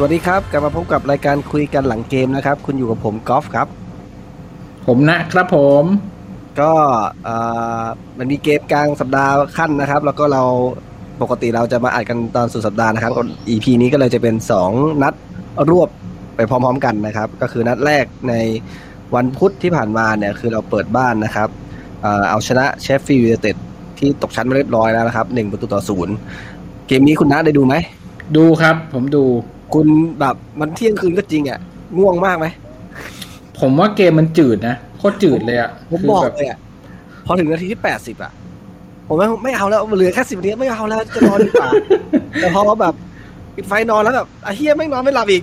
สวัสดีครับ กลับมาพบกับรายการคุยกันหลังเกมนะครับ คุณอยู่กับผมกอล์ฟครับ ผมนะครับผม ก็เอ่อมันมีเกมกลางสัปดาห์คั่นนะครับ แล้วก็เราปกติเราจะมาอัดกันตอนสุดสัปดาห์นะครับ EP นี้ก็เลยจะเป็น 2 นัดรวบไปพร้อม ๆ กันนะครับ ก็คือนัดแรกในวันพุธที่ผ่านมาเนี่ยคือเราเปิดบ้านนะครับเอ่อเอาชนะเชฟฟิลด์ยูไนเต็ดที่ตกชั้นมาเรียบร้อยแล้วนะครับหนึ่งประตูต่อศูนย์เกมนี้คุณน้าได้ดูไหม ดูครับ ผมดู คุณแบบมันเที่ยงคืนก็จริงอะง่วงมากไหมผมว่าเกมมันจืดนะโคตรจืดเลยอะผมคืบอกแบบเลยอะพอถึงนาทีที่แปดสิบอะผมไม่ไม่เอาแล้วเหลือแค่สิบนาทีไม่เอาแล้วจะนอนดีกว่าแต่พอแบบปิดไฟนอนแล้วแบบไอ้เฮียไม่งนอนไม่หลับอีก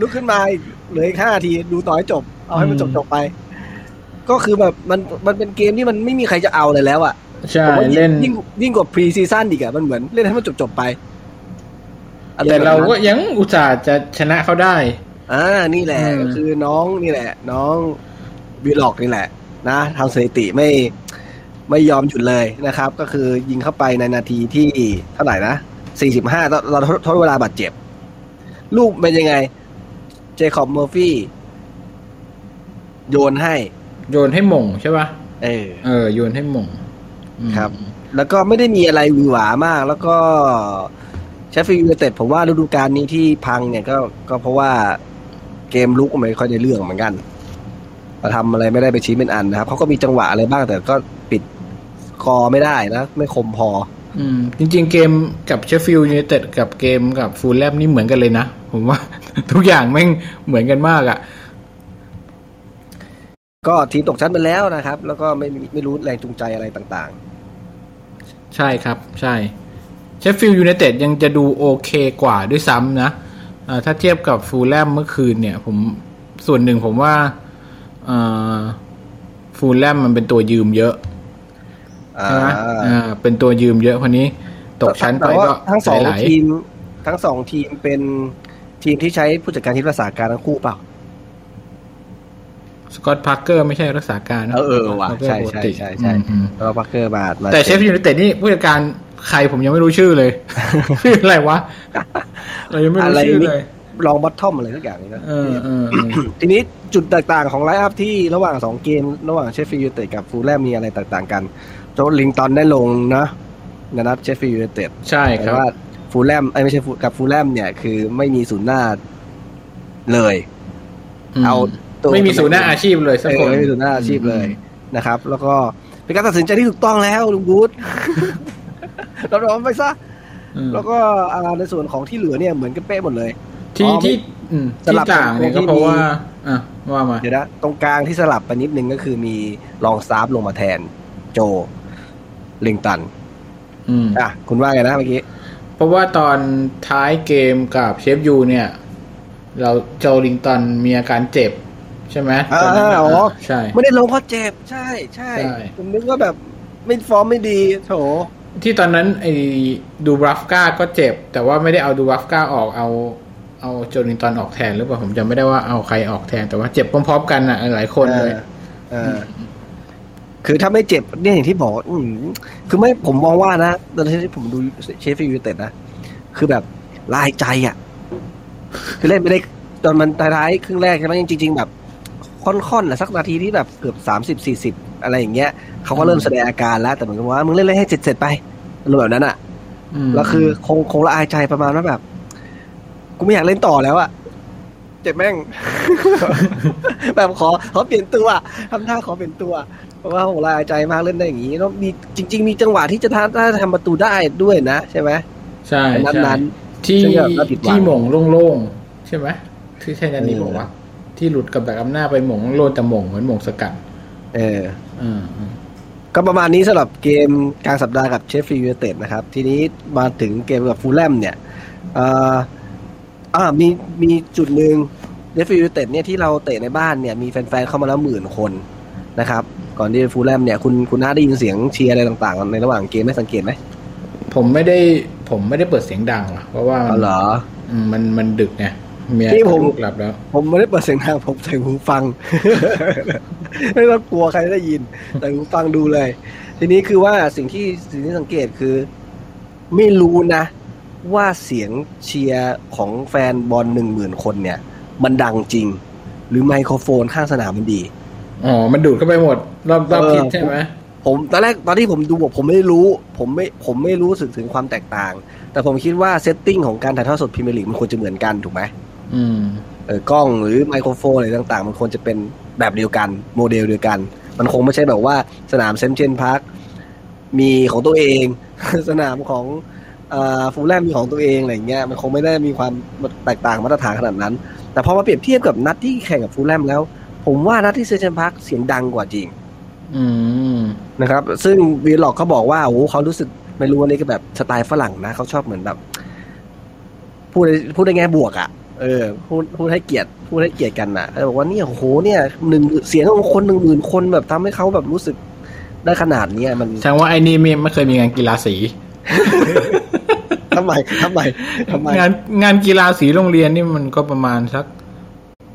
ลุกขึ้นมาอีกเหลืออีกห้านาทีดูต่อให้จบ เอาให้มันจบจบไป ก็คือแบบมันมันเป็นเกมที่มันไม่มีใครจะเอาเลยแล้วอะใช่ผมว่ายิ่งเล่นยิ่งยิ่งกว่า pre-season อีกอะมันเหมือนเล่นให้มันจบจบไปอะไร แต่แบบเรานั้นก็ยังอุตส่าห์จะชนะเขาได้ อ่านี่แหละอืมก็คือน้องนี่แหละ น้องวิลล็อกนี่แหละ นะทำสถิติไม่ไม่ยอมหยุดเลยนะครับ ก็คือยิงเข้าไปในนาทีที่เท่าไหร่นะ45เราเราทดเวลาบาดเจ็บ ลูกเป็นยังไง เจคอบเมอร์ฟี่ โยนให้ โยนให้โหม่งใช่ป่ะเออ เออ โยนให้โหม่งอืมครับ แล้วก็ไม่ได้มีอะไรหวือหวามาก แล้วก็ เชฟฟิลด์ยูไนเต็ดผมว่าฤดูกาลนี้ที่พังเนี่ยก็ก็เพราะว่าเกมรุกไม่ค่อยได้เรื่องเหมือนกันมาทำอะไรไม่ได้ไปชิ้นเป็นอันนะครับเขาก็มีจังหวะอะไรบ้างแต่ก็ปิดสกอร์ไม่ได้นะ ไม่คมพอ อืม จริง ๆ เกมกับเชฟฟิลด์ยูไนเต็ดกับเกมกับฟูลแลมนี่เหมือนกันเลยนะ ผมว่า ทุกอย่างแม่งเหมือนกันมากอะ ก็ทีมตกชั้นไปแล้วนะครับ แล้วก็ไม่ไม่ไม่รู้แรงจูงใจอะไรต่างใช่ครับ ใช่ เชฟฟิลด์ยูไนเต็ดยังจะดูโอเคกว่าด้วยซ้ำนะอ่าถ้าเทียบกับฟูลแลมเมื่อคืนเนี่ย ผมส่วนหนึ่งผมว่าฟูลแลมมันเป็นตัวยืมเยอะๆอ่าใช่ไหมอ่าเป็นตัวยืมเยอะคนนี้ ตกชั้นไปแต่ว่าก็ทั้งสองไหลๆทีม ทั้งสองทีมเป็นทีมที่ใช้ผู้จัดการทีมรักษาการทั้งคู่เปล่าสกอตต์พาร์กเกอร์ไม่ใช่รักษาการนะเออเออว่ะพาร์เกอร์ใช่ปกใช่ติใช่ใช่อืมอืมแล้วก็พาร์กเกอร์มามาแต่เชฟฟิลด์ยูไนเต็ดนี่ผู้จัดการ ใครผมยังไม่รู้ชื่อเลย ชื่ออะไรวะเรายังไม่รู้ชื่อเลยลองบอททอมอะไรสักอย่างนี้นะเออเออเออทีนี้จุดแตกต่างของ line-up ที่ระหว่างสองเกม ระหว่างเชฟฟิลด์ยูไนเต็ดกับฟูลแลมมีอะไรแตกต่างกัน โจลิงตันได้ลงนะในนัดเชฟฟิลด์ยูไนเต็ดใช่คแต่รับว่าฟูลแลมไอ้ยไม่ใช่ฟูกับฟูลแลมเนี่ยคือไม่มีศูนย์หน้าเลยมเอาตัวไม่มีศูนย์หน้าอาชีพเลยสักเอคอนไม่มีศูนย์หน้าอาชีพเลยนะครับ แล้วก็เป็นการตัดสินใจที่ถูกต้องแล้วลุงบรูซเราลองไปซะอืมแล้วก็อ่าในส่วนของที่เหลือเนี่ยเหมือนกันเป๊ะหมดเลย ที่อ๋อที่อืมสที่ลับต่างเนี่ยตรงที่ก็เพราะมีว่าอะว่ามาเดี๋ยวนะตรงกลางที่สลับไปนิดนึงก็คือมีลองซาฟลงมาแทน โจลิงตันอืมอะคุณว่าไงนะเมื่อกี้ เพราะว่าตอนท้ายเกมกับเชฟยูเนี่ย เราโจลิงตันมีอาการเจ็บ ใช่ไหมอ่าตนนั้นน่ะอ๋อใช่ ไม่ได้ลงเพราะเจ็บใช่ใช่ใช่ผมนึกว่าแบบไม่ฟอร์มไม่ดีโถ ที่ตอนนั้นไอ้ดูบรัฟก้าก็เจ็บ แต่ว่าไม่ได้เอาดูบรัฟก้าออกเอาเอาโจลิงตันออกแทนหรือเปล่าผมจำไม่ได้ว่าเอาใครออกแทนแต่ว่าเจ็บพร้อมๆกันอะหลายคนเลยเออคือถ้าไม่เจ็บเนี่ยอย่างที่บอกอืมคือไม่ผมมองว่านะตอนที่ผมดูเชฟฟิลด์ยูไนเต็ดนะคือแบบลายใจอะ คือเล่นไม่ได้ตอนมันท้ายๆครึ่งแรกใช่ไหมจริงๆแบบ ค่อนๆแหละสักนาทีที่แบบเกือบสามสิบสี่สิบ อะไรอย่างเงี้ยเขาก็เริ่มแสดงอาการแล้วแต่เหมือนกับว่ามึงเล่นเล่นให้เสร็จๆไปอารมณ์แบบนั้นอะมแล้วคือคงคงละอายใจประมาณว่าแบบกูไม่อยากเล่นต่อแล้วอะเจ็บแม่ง แบบขอขอเปลี่ยนตัวทำท่าขอเปลี่ยนตัวเพราะว่าคงละอายใจมากเล่นได้อย่างนี้แล้วมีจริง ๆ มีจังหวะที่จะทำถ้าทำประตูได้ด้วยนะใช่ไหมใช่นัดใช่นั้นที่ซึ่งแบบน่าผิดหวังที่หม่งโล่งๆใช่ไหมที่ใช่นันนี้เออบอกว่าที่หลุดกับดักอำนาจไปหม่งโล่งแต่หม่งเหมือนหม่งสกัดเอออืมอืม ก็ประมาณนี้สำหรับเกมกลางสัปดาห์กับเชฟฟิลด์ยูไนเต็ดนะครับ ทีนี้มาถึงเกมกับฟูลแลมเนี่ยเอ่ออ่ามีมีจุดหนึ่งเชฟฟิลด์ยูไนเต็ดเนี่ยที่เราเตะในบ้านเนี่ยมีแฟนๆเข้ามาแล้วหมื่นคนนะครับ ก่อนที่ฟูลแลมเนี่ยคุณคุณน่าได้ยินเสียงเชียร์อะไรต่างๆ ในระหว่างเกมไม่สังเกตไหมผมไม่ได้ผมไม่ได้เปิดเสียงดังหรอกเพราะว่าอ๋อเหรออืมมันมันดึกไงเมีย ที่ผมลูกหลับแล้ว ผมไม่ได้เปิดเสียงดังผมใส่หูฟัง ไม่ต้องกลัวใครได้ยิน ใส่หูฟังดูเลย ทีนี้คือว่าสิ่งที่สิ่งที่สังเกตคือ ไม่รู้นะ ว่าเสียงเชียร์ของแฟนบอลหนึ่งหมื่นคนเนี่ย มันดังจริง หรือไมโครโฟนข้างสนามมันดีอ๋อ มันดูดเข้าไปหมด รอบรอบเออทิศใช่ไหมผมตอนแรกตอนที่ผมดูบอกผมไม่รู้ ผมไม่ผมไม่รู้สึกถึงความแตกต่าง แต่ผมคิดว่า setting ของการถ่ายทอดสดพรีเมียร์ลีกมันควรจะเหมือนกันถูกไหมอืม เออกล้องหรือไมโครโฟนอะไรต่าง ๆ มันควรจะเป็นแบบเดียวกัน โมเดลเดียวกัน มันคงไม่ใช่แบบว่าสนามเซนต์เจมส์พาร์คมีของตัวเอง สนามของฟูลแลมมีของตัวเองอะไรเงี้ยมันคงไม่ได้มีความแตกต่างมาตรฐานขนาดนั้น แต่พอมาเปรียบเทียบกับนัดที่แข่งกับฟูลแลมแล้ว ผมว่านัดที่เซนต์เจมส์พาร์คเสียงดังกว่าจริงอืมนะครับ ซึ่งวีล็อกเขาบอกว่าโอ้โหเขารู้สึกไม่รู้อันนี้ก็แบบสไตล์ฝรั่งนะเขาชอบเหมือนแบบ พูดในพูดในแง่บวกอะ่ะ เออพูดพูดให้เกียรติพูดให้เกียรติกันนะเขาบอกว่าเนี่ยโอ้โหเนี่ยหนึ่งเสียงของคนหนึ่งหมื่นคนแบบทำให้เขาแบบรู้สึกได้ขนาดเนี้ยมันแสดงว่าไอ้นี่ไม่ไม่เคยมีงานกีฬาสีทำไมทำไมทำไมงานงานกีฬาสีโรงเรียนนี่มันก็ประมาณสัก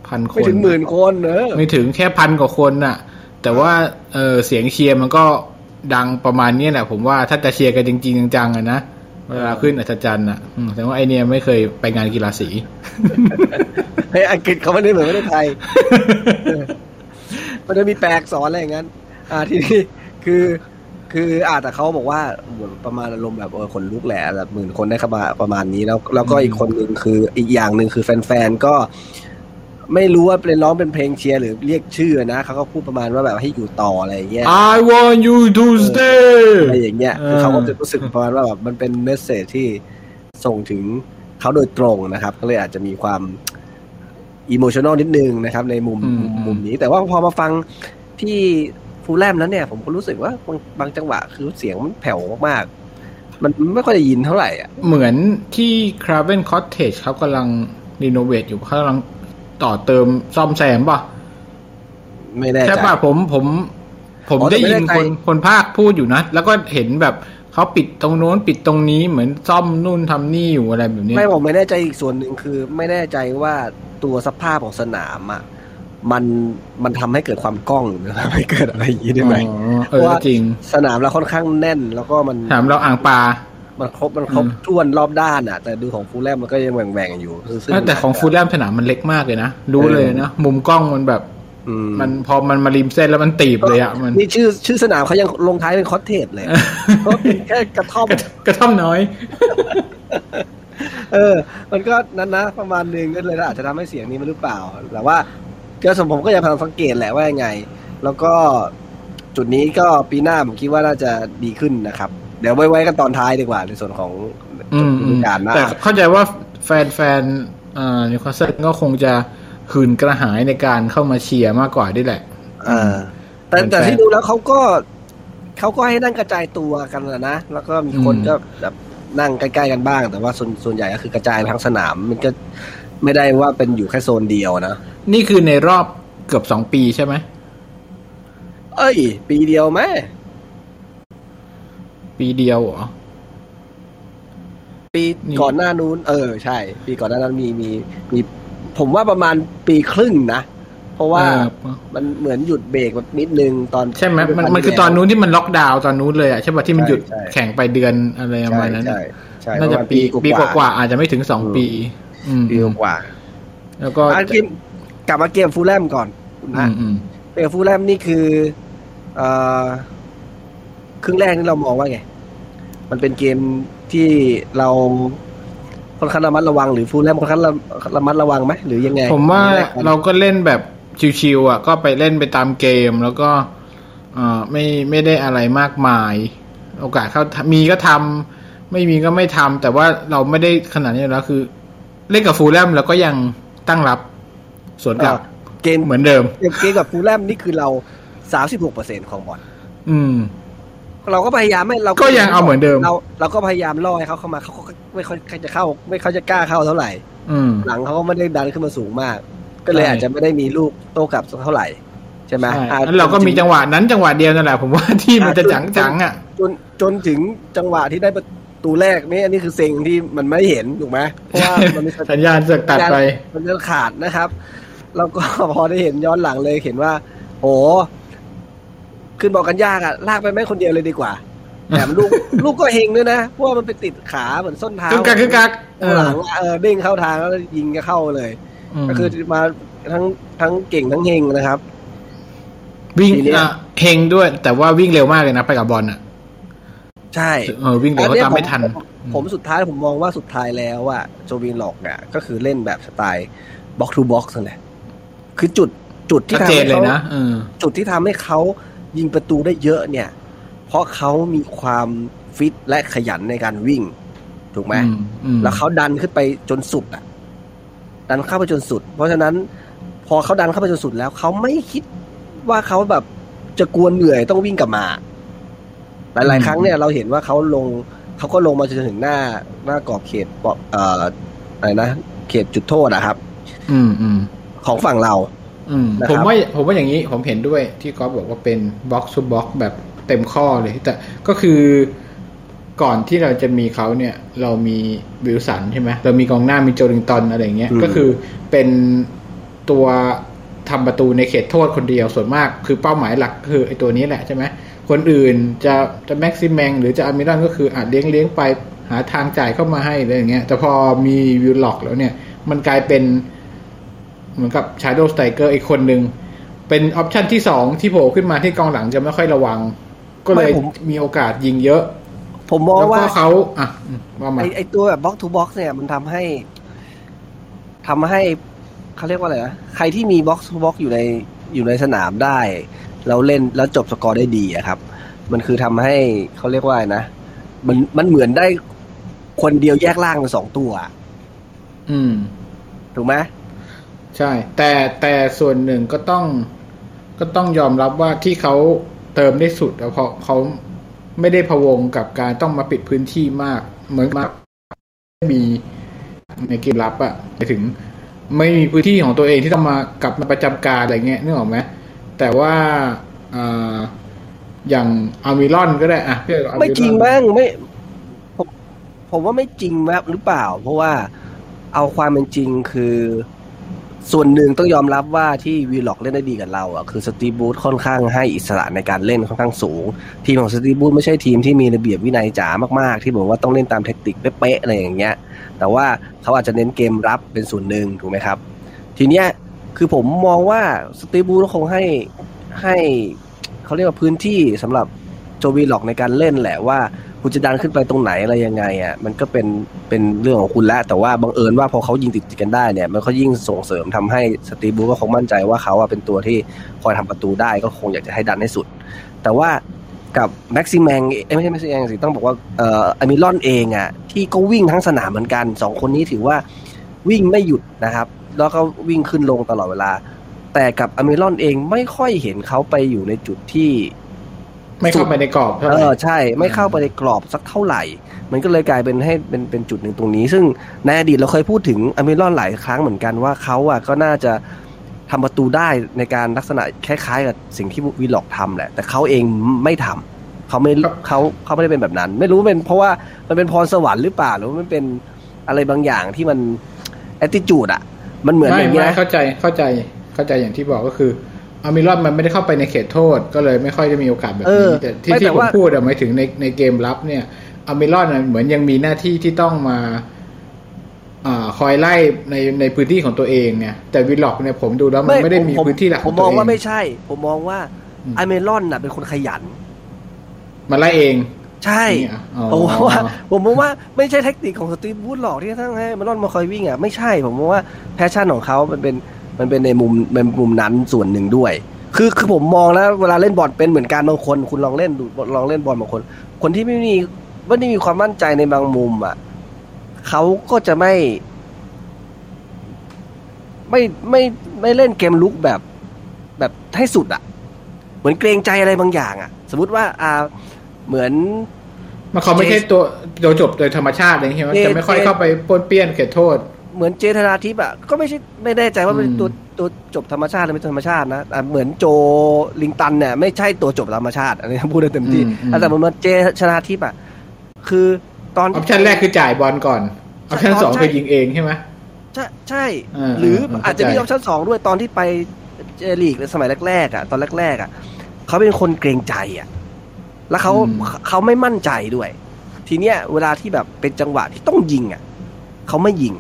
พันคนไม่ถึงหมื่นคนเนอะไม่ถึงแค่พันกว่าคนน่ะ แต่ว่าเออเสียงเชียร์มันก็ดังประมาณนี้แหละผมว่าถ้าจะเชียร์กันจริงๆจังๆอะนะ เวลาขึ้นอัศจรรย์อะอืมแต่ว่าไอเนี่ยไม่เคยไปงานกีฬาสีเฮ้ยอังกฤษเขาไม่ได้เหมือนประเทศไทยมันจะมีแปลกสอนอะไรอย่างนั้น อ่าทีนี้คือคืออ่าแต่เขาบอกว่าเหมือนประมาณอารมณ์แบบเออคนลุกแหละแบบหมื่นคนได้เข้ามาประมาณนี้แล้ว แล้วก็อืมอีกคนหนึ่งคืออีกอย่างหนึ่งคือแฟนๆก็ ไม่รู้ว่าเป็นร้องเป็นเพลงเชียร์หรือเรียกชื่อนะเขาก็พูดประมาณว่าแบบให้อยู่ต่ออะไรอย่างเงี้ย I want you to stay อะไรอย่างเงี้ยคือเขาก็จะรู้สึกประมาณว่าแบบมันเป็น message ที่ส่งถึงเขาโดยตรงนะครับ ก็เลยอาจจะมีความ emotional นิดนึงนะครับ ในมุมอืมมุมมุมนี้ แต่ว่าพอมาฟังที่ฟูลแลมแล้วเนี่ย ผมก็รู้สึกว่าบางบางจังหวะคือเสียงมันแผ่วมากๆมันไม่ค่อยได้ยินเท่าไหร่อะเหมือนที่ Craven Cottage เขากำลังรีโนเวทอยู่เขากำลัง ต่อเติมซ่อมแซมป่ะไม่แน่ใจใช่ป่ะผมผม ผมอ๋อแต่ได้ยินไม่แน่ใจคนคนภาคพูดอยู่นะ แล้วก็เห็นแบบเขาปิดตรงโน้นปิดตรงนี้เหมือนซ่อมนู่นทำนี่อยู่อะไรแบบนี้ไม่ผมไม่แน่ใจอีกส่วนหนึ่งคือ ไม่แน่ใจว่าตัวสภาพของสนามอะมันมันทำให้เกิดความกล้องหรือทำให้เกิดอะไรอย่างนี้ได้ไหมอ๋อเออจริงสนามเราค่อนข้างแน่น แล้วก็มันถามเราอ่างปลา มันครบมันครบอืมท้วนรอบด้านอะ แต่ดูของฟูลแลมมันก็ยังแหว่งๆอยู่ซึ่งแต่ของฟูลแลมสนามมันเล็กมากเลยนะรู้เลยนะมุมกล้องมันแบบอืมันพอมันมาริมเส้นแล้วมันตีบเลยอะมันนี่ชื่อชื่อสนามเขายังลงท้ายเป็นคอตเทจเลยเพราะเป็นแค่กระท่อมกระกระท่อมน้อย เออ มันก็นั้นนะประมาณหนึงก็เลยอาจจะทำให้เสียงนี้มันหรือเปล่า แต่ว่าก็สมผมก็ยังพยายามสังเกตแหละว่ายังไง แล้วก็จุดนี้ก็ปีหน้าผมคิดว่าน่าจะดีขึ้นนะครับ เดี๋ยวไว้ไว้กันตอนท้ายดีกว่าในส่วนของอืมฤดูกาลหน้าแต่เข้าใจว่าแฟนแฟนอ่านิวคาสเซิลก็คงจะหื่นกระหายในการเข้ามาเชียร์มากกว่าด้วยแหละอ่าแต่เป็นแต่แฟนที่ดูแล้วเขาก็เขาก็ให้นั่งกระจายตัวกันนะนะแล้วก็มีคนอืมก็แบบนั่งใกล้ๆกันบ้าง แต่ว่าส่วนส่วนใหญ่ก็คือกระจายไปทั้งสนาม มันก็ไม่ได้ว่าเป็นอยู่แค่โซนเดียวนะ นี่คือในรอบเกือบสองปีใช่ไหม เอ้ย ปีเดียวไหม ปีเดียวเหรอ ปีนี่ก่อนหน้านู้น เออ ใช่ ปีก่อนหน้านั้นมีมีมี ผมว่าประมาณปีครึ่งนะ เพราะว่าเออมันเหมือนหยุดเบรกแบบนิดนึงตอน ใช่ไหมมันมันคือแล้วตอนนู้นที่มันล็อกดาวน์ตอนนู้นเลยอะใช่ป่ะที่มันหยุดใช่ใช่แข่งไปเดือนอะไรประมาณนั้นใช่ใช่น่าจะรมณปีปีกว่าๆอาจจะไม่ถึงสองอืมปีอืมปีกว่า แล้วก็อะเกมกลับมาเกมฟูลแลมก่อนอืนะมอืมเกมฟูลแลมนี่คือ เอ่อ ครึ่งแรกนี่เรามองว่าไง มันเป็นเกมที่เราค่อนข้างระมัดระวังหรือฟูลแลมค่อนข้างระระมัดระวังไหมหรือยังไง ผมว่าแรกกันเราก็เล่นแบบชิวๆอะ ก็ไปเล่นไปตามเกมแล้วก็อ่าไม่ไม่ได้อะไรมากมาย โอกาสเข้ามีก็ทำไม่มีก็ไม่ทำแต่ว่าเราไม่ได้ขนาดนี้อยู่แล้วคือ เล่นกับฟูลแลมแล้วก็ยังตั้งรับสวนกลับเกมเหมือนเดิมเกมเกมกับฟูลแลมนี่คือเราสามสิบหกเปอร์เซ็นของบอลอืม เราก็พยายามไม่เราก็ยังเอาเหมือนเดิม เราเราก็พยายามล่อให้เขาเข้ามาเขาก็ไม่ค่อยจะเข้า ไม่ค่อยจะกล้าเข้าเท่าไหร่อืมหลังเขาก็ไม่ได้ดันขึ้นมาสูงมาก ก็เลยใช่อาจจะไม่ได้มีลูกโต้กลับสักเท่าไหร่ใช่ไหมใช่อะแล้วเราก็มีจังหวะนั้นจังหวะเดียวนั่นแหละผมว่าที่มันจะจังจังๆอะ จนจนถึงจังหวะที่ได้ประตูแรกนี่อันนี้คือเซ็งที่มันไม่เห็นถูกไหมเพราะว่ามันมีสัญญาณเสอกตัดไปมันจะขาดนะครับ แล้วก็พอได้เห็นย้อนหลังเลยเห็นว่าโห ขึ้นบอกกันยากอะลากไปแม่งคนเดียวเลยดีกว่าแถมลูกลูกก็เฮงด้วยนะเพราะว่ามันไปติดขาเหมือนส้นเท้าคึกกักคึกกักเอข้างหอลังอะเออเด้งเข้าทางแล้วยิงก็เข้าเลยมก็คือมาทั้งทั้งเก่งทั้งเฮงนะครับ วิ่งทีเนี้ยอะเฮงด้วย แต่ว่าวิ่งเร็วมากเลยนะไปกับบอลอะใช่เออวิ่งเร็วก็ตามไม่ทันผผมสุดท้ายผมมองว่าสุดท้ายแล้วอะโจวิลล็อกเนี่ยก็คือเล่นแบบสไตล์ box-to-box นั่นแหละคือจุดจุดที่ชัดทำเจนให้เลยเขานะเออจุดที่ทำให้เขา ยิงประตูได้เยอะเนี่ย เพราะเขามีความฟิตและขยันในการวิ่ง ถูกไหมอืมอืมแล้วเขาดันขึ้นไปจนสุดอะ ดันเข้าไปจนสุด เพราะฉะนั้น พอเขาดันเข้าไปจนสุดแล้วเขาไม่คิดว่าเขาแบบจะกลัวเหนื่อยต้องวิ่งกลับมา หลาย ๆ ครั้งเนี่ยเราเห็นว่าเขาลงเขาก็ลงมาจนถึงหน้าหน้ากรอบเขตปอเอ่ออะไรนะเขตจุดโทษอะครับ อืมอืมของฝั่งเราอืมนะครับ ผมว่าผมว่าอย่างนี้ผมเห็นด้วยที่ก๊อฟบอกว่าเป็นบ็อกซ์ o บ็อกแบบเต็มข้อเลย แต่ก็คือก่อนที่เราจะมีเขาเนี่ย เรามีวิลสันใช่ไหมเรามีกองหน้ามีโจลิงตันอะไรอย่างเงี้ยอืมก็คือเป็นตัวทำประตูในเขตโทษคนเดียวส่วนมาก คือเป้าหมายหลักคือไอ้ตัวนี้แหละใช่ไหมคนอื่นจะจะแม็กซิแมงหรือจะอัลมิรอนก็คืออาจเลี้ยงเลี้ยงไปหาทางจ่ายเข้ามาให้อะไรอย่างเงี้ยแต่พอมีวิลล็อกแล้วเนี่ย มันกลายเป็น เหมือนกับ shadow striker อีกคนหนึ่งเป็น option ที่สองที่โผล่ขึ้นมาที่กองหลังจะไม่ค่อยระวัง ก็เลยไม่ผมมีโอกาสยิงเยอะ ผมมองแล้วว่าก็เขาอะอืมว่ามาไอไอตัวแบบ box-to-box เนี่ยมันทำให้ทำให้เขาเรียกว่าอะไรนะใครที่มี box-to-box อยู่ในอยู่ในสนามได้แล้วเล่นแล้วจบสกอร์ได้ดีอะครับ มันคือทำให้เขาเรียกว่าอะไรนะมันมันเหมือนได้คนเดียวแยกร่างเป็นสองตัว อืม ถูกไหม ใช่ แต่แต่ส่วนหนึ่งก็ต้องก็ต้องยอมรับว่าที่เขาเติมได้สุดเพราะเขาไม่ได้พะวงกับการต้องมาปิดพื้นที่มาก เหมือนมากมีในเกมรับอะไปถึง ไม่มีพื้นที่ของตัวเองที่ต้องมากลับมาประจำการอะไรเงี้ยนึกออกไหมแต่ว่าอ่าอย่างอามิรอนก็ได้อะพี่เอาไม่จริงอามิลอนมั้งไม่ผมผมว่าไม่จริงแบบหรือเปล่า เพราะว่าเอาความเป็นจริงคือ ส่วนหนึ่งต้องยอมรับว่าที่วีล็อกเล่นได้ดีกับเราอะคือสตีบูธค่อนข้างให้อิสระในการเล่นค่อนข้างสูง ทีมของสตีบูธไม่ใช่ทีมที่มีระเบียบวินัยจ๋ามากๆ ที่บอกว่าต้องเล่นตามเทคนิคเป๊ะๆอะไรอย่างเงี้ย แต่ว่าเขาอาจจะเน้นเกมรับเป็นส่วนหนึ่งถูกไหมครับ ทีเนี้ยคือผมมองว่าสตีบูธคงให้ให้เขาเรียกว่าพื้นที่สำหรับโจวีล็อกในการเล่นแหละว่า คุณจะดันขึ้นไปตรงไหนอะไรยังไงอะมันก็เป็นเป็นเรื่องของคุณแล้วแต่ว่าบังเอิญว่าพอเขายิงติดกันได้เนี่ย มันก็ยิ่งส่งเสริมทำให้สตีบูก็คงมั่นใจว่าเขาอะเป็นตัวที่คอยทำประตูได้ก็คงอยากจะให้ดันให้สุด แต่ว่ากับแม็กซิแมงเอ้ยไม่ใช่แม็กซิแมงสิต้องบอกว่าเอ่ออามิลอนเองอะที่ก็วิ่งทั้งสนามเหมือนกันสองคนนี้ถือว่าวิ่งไม่หยุดนะครับ แล้วก็วิ่งขึ้นลงตลอดเวลา แต่กับอามิลอนเองไม่ค่อยเห็นเขาไปอยู่ในจุดที่ ไม่เข้าไปในกรอบเท่าไหเอร่อใช่ ไม่เข้าไปในกรอบสักเท่าไหร่ มันก็เลยกลายเป็นให้เป็นเป็นจุดหนึ่งตรงนี้ ซึ่งในอดีตเราเคยพูดถึงอเมรอนหลายครั้งเหมือนกันว่าเขาอะก็น่าจะทำประตูได้ในการลักษณะคล้ายๆกับสิ่งที่วีล็อกทำแหละ แต่เขาเองไม่ทำเขาไม่เขาเขาไม่ได้เป็นแบบนั้น ไม่รู้เป็นเพราะว่ามันเป็นพรสวรรค์หรือเปล่าหรือว่ามันเป็นอะไรบางอย่างที่มันแอตติจูดอะ มันเหมือนอไม่ย่างไม่เงี้ยเข้าใจเข้าใจเข้าใจอย่างที่บอกก็คือ อามิรอนมันไม่ได้เข้าไปในเขตโทษ ก็เลยไม่ค่อยจะมีโอกาสแบบเอนี้อแต่ที่ไม่ที่แต่ผมว่าพูดอะหมายถึงในในเกมรับเนี่ยอามิรอนเหมือนยังมีหน้าที่ที่ต้องมาอ่าคอยไล่ในในพื้นที่ของตัวเองไงแต่วิลล็อกเนี่ยผมดูแล้วมันไม่ได้มีผพื้นที่หลักขผอมงมตัวองเองว่าไม่ใช่ ผมมองว่าอืมอเมรอนน่ะเป็นคนขยันมาไล่เองใช่นี่อะอ๋อผมว่าว่า ผมมองว่าไม่ใช่เทคนิคของสตีฟบรูซหรอกที่ทั้งให้อัลมิรอนมาคอยวิ่งอะไม่ใช่ผมมองว่า passion ของเขามันเป็น มันเป็นในมุมเป็นมุมนั้นส่วนหนึ่งด้วย คือคือผมมองแล้วเวลาเล่นบอลเป็นเหมือนกันบางคน คุณลองเล่นดูลองเล่นบอลบางคน คนที่ไม่มีไม่ได้มีความมั่นใจในบางมุมอะเขาก็จะไม่ ไม่ไม่ไม่เล่นเกมรุกแบบ แบบให้สุดอะ เหมือนเกรงใจอะไรบางอย่างอะ สมมติว่าอ่าเหมือนมันเขาไม่ใช่ตัวตัวจบโดยธรรมชาติอะไรองเงี้ยใช่ไหมจะไม่ค่อยเข้าไปป้วนเปี้ยนเขตโทษ เหมือนเจธนาทิพย์อะก็ไม่ใช่ไม่แน่ใจว่าเป็นอืมตัวตัวจบธรรมชาติหรือไม่ธรรมชาตินะแต่เหมือนโจลิงตันเนี่ยไม่ใช่ตัวจบธรรมชาติอันนี้พูดได้เต็มที่อืมอืมแต่เหมือนเจชนาทิพย์อะคือตอน option แรกคือจ่ายบอลก่อน option สองใช่คือยิงเองใช่ไหมใช่ใช่อ่าหรืออ่าอาจจะมีอเข้าใจอปชั่นสองด้วยตอนที่ไปเจลีกในสมัยแรกๆอะตอนแรกๆอะเขาเป็นคนเกรงใจอะแล้วเขาอืมเขาไม่มั่นใจด้วย ทีเนี้ยเวลาที่แบบเป็นจังหวะที่ต้องยิงอะเขาไม่ยิง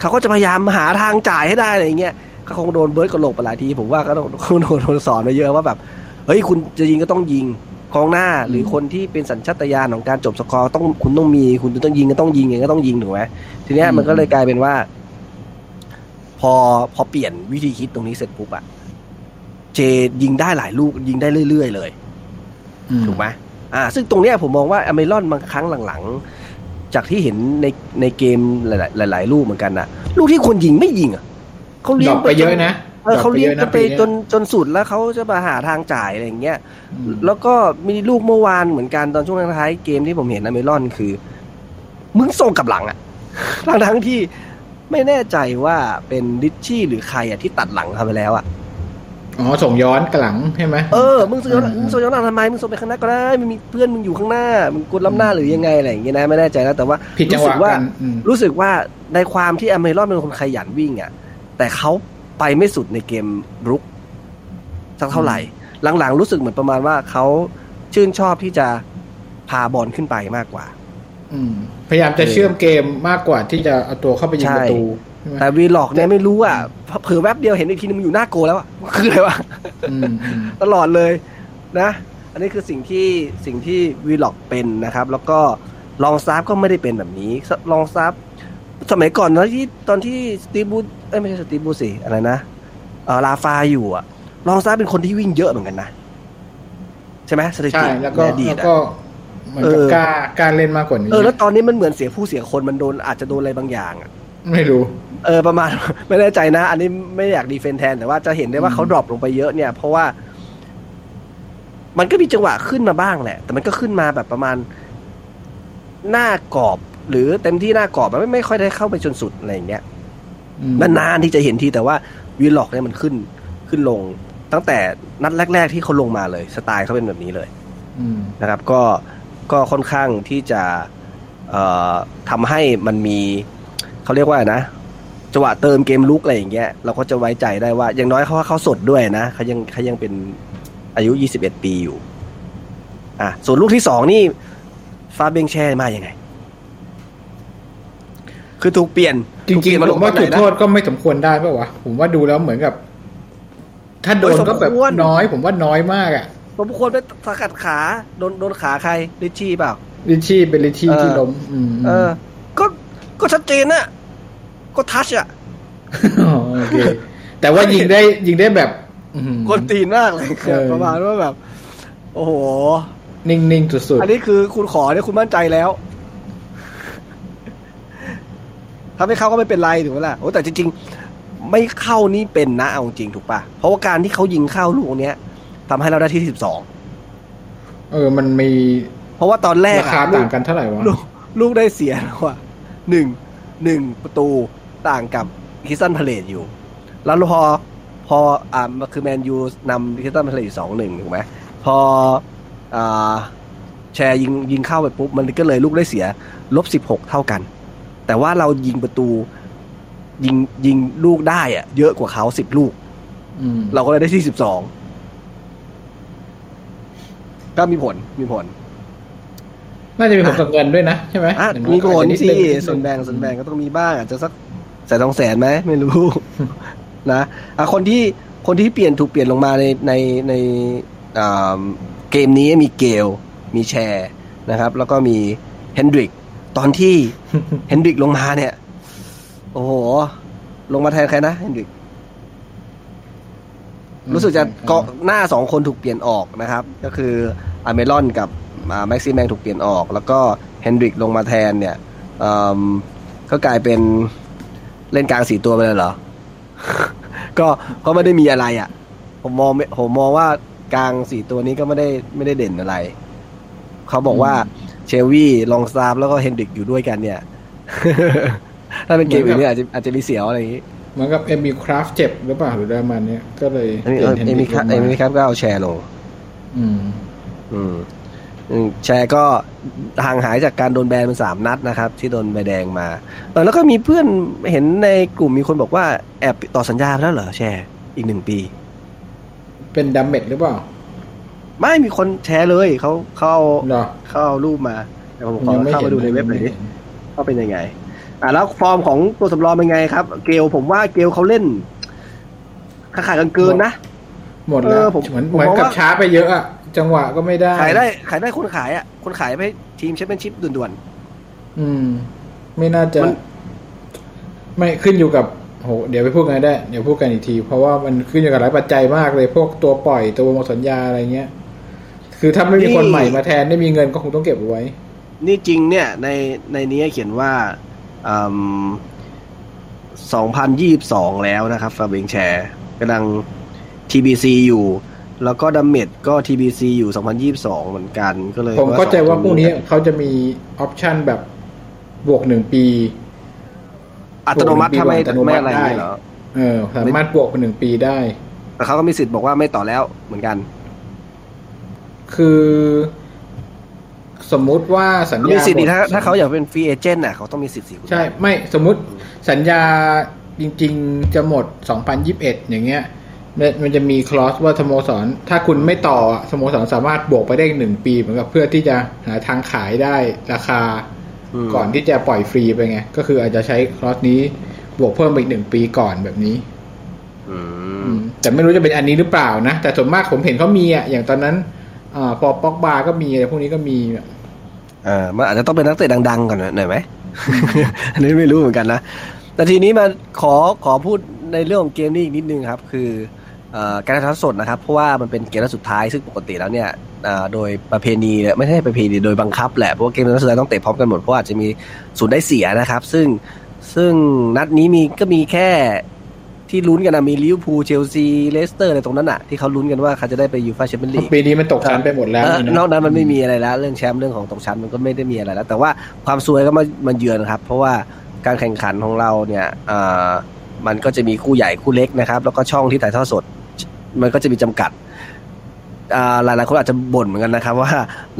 เขาก็จะพยายามหาทางจ่ายให้ได้อะไรเงี้ยเขาคงโดนเบิร์ดกระโหลกไปหลายที ผมว่าก็ต้องคงโดนโดนสอนมาเยอะว่าแบบเฮ้ยคุณจะยิงก็ต้องยิงกองหน้าหรือคนที่เป็นสัญชาตญาณของการจบสกอร์ต้องคุณต้องมี คุณต้องยิงก็ต้องยิงไงก็ต้องยิงถูกไหมทีเนี้ยมันก็เลยกลายเป็นว่า พอพอเปลี่ยนวิธีคิดตรงนี้เสร็จปุ๊บอะเจยิงได้หลายลูกยิงได้เรื่อยๆเลยอืมถูกไหมอ่า ซึ่งตรงเนี้ยผมมองว่าอเมรอนบางครั้งหลังๆ จากที่เห็นในในเกมหลาย ๆ หลายๆลูกเหมือนกันนะลูกที่ควรยิงไม่ยิงอะเขาดเลี้รยองปไปเยอะนะเออเขาเลี้ยงดรจะอไปเยอะะจนจนสุดแล้วเขาจะมาหาทางจ่ายอะไรอย่างเงี้ยอืมแล้วก็มีลูกเมื่อวานเหมือนกันตอนช่วงท้ายๆเกมที่ผมเห็นอเมรอนคือ มึงส่งกลับหลังอะทั้งทั้งๆที่ไม่แน่ใจว่าเป็นดิชชี่หรือใครอะที่ตัดหลังเขาไปแล้วอะ อ๋อส่งย้อนกระหลังใช่ไหมเออมึงส่งย้อนอืมมึงส่งย้อนหลังทำไมมึงส่งไปข้างหน้าก็ได้มันมีเพื่อนมึงอยู่ข้างหน้ามึงกดล้ำหน้าหรือยังไงอะไรอย่างเงี้ยนะไม่แน่ใจนะแต่ว่าผิดจังหรู้วะสึกว่ากันอืมรู้สึกว่าในความที่อเมรอนเป็นคนขยันวิ่งอะแต่เขาไปไม่สุดในเกมรุกสักเท่าไหร่ หลังๆ รู้สึกเหมือนประมาณว่าเขาชื่นชอบที่จะพาบอลขึ้นไปมากกว่าอืมพยายามจะเชื่อมเกมมากกว่าที่จะเอาตัวเข้าไปยิงใช่ประตูใช่ไหม แต่วีล็อกเนี่ยไม่รู้อะเผื่อแวบเดียวเห็นอีกทีนึงมันอยู่หน้า goal แล้วอะคืออะไรวะอืมอืมตลอดเลยนะ อันนี้คือสิ่งที่สิ่งที่วิลล็อกเป็นนะครับ แล้วก็ลองสตาฟก็ไม่ได้เป็นแบบนี้ลองสตาฟสมัยก่อนนะที่ตอนที่สตีฟบรูซเอ้ยไม่ใช่สตีฟบรูซสิอะไรนะเออลาฟาอยู่อะลองซับเป็นคนที่วิ่งเยอะเหมือนกันนะใช่ไหมสถิใช่ติแล้วก็ในอดีตแล้วอะก็เหมือนกับเออกล้ากล้าเล่นมากกว่านี้เออแล้วตอนนี้มันเหมือนเสียผู้เสียคนมันโดนอาจจะโดนอะไรบางอย่างอะ ไม่รู้ เออประมาณไม่แน่ใจนะ อันนี้ไม่อยากดีเฟนแทน แต่ว่าจะเห็นได้ว่าอืมเขาดรอปลงไปเยอะเนี่ย เพราะว่า มันก็มีจังหวะขึ้นมาบ้างแหละ แต่มันก็ขึ้นมาแบบประมาณหน้ากรอบ หรือเต็มที่หน้ากรอบมันไม่ไม่ค่อยได้เข้าไปจนสุดอะไรอย่างเงี้ยอืมนานๆที่จะเห็นทีแต่ว่าวีล็อกเนี่ยมันขึ้นขึ้นลง ตั้งแต่นัดแรก ๆ ที่เขาลงมาเลย สไตล์เขาเป็นแบบนี้เลยอืมนะครับ ก็ก็ค่อนข้างที่จะเอ่อทำให้มันมี เขาเรียกว่านะจังหวะเติมเกมลุกอะไรอย่างเงี้ยเราก็จะไว้ใจได้ว่า อย่างน้อยเขาว่าเขาสดด้วยนะเขายังเขายังเป็นอายุ 21 ปีอยู่ อะส่วนลูกที่สองนี่ฟาเบงแช่มาอย่างไง คือถูกเปลี่ยนจริงถูกเปลี่ยนๆผมว่าลงตอนไหนจุดนะโทษก็ไม่สมควรได้ป่าวะผมว่าดูแล้วเหมือนกับ ถ้าโดนโอ้ยสมก็แบบควรน้อย ผมว่าน้อยมากอะผมควรไปสกัดขาโดนโดนขาใครลิชชี่เปล่าลิชชี่เป็นลิชชี่เออที่ล้มอืมเออ ก็ก็ชัดเจนนะก็ทัชอะอ๋อโอเคแต่ว่ายิงได้ยิงได้แบบอื้อหือคนตีนมากเลยเออประมาณว่าแบบ โอ้โห นิ่งๆ สุดอันนี้คือคุณขอเนี่ยคุณมั่นใจแล้วถ้าไม่เข้าก็ไม่เป็นไรถูกไหมล่ะโอ้แต่จริงๆ ไม่เข้านี่เป็นนะเอาจริงถูกปะเพราะว่าการที่เขายิงเข้าลูกเนี้ยทำให้เราได้ที่สิบสองๆเออมันมี เพราะว่าตอนแรกราคาอะลูต่างกันเท่าไหร่วะลูกลูกได้เสียแล้วอะ หนึ่งหนึ่งประตูต่างกับคริสตัลพาเลซอยู่ แล้วพอพออ่าคือแมนยูนำคริสตัลพาเลซอยู่สองหนึ่งถูกไหมพออ่าแชร์ยิงยิงเข้าไปปุ๊บ มันก็เลยลูกได้เสียลบสิบหกเท่ากัน แต่ว่าเรายิงประตูยิงยิงลูกได้อะเยอะกว่าเขาสิบลูกอืมเราก็เลยได้ที่สิบสองก็มีผลมีผล น่าจะมีผลกับเงินด้วยนะใช่ไหมอะอย่างน้อยมีผลอาจจะนิดสินึงนิดนึงส่วนแบ่งส่วนแบ่งก็ต้องมีบ้างอาจจะสักแสนสองแสนไหมไม่รู้นะอะคนที่คนที่เปลี่ยนถูกเปลี่ยนลงมาในในในอ่าเกมนี้มีเกล มีแชร์นะครับ แล้วก็มีเฮนดริก ตอนที่เฮนดริกลงมาเนี่ย โอ้โห ลงมาแทนใครนะเฮนดริก รู้สึกจะเกาะหน้าสองคนถูกเปลี่ยนออกนะครับ ก็คืออเมรอนกับ แม็กซิแมงถูกเปลี่ยนออก แล้วก็เฮนดริกลงมาแทนเนี่ยอืมก็กลายเป็นเล่นกลางสี่ตัวไปเลยเหรอ ก็ก็ไม่ได้มีอะไรอะ ผมมองไม่ผมมองว่ากลางสี่ตัวนี้ก็ไม่ได้ไม่ได้เด่นอะไร เขาบอกว่าเชลวี่ลองซาบแล้วก็เฮนดริกอยู่ด้วยกันเนี่ย ถ้าเป็นเกมอื่นเนี่ยอาจจะอาจจะมีเสียวอะไรอย่างนี้เหมือนกับเอมีคราฟเจ็บหรือเปล่าหรือประมาณเนี้ยก็เลยเอมิปลี่ยนเอมิครับ Henry เอลงมิครับก็เอาแชร์ลง อืม อืมอืม แชร์ก็ห่างหายจากการโดนแบนเป็นสามนัดนะครับ ที่โดนใบแดงมาเออแล้วก็มีเพื่อนเห็นในกลุ่มมีคนบอกว่าแอบต่อสัญญาไปแล้วเหรอแชร์อีกหนึ่งปี เป็นดัมเมดหรือเปล่า ไม่มีคนแชร์เลยเขาเขาเอาเหรอเขาเอารูปมาเดี๋ยวผมขอยังไม่เข้าเห็มานดูในเว็บหน่อยดิงไม่ห็ว่าเป็นยังไง อ่าแล้วฟอร์มของตัวสำรองเป็นไงครับ เกลผมว่าเกลเขาเล่นขาขาดกันเกินนะ หมดเอแล้วอผมเหมือนผมเหมือนมองกับว่าช้าไปเยอะอะ จังหวะก็ไม่ได้ ขายได้ขายได้คนขายอะ คนขายไปให้ทีมแชมเปี้ยนชิพด่วนอืม ไม่น่าจะมันไม่ขึ้นอยู่กับโหเดี๋ยวไปพูดกันได้ เดี๋ยวพูดกันอีกที เพราะว่ามันขึ้นอยู่กับหลายปัจจัยมากเลยพวกตัวปล่อยตัวหมดสัญญาอะไรเงี้ย คือถ้าไม่มีคนใหม่มาแทนไม่มีเงินก็คงต้องเก็บเอาไว้ๆนี่จริงเนี่ยในในนี้เขียนว่าสองพันยี่สองแล้วนะครับฟาเบงแชร์กำลัง TBC อยู่ แล้วก็ดัมเมตต์ก็ TBC อยู่ 2022 เหมือนกัน ก็เลยผมเข้าใจว่าสองพตัวพวกนี้เขาจะมี option แบบบวกหนึ่งปี อัตโนมัติถ้าไม่อัตโนมัไม่ได้อะไรอย่างนี้เหรอเออสามารถบวกเป็นหนึ่งปีได้ แต่เขาก็มีสิทธิ์บอกว่าไม่ต่อแล้วเหมือนกัน คือ สมมุติว่าสัญญามีสิทธิ์ดิถ้าหมดถ้าเขาอยากเป็น free agent น่ะเขาต้องมีสิทธิ์สิคุณใช่ ไม่สมมุติสัญญาจริง ๆ จะหมด 2021 อย่างเงี้ย มันมันจะมีคลอสว่าสโมสร ถ้าคุณไม่ต่ออะสโมสรสามารถบวกไปได้อีกหนึ่งปีเหมือนกับเพื่อที่จะหาทางขายได้ราคามก่อนที่จะปล่อยฟรีไปไง ก็คืออาจจะใช้คลอสนี้บวกเพิ่มไปอีกหนึ่งปีก่อนแบบนี้อือืมมแต่ไม่รู้จะเป็นอันนี้หรือเปล่านะ แต่ส่วนมากผมเห็นเขามีอะอย่างตอนนั้นอ่าพอป็อกบาก็มีอะไรพวกนี้ก็มีอะเออมันอาจจะต้องเป็นนักเตะดัง ๆ ก่อนหน่อยไหมอันนี้ไม่รู้เหมือนกันนะแต่ทีนี้มาขอขอพูดในเรื่องของเกมนี้อีกนิดนึงครับ คือเอ่อ การถ่ายทอดสดนะครับ เพราะว่ามันเป็นเกมนัดสุดท้ายซึ่งปกติแล้วเนี่ยเอ่อโดยประเพณีเนี่ยไม่ใช่ประเพณีโดยบังคับแหละเพราะว่าเกมนัดสุดท้ายต้องเตะพร้อมกันหมดเพราะว่าอาจจะมีศูนย์ได้เสียนะครับ ซึ่งซึ่งนัดนี้มีก็มีแค่ที่ลุ้นกันนะมีลิเวอร์พูลเชลซีเลสเตอร์อะไรตรงนั้นอะที่เขาลุ้นกันว่าเขาจะได้ไปยูฟ่าแชมเปี้ยนลีกปีนี้มันตกชั้นไปหมดแล้วเออนี่นอกนั้นนะมันไม่มีอะไรแล้ว เรื่องแชมป์เรื่องของตกชั้นมันก็ไม่ได้มีอะไรแล้ว แต่ว่าความซวยก็มามันเยือนครับ เพราะว่าการแข่งขันของเราเนี่ยเอ่อมันก็จะมีคู่ใหญ่คู่เล็กนะครับ แล้วก็ช่องที่ถ่ายทอดสด มันก็จะมีจำกัดอ่าหลายๆคนอาจจะบ่นเหมือนกันนะครับว่า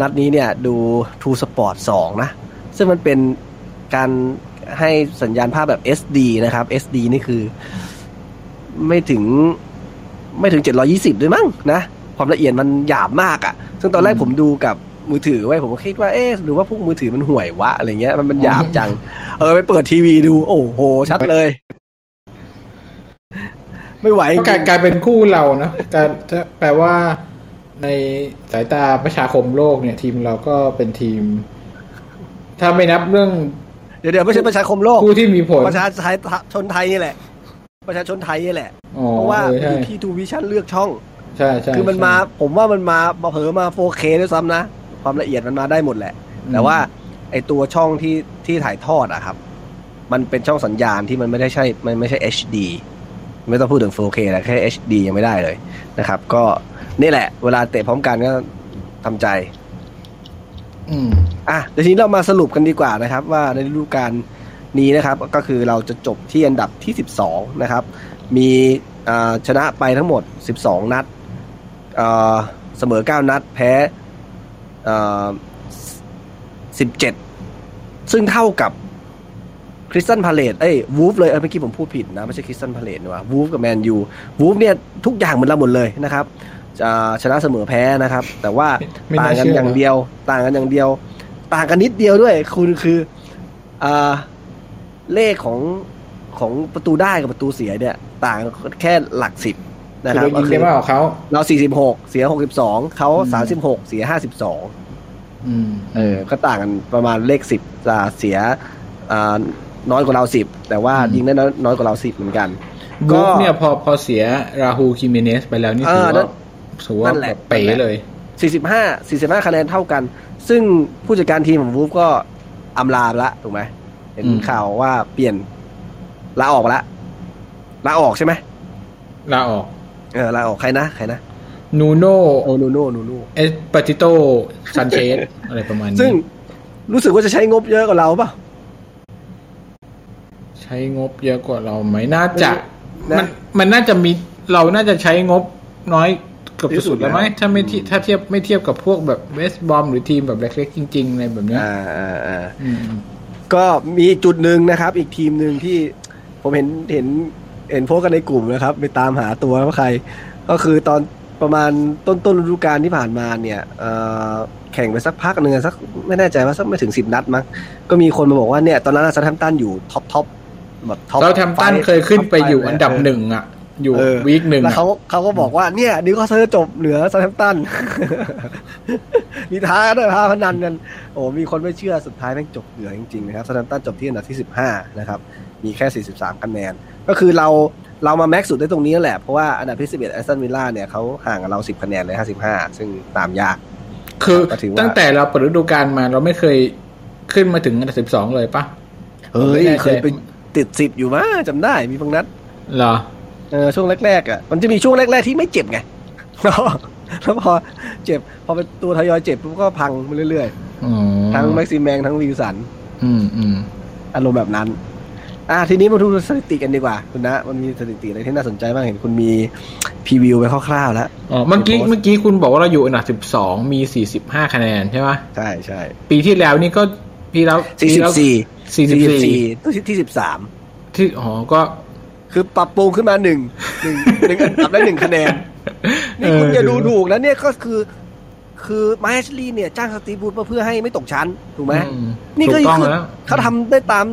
นัดนี้เนี่ยดู True Sport 2นะ ซึ่งมันเป็นการให้สัญญาณภาพแบบ SD นะครับ SD นี่คือ ไม่ถึงไม่ถึง 720 ด้วยมั้งนะ ความละเอียดมันหยาบมากอะ่ะ ซึ่งตอนแรกผมดูกับมือถือไว้ผมก็คิดว่าเอ๊ะหรือว่าพวกมือถือมันห่วยวะอะไรเงี้ยมันมันหยาบจัง เออไปเปิดทีวีดู โอ้โห ชัดเลย ไม่ไหวจก็กลายริงกลายเป็นคู่เรานะการถ้าแปลว่าในสายตาประชาคมโลกเนี่ย ทีมเราก็เป็นทีม ถ้าไม่นับเรื่อง เดี๋ยวเดี๋ยวไม่ใช่ประชาคมโลกคู่ที่มีผลประชาไทยชนไทยนี่แหละ ประชาชนไทยนี่แหละอ๋อเพราะว่าเออใช่อยู่ที่ทูวิชั่นเลือกช่องใช่ใช่คือมันมาใช่ผมว่ามันมาเผลอมา 4K ด้วยซ้ำนะ ความละเอียดมันมาได้หมดแหละอืมแต่ว่าไอตัวช่องที่ที่ถ่ายทอดอะครับ มันเป็นช่องสัญญาณที่มันไม่ได้ใช่ มันไม่ใช่ HD ไม่ต้องพูดถึง 4K แล้วแค่ HD ยังไม่ได้เลยนะครับ ก็นี่แหละ เวลาเตะพร้อมกันก็ทำใจ อืมอะเดี๋ยวทีนี้เรามาสรุปกันดีกว่านะครับ ว่าในฤดูกาลนี้นะครับ ก็คือเราจะจบที่อันดับที่ 12 นะครับ มีอ่าชนะไปทั้งหมด 12 นัดอ่าเสมอ 9 นัดแพ้อ่า17 ซึ่งเท่ากับ คริสตัลพาเลซเอ้ยวูล์ฟเลยเออเมื่อกี้ผมพูดผิดนะ ไม่ใช่คริสตัลพาเลซนะว่าวูล์ฟกับแมนยูวูล์ฟเนี่ยทุกอย่างเหมือนเราหมดเลยนะครับจะชนะเสมอแพ้นะครับ แต่ว่าไม่น่ากันเชื่อนะต่างกันอย่างเดียว ต่างกันอย่างเดียว ต่างกันนิดเดียวด้วย คุณคืออ่าเลขของของประตูได้กับประตูเสียเนี่ย ต่างแค่หลักสิบนะคือครับเรายิงได้มากกว่าเขาเรา46เสีย62เขาอืม36เสีย52อืมเออ ก็ต่างกันประมาณเลข10จะเสียอ่า น้อยกว่าเรา10แต่ว่ายิงได้น้อยน้อยกว่าเรา10เหมือนกันบุ๊กเนี่ยพอพอเสียราฮูคิเมเนสไปแล้วนี่ถือเออนั่ว่านถือว่านั่นแหละแบบเป๋เลย45 45คะแนนเท่ากัน ซึ่งผู้จัดการทีมของวูล์ฟก็อำลาไปละถูกไหมเห็นอืมข่าวว่าเปลี่ยนลาออกไปละลาออกใช่ไหมลาออกเออลาออกใครนะใครนะนูโนโอนูโนนูโนเอสปิริโตซานโตอะไรประมาณนี้ซึ่งรู้สึกว่าจะใช้งบเยอะกว่าเราเปล่ะ ใช้งบเยอะกว่าเราไหมน่าจะ นะมันมันน่าจะมีเราน่าจะใช้งบน้อยเกือบที่สุสุดดแล้วไหมนะถ้าไม่ที่ถ้าเทียบไม่เทียบกับพวกแบบเวสบอมหรือทีมแบบเล็กๆจริงๆอะไรแบบเนี้ยอ่าอ่าอ่า อืม ก็มีอีกจุดหนึ่งนะครับ อีกทีมหนึ่งที่ผมเห็นเห็นเห็นโพสต์กันในกลุ่มนะครับ ไปตามหาตัวว่าใคร ก็คือตอนประมาณต้นต้นฤดูกาลที่ผ่านมาเนี่ยเอ่อแข่งไปสักพักหนึ่งสักไม่แน่ใจว่าสักไม่ถึงสิบนัดมั้งก็มีคนมาบอกว่าเนี่ยตอนนั้นซาแทมตันอยู่ท็อปทtop แบบ top เซาแธมป์ตันเคยขึ้นไปอยู่อันดับหนึ่งอะ อยู่เออ week หนึ่งแล้วอะเขาเขาก็บอกว่าเนี่ยนิวคาสเซิลจบเหนือเซาแธมป์ตันมีท้าด้วยท้าพนันกันโอ้มีคนไม่เชื่อสุดท้ายแม่งจบเหนือจริงๆนะครับเซาแธมป์ตันจบที่อันดับที่สิบห้านะครับ มีแค่43คะแนน ก็คือเราเรามา max สุดได้ตรงนี้นั่นแหละเพราะว่าอันดับที่11แอสตันวิลล่าเนี่ยเขาห่างกับเรา10คะแนนเลย55ซึ่งตามยาก คือก็ถือว่าตั้งแต่เราเปิดฤดูกาลมาเราไม่เคยขึ้นมาถึงอันดับสิบสองเลยปะเฮ้ยไม่แน่ใจเคยไป ติด10อยู่มาจำได้มีบางนัดเหรอเออช่วงแรกๆอะมันจะมีช่วงแรก ๆ ที่ไม่เจ็บไงแล้วแล้วพอเจ็บ พอเป็นตัวทยอยเจ็บปุ๊บก็พังไปเรื่อยอ๋อๆทั้งแม็กซิมแมงทั้งวิลสันอืมอืมอารมณ์แบบนั้น อะทีนี้มาดูสถิติกันดีกว่า คุณนะ มันมีสถิติอะไรที่น่าสนใจบ้างเห็นคุณมีพรีวิวไปคร่าวๆแล้วอ๋อเมื่อกี้โพสต์เมื่อกี้คุณบอกว่าเราอยู่อันดับสิบสองมีสี่สิบห้าคะแนนใช่ปะใช่ใช่ปีที่แล้วนี่ก็ปีแล้วสี่ปีสิบแล้วสี่ สี่สิบสี่ตัวที่ที่สิบสามที่อ๋อก็คือปรับปรุงขึ้นมาหนึ่งหนึ่งหนึ่งอันดับได้หนึ่งคะแนน นี่คุณเอออย่าดูถูกนะเนี่ยก็คือ คือไมแอชลีย์เนี่ย จ้างสตีฟบูธมาเพื่อให้ไม่ตกชั้น ถูกไหมอืมนี่ก็ถูกต้องคือแล้วเขาทำได้ตาม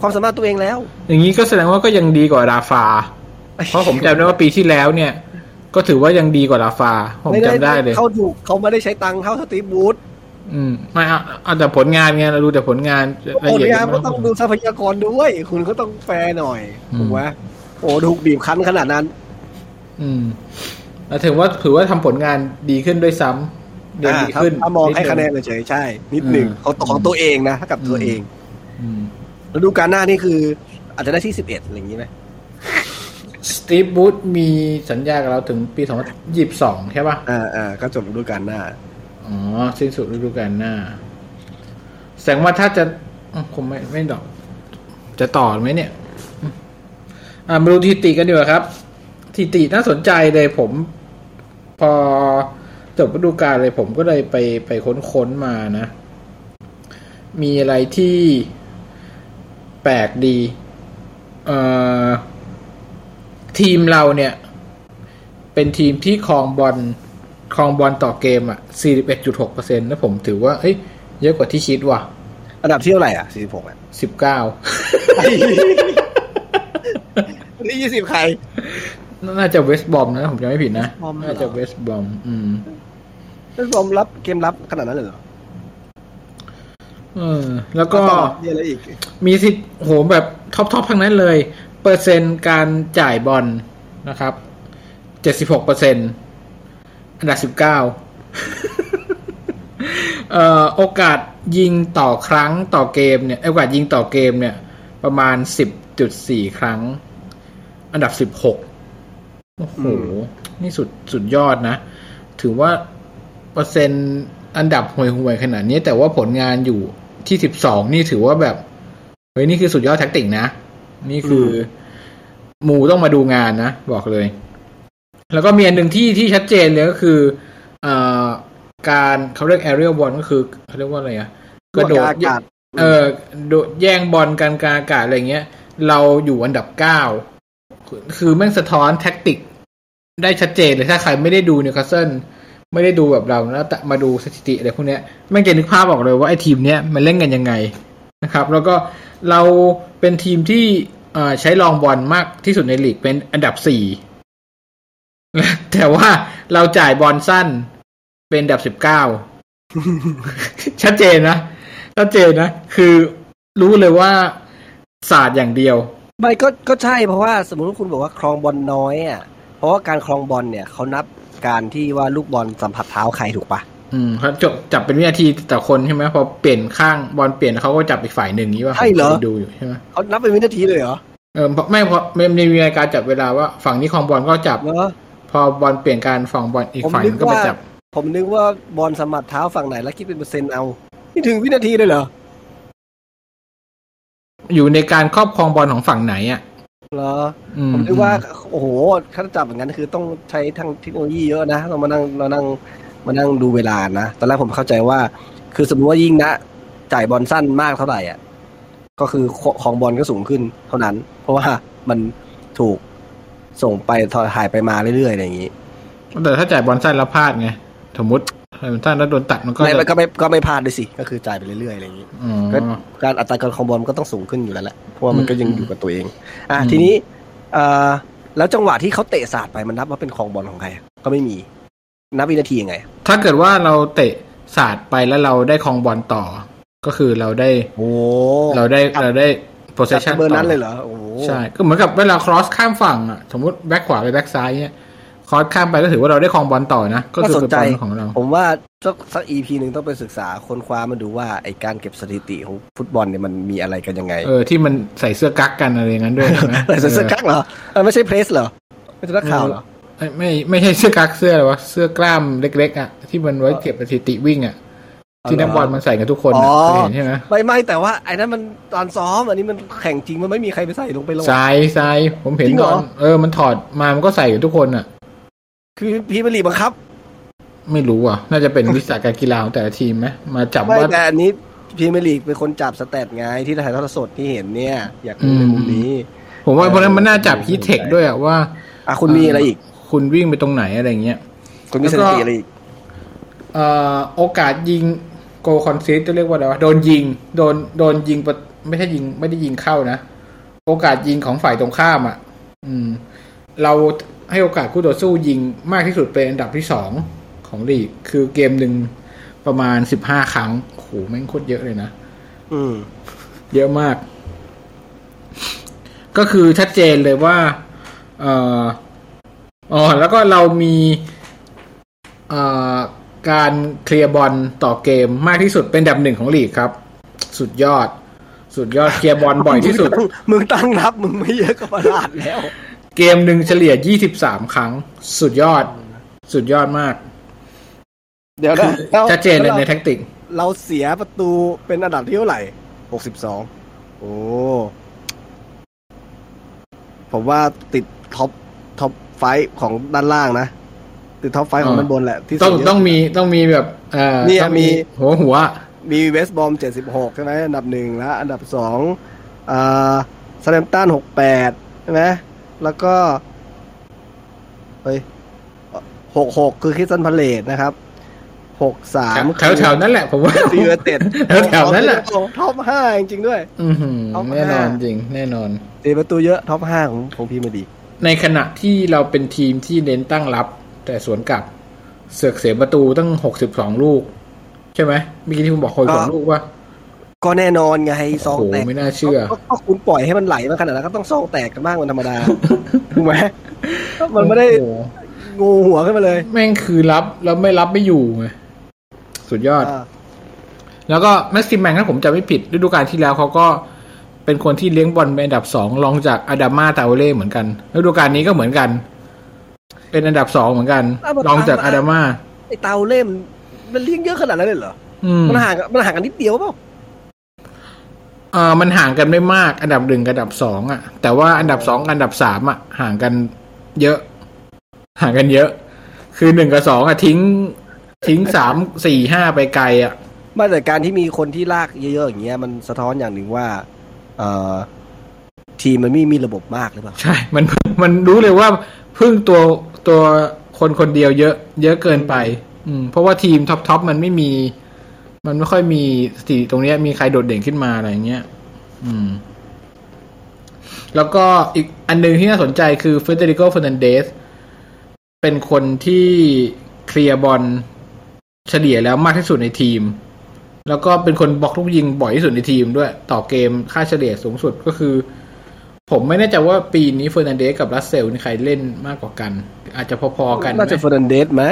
ความสามารถตัวเองแล้ว อย่างนี้ก็แสดงว่าก็ยังดีกว่าราฟา เพราะผมจำได้ว่าปีที่แล้วเนี่ย ก็ถือว่ายังดีกว่าราฟา ผมจำได้เลยเขาถูกเขาไม่ได้ใช้ตังค์เท่าสตีฟบูธ อืมไม่เอาเอาแต่ผลงานไงเราดูแต่ผลงานละโอ้เอียดยก็ต้องดูทรัพยากรด้วย คุณก็ต้องแฟร์หน่อยถูกไหมโอ้ถูกบีบคั้นขนาดนั้น อืมแล้วถือว่าถือว่าทำผลงานดีขึ้นด้วยซ้ำเดือนอ่าดีขึ้นถ้าถ้ามองให้ดงคะแนนเฉยๆใช่ นิดหนึ่งอืมของของตัวเองนะถ้ากับตัวเองอืมแล้วดูการหน้านี่คือ อาจจะได้ที่สิบเอ็ดอะไรอย่างนี้ไหมสตีฟบูธมีสัญญากับเราถึงปีสองพันยี่สิบสองใช่ป่ะอ่าอ่าก็จบฤดูกาลหน้า อ๋อ สิ้นสุดฤดูกาลหน้า แสดงว่าถ้าจะอืมคงไม่ไม่ดอก จะต่อไหมเนี่ย อ่ามาดูทีติกันดีกว่าครับ ทีติน่าสนใจเลยผม พอจบฤดูกาลเลยผมก็เลยไปไปค้นๆมานะ มีอะไรที่แปลกดีเอ่อทีมเราเนี่ย เป็นทีมที่ครองบอล ครองบอลต่อเกมอะ 41.6%แล้วผมถือว่าเฮ้ยเยอะกว่าที่คิดว่ะ อันดับที่เท่าไหร่อะสี่สิบหกอะ19นี่ยี่สิบใคร น่าจะเวสต์บอมนะ ผมจำไม่ผิดนะ West Brom น่าจะเวสต์บอม อืมเป็นผมรับเกมรับขนาดนั้นเลยเหรอเออแล้วก็ต่อเยอะเลยอีกมีสิทธิ์โหแบบ top top ทั้งนั้นเลย เปอร์เซ็นต์การจ่ายบอลนะครับ 76เปอร์เซ็นต์ อันดับ19เอ่อโอกาสยิงต่อครั้งต่อเกมเนี่ยโอกาสยิงต่อเกมเนี่ย ประมาณ10.4ครั้ง อันดับ16โอ้โห นี่สุดสุดยอดนะ ถือว่าเปอร์เซ็นต์อันดับห่วยๆขนาดนี้แต่ว่าผลงานอยู่ที่สิบสองนี่ถือว่าแบบ เฮ้ย นี่คือสุดยอดแท็กติกนะ นี่คืออหมูต้องมาดูงานนะ บอกเลย แล้วก็มีอันหนึ่งที่ที่ชัดเจนเลยก็คือเอ่อการเขาเรียก aerial ball ก็คือเขาเรียกว่าอะไรอะกระโดดอากาศเออโดดแย่งบอลกันกลางอากาศอะไรเงี้ย เราอยู่อันดับเก้าคือคือแม่งสะท้อน tactic ได้ชัดเจนเลยถ้าใครไม่ได้ดูนิวคาสเซิลไม่ได้ดูแบบเราแล้วแต่มาดูสถิติอะไรพวกเนี้ยแม่งจะนึกภาพออกเลยว่าไอ้ทีมเนี้ยมันเล่นกันยังไงนะครับ แล้วก็เราเป็นทีมที่เอ่อใช้ long ball มากที่สุดในลีกเป็นอันดับสี่ แต่ว่าเราจ่ายบอลสั้นเป็นอันดับสิบเก้าชัดเจนนะชัดเจนนะ คือรู้เลยว่าศาสตร์อย่างเดียว ไม่ก็ก็ใช่เพราะว่าสมมติว่าคุณบอกว่าครองบอลน้อยอะเพราะว่าการครองบอลเนี่ยเขานับการที่ว่าลูกบอลสัมผัสเท้าใครถูกปะอืมเขาจบจับเป็นวินาทีต่อคนใช่ไหมพอเปลี่ยนข้างบอลเปลี่ยนเขาก็จับอีกฝ่ายหนึ่งนี้ว่าใช่เหรอดูอยู่ใช่ไหมเขานับเป็นวินาทีเลยเหรอเออเพราะไม่เพราะมันมีรายการจับเวลาว่าฝั่งนี้ของบอลก็จับเหร อพอบอลเปลี่ยนการฝั่งบอลอีกผมฝ่ายนึนึกงก็มาว่าจับ ผมนึกว่าบอลสัมผัสเท้าฝั่งไหนแล้วคิดเป็นเปอร์เซ็นต์เอา นี่ถึงวินาทีเลยเหรอ อยู่ในการครอบครองบอลของฝั่งไหนอะเหรออืมผมนึกว่า โอ้โหถ้าจับอย่างนั้นคือต้องใช้ทางเทคโนโลยีเยอะนะต้องมานั่งมานั่งมานั่งดูเวลานะ ตอนแรกผมเข้าใจว่า คือสมมติว่ายิ่งนะ จ่ายบอลสั้นมากเท่าไหร่อะ ก็คือของบอลก็สูงขึ้นเท่านั้น เพราะว่ามันถูก ส่งไปถ่ายไปมาเรื่อยๆอะไรอย่างนี้ แต่ถ้าจ่ายบอลสั้นแล้วพลาดไงสมมติบอลสั้นแล้วโดนตัดมันก็ไม่จะมันก็ไม่ก็ไม่พลาดด้วยสิ ก็คือจ่ายไปเรื่อยๆอะไรอย่างนี้อ๋อก็การอัตราการคอมบอลมันก็ต้องสูงขึ้นอยู่แล้วแหละเพราะว่ามันก็ยังอืมอยู่กับตัวเอง อะอืมทีนี้เอ่อแล้วจังหวะที่เขาเตะศาสตร์ไปมันนับว่าเป็นคองบอลของใคร ก็ไม่มี นับวินาทียังไง ถ้าเกิดว่าเราเตะศาสตร์ไปแล้วเราได้ครองบอลต่อ ก็คือเราได้โอ้เราได้จับเราได้จับ possession เบอร์ต่นั้นเลยเหรอโอ้โห ใช่ก็เหมือนกับเวลา cross ข้ามฝั่งอะสมมติแบ็คขวาไปแบ็คซ้ายเนี่ย cross ข้ามไปก็ถือว่าเราได้ครองบอลต่อนะ ก็ก็คือสนเป็นใจบอลของเรา ผมว่าสักสัก EP หนึ่งต้องไปศึกษาค้นคว้ามาดูว่าไอ้การเก็บสถิติของฟุตบอลเนี่ยมันมีอะไรกันยังไง เออที่มันใส่เสื้อกั๊กกันอะไรอย่างนั้นด้วยใช่ไหมใส่เสื้อกั๊กเหรอเออไม่ใช่ press เหรอไม่ใช่นักข่าวเหรอเออไม่ไม่ใช่เสื้อกั๊กเสื้ออะไรวะเสื้อกล้ามเล็กๆอะที่มันไว้เก็บสถิติวิ่งอะ ที่นักบอลมันใส่กันทุกคนอะอ๋อเคยเห็นใช่ไหมไม่ไม่แต่ว่าไอ้นั้นมันตอนซ้อม อันนี้มันแข่งจริงมันไม่มีใครไปใส่ลงไปลงทรายทรายผมเห็นจริงเหตรออนเออมันถอดมามันก็ใส่กันทุกคนอะ คือพีมลีกบังคับ ไม่รู้อะ น่าจะเป็นวิสาการกีฬาของแต่ละทีมไหมมาจับไม่ว่าแต่อันนี้พรีเมียร์ลีกเป็นคนจับสแตทไงที่ถ่ายทอดสดที่เห็นเนี่ย อยากรู้ในอืมมุมนี้ ผมว่าเพราะฉะนั้นมันน่าจับฮีทเทคด้วยอะว่าอะคุณมีอะไรอีก คุณวิ่งไปตรงไหนอะไรเงี้ยคุณมีสแล้วถิก็ติอะไรอีกเอ่อโอกาสยิง โกคอนซีจะเรียกว่าอะไรวะโดนยิง โดนโดนยิงประไม่ใช่ยิงไม่ได้ยิงเข้านะ โอกาสยิงของฝ่ายตรงข้ามอะ อืม เราให้โอกาสคู่ต่อสู้ยิงมากที่สุดเป็นอันดับที่สองของลีก คือเกมหนึ่งประมาณสิบห้าครั้งโอ้โหแม่งโคตรเยอะเลยนะอืม เยอะมาก ก็คือชัดเจนเลยว่า เอ่ออ๋อแล้วก็เรามี เอ่อ การเคลียร์บอลต่อเกมมากที่สุดเป็นอันดับหนึ่งของลีกครับ สุดยอด สุดยอดเคลียร์บอลบ่อยที่สุด มึงตั้งรับ มึงไม่เยอะก็ประหลาดแล้ว เกมหนึ่งเฉลี่ย23ครั้ง สุดยอด สุดยอดมาก เดี๋ยวนะอาชัดเจนเลยในแท็กติก เราเสียประตูเป็นอันดับที่เท่าไหร่หกสิบสองโอ้ผมว่าติดท็อปท็อปไฟว์ของด้านล่างนะ ติดท็อปไฟว์ของอ่าด้านบนแหละที่ต้องเสียเยะต้องมีต้องมีแบบเอ่อเนี่ยต้องมีหัวหัว มีเวสต์บอมเจ็ดสิบหกใช่ไหมอันดับหนึ่งแล้ว อันดับสองอ่าซาเลมตันหกแปดใช่ไหมแล้วก็เฮ้ยหกหกคือคิสตันพาเลตนะครับหกสามแถวแถวๆนั้นแหละผมว่าซีเวเจ็ดแถวๆนั้นแหละ top ห้าจริงๆด้วยอือหือเอามาแน่นอนจริง แน่นอนเสียประตูเยอะ top ห้าของของพรีเมียร์ดิ ในขณะที่เราเป็นทีมที่เน้นตั้งรับ แต่สวนกลับ เสือกเสียประตูตั้งหกสิบสองลูก ใช่ไหมเมื่อกี้ที่คุณบอกคนสองลูกว่าก็แน่นอนไงซโอ้โหไม่น่าเชื่อก็ก็คุณปล่อยให้มันไหลมาขนาดนั้นก็ต้องซองแตกกันบ้างเป็นธรรมดาถูกไหมมันไม่ได้โอ้โหโงหัวขึ้นมาเลย แม่งคือรับแล้วไม่รับไม่อยู่ไงสุดยอดอ่าแล้วก็แม็กซิมแมนถ้าผมจำไม่ผิดฤดูกาลที่แล้วเขาก็เป็นคนที่เลี้ยงบอลเป็นอันดับสองรองจากอาดามาตาโอเล่เหมือนกันฤดูกาลนี้ก็เหมือนกัน เป็นอันดับสองเหมือนกันรองจากอาดามาไอเตาเล่ม มันเลี้ยงเยอะขนาดนั้นเลยเหรออืมมันห่างกันมันห่างกันนิดเดียวเปล่าเออมันห่างกันไม่มาก อันดับหนึ่งกับอันดับสองอะ แต่ว่าอันดับสองกับอันดับสามอะ ห่างกันเยอะ ห่างกันเยอะ คือหนึ่งกับสองอะทิ้ง ทิ้งสามสี่ห้าไปไกลอะไมาแต่การที่มีคนที่ลากเยอะๆอย่างเงี้ยมันสะท้อนอย่างหนึ่งว่า เอ่อทีมมันไม่มีระบบมากหรือเปล่า ใช่ มันมันรู้เลยว่าพึ่งตัว ตัวคนคนเดียวเยอะ เยอะเกินไป อืม เพราะว่าทีมท็อปทอปมันไม่มี มันไม่ค่อยมีสถิติตรงนี้มีใครโดดเด่นขึ้นมาอะไรเงี้ย อืม แล้วก็อีกอันหนึ่งที่น่าสนใจคือเฟเดริโกฟ r ร์นันเดสเป็นคนที่เคลียร์บอลเฉลี่ยแล้วมากที่สุดในทีม แล้วก็เป็นคนบล็อกลูกยิงบ่อยที่สุดในทีมด้วย ต่อเกมค่าเฉลี่ยสูงสุดก็คือ ผมไม่แน่ใจว่าปีนี้เฟอร์นันเดสกับรัสเซลนี่ใครเล่นมากกว่ากัน อาจจะพอๆกันไหมน่าจะเฟอร์นันเดสไหม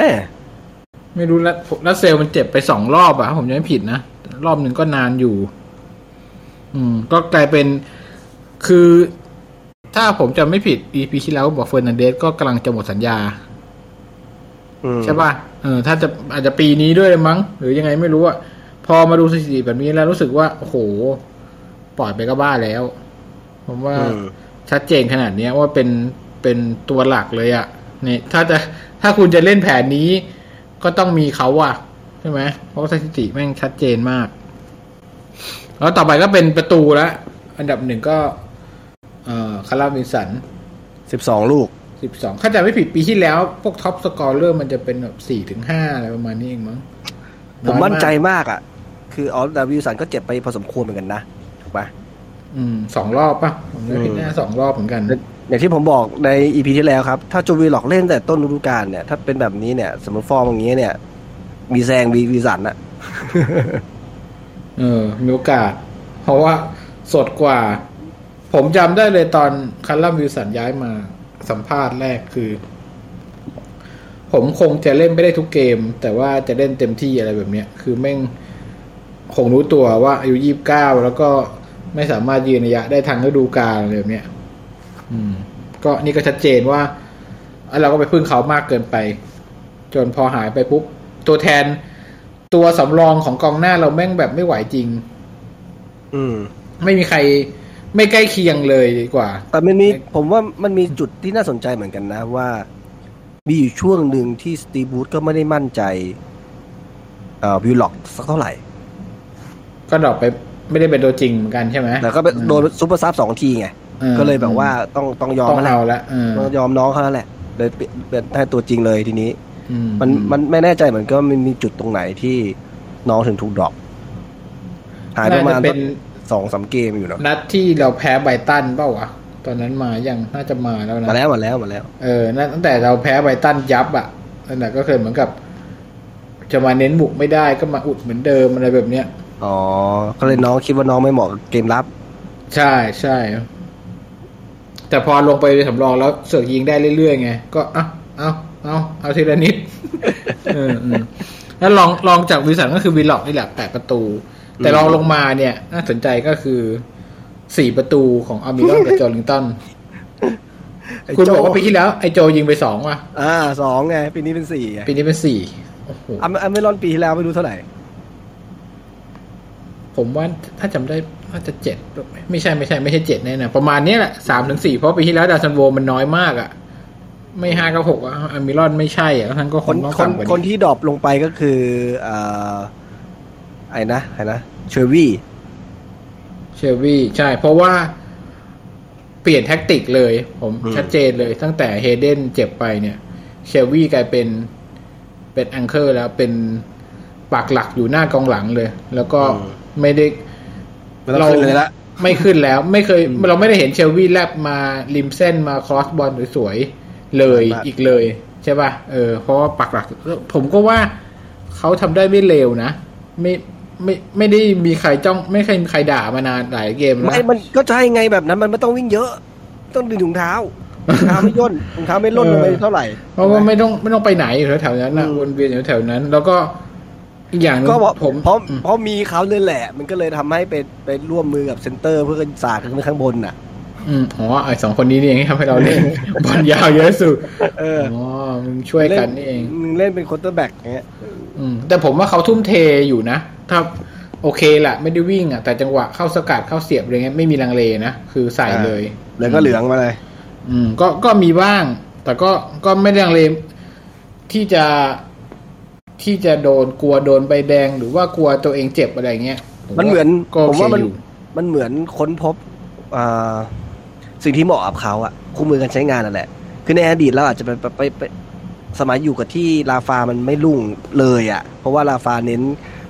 ไม่รู้ละรัสเซลมันเจ็บไปสองรอบอะถ้าผมจำไม่ผิดนะรอบหนึ่งก็นานอยู่ อืม ก็กลายเป็นคือ ถ้าผมจำไม่ผิด EP ที่แล้วบอกเฟอร์นันเดสก็กำลังจะหมดสัญญาอืมใช่ป่ะเออถ้าจะอาจจะปีนี้ด้วยมั้ง หรือยังไงไม่รู้อะพอมาดูสถิติแบบนี้แล้วรู้สึกว่าโอ้โห ปล่อยไปก็บ้าแล้ว ผมว่าอืมชัดเจนขนาดเนี้ยว่าเป็นเป็นตัวหลักเลยอะเนี่ยถ้าจะถ้าคุณจะเล่นแผนนี้ ก็ต้องมีเขาอะใช่ไหมเพราะว่าสถิติแม่งชัดเจนมาก แล้วต่อไปก็เป็นประตูละอันดับหนึ่งก็ เอ่อคัลลัมวิลสันสิบสองลูกสิบสองถ้าจำไม่ผิดปีที่แล้ว พวก top scorer มันจะเป็นแบบสี่ถึงห้าอะไรประมาณนี้เองมั้งผมมั่นใจอยากมากอะ คือขนาดวิลสันก็เจ็บไปพอสมควรเหมือนกันนะถูกปะอืม สองรอบป่ะผมจำผิดแน่สองรอบเหมือนกัน อย่างที่ผมบอกใน EP ที่แล้วครับ ถ้าโจวิลล็อกเล่นแต่ต้นฤดูกาลเนี่ย ถ้าเป็นแบบนี้เนี่ย สมมติฟอร์มอย่างนี้เนี่ย มีแซงมีวีสันอะเออ มีโอกาส เพราะว่าสดกว่า ผมจำได้เลยตอนคัลลัมวิลสันย้ายมาสัมภาษณ์แรกคือ ผมคงจะเล่นไม่ได้ทุกเกม แต่ว่าจะเล่นเต็มที่อะไรแบบเนี้ย คือแม่งคงรู้ตัวว่าอายุยี่บเก้าแล้วก็ ไม่สามารถยืนระยะได้ทางฤดูกาลอะไรแบบเนี้ยอืม ก็นี่ก็ชัดเจนว่าเอ้ยเราก็ไปพึ่งเขามากเกินไป จนพอหายไปปุ๊บ ตัวแทนตัวสำรองของกองหน้าเราแม่งแบบไม่ไหวจริง อืม ไม่มีใครไม่ใกล้เคียงเลยดีกว่า แต่มันมีผมว่ามันมีจุดที่น่าสนใจเหมือนกันนะว่า มีอยู่ช่วงหนึ่งที่สตีฟบรูซก็ไม่ได้มั่นใจ เอ่อวิลล็อกสักเท่าไหร่ ก็ drop ไป ไม่ได้เป็นตัวจริงเหมือนกันใช่ไหมแล้วก็ไปโดน super sub สองทีไงออก็เลยแบบว่าต้องต้องยอมต้องมาแล้เอาวละเออต้องยอมน้องเขาแล้วแหละเลยเปลี่ยนเปลี่ยนให้ตัวจริงเลยทีนี้อืมันมันไม่แน่ใจเหมือนก็มันมีจุดตรงไหนที่น้องถึงถูกดรอปหายประมาณน่จะเป็นสองสามเกมอยู่เนาะนัดที่เราแพ้ไบรตันเปล่าวะตอนนั้นมายังน่าจะมาแล้วนะมาแล้วมาแล้วมาแล้ว เออนั่นตั้งแต่เราแพ้ไบรตันยับอะนั่นแหละก็เคยเหมือนกับ จะมาเน้นบุกไม่ได้ก็มาอุดเหมือนเดิมอะไรแบบเนี้ย อ๋อ ก็เลยน้องคิดว่าน้องไม่เหมาะกับเกมรับ ใช่ใช่ แต่พอลงไปสำรองแล้วเสือกยิงได้เรื่อยๆไง ก็เอะเอาเอาเอาทีละนิดเออเออแล้วรองรองจากวิลสันก็คือวิลล็อกนี่แหละแปดประตู แต่รองลงมาเนี่ยน่าสนใจก็คือสี่ประตูของอัลมิรอนกับโจลิงตันไอ้คุณโจบอกว่าปีที่แล้วไอโจยิงไปสองว่ะ อ่าสองไง ปีนี้เป็นสี่ไงปีนี้เป็นสี่โอ้โหอัมอัมเมรอนปีที่แล้วไม่รู้เท่าไหร่ ผมว่าถ้าจำได้น่าจะเจ็ดไม่ใช่ไม่ใช่ไม่ใช่เจ็ดแน่นะประมาณเนี้ยแหละสามถึงสี่เพราะปีที่แล้วดาวซันโวมันน้อยมากอะ่ะ ไม่ห้าก็หกอะอามิรอนไม่ใช่อะทั้งก็คคนงต้องคนต่ำกว่าคนที่ดรอปลงไปก็คืออ่าไอ้นะไอ้นะเชอร์วี่เชลวี่ใช่ เพราะว่าเปลี่ยนแท็กติกเลย ผมชัดเจนเลย ตั้งแต่เฮเดนเจ็บไปเนี่ยเชลวี่กลายเป็นเป็นแองเกอร์แล้วเป็นปากหลักอยู่หน้ากองหลังเลย แล้วก็ ไม่ได้ไม่ต้องขึ้นเลยละไม่ขึ้นแล้วไม่เคย เราไม่ได้เห็นเชลวี่แลบมาริมเส้นมาครอสบอลสวยๆเลยมากอีกเลย ใช่ป่ะเออเพราะว่าปักหลัก ผมก็ว่าเขาทำได้ไม่เลวนะ ไม่ไม่ไม่ได้มีใครจ้อง ไม่เคยมีใครด่ามานานหลายเกมแล้วไม่มันก็ใช่ไงแบบนั้น มันไม่ต้องวิ่งเยอะ ต้องดึงถุงเท้าถุงเท้าไม่ย่นถุงเท้าไม่ร่นลงไปเท่าไหร่เพราะว่าไม่ต้องไม่ต้องไปไหนอยู่แถวๆนั้นนะอืมวนเวียนอยู่แถวนั้น แล้วก็ อีกอย่างหนึ่งก็บอกผมเพราะอืมเพราะมีเขาเลยแหละ มันก็เลยทำให้ไปไปร่วมมือกับ center เพื่อสาดขึ้นไปข้างบนน่ะ อืมอ๋อไอ้สองคนนี้นี่เองที่ทำให้เราเล่นบอลยาวเยอะสุดเอออ๋อมึงช่วยกันนี่เองมึงเล่นเป็น quarterback เงี้ยอืมแต่ผมว่าเขาทุ่มเทอยู่นะถ้าโอเคแหละไม่ได้วิ่งอะแต่จังหวะเข้าสกัดเข้าเสียบอะไรเงี้ยไม่มีลังเลนะคือใส่เลย แล้วก็เหลืองมาเลย อืม ก็ก็มีบ้าง แต่ก็ก็ไม่ได้ลังเลที่จะ ที่จะโดนกลัวโดนใบแดง หรือว่ากลัวตัวเองเจ็บอะไรเงี้ยผมันเหมือนก็ผโอมเคว่ามันอยู่มันเหมือนค้นพบอ่าสิ่งที่เหมาะกับเขาอะคู่มือการใช้งานนั่นแหละ คือในอดีตเราอาจจะไปไปไปไปสมัยอยู่กับที่ลาฟามันไม่รุ่งเลยอะเพราะว่าลาฟาเน้น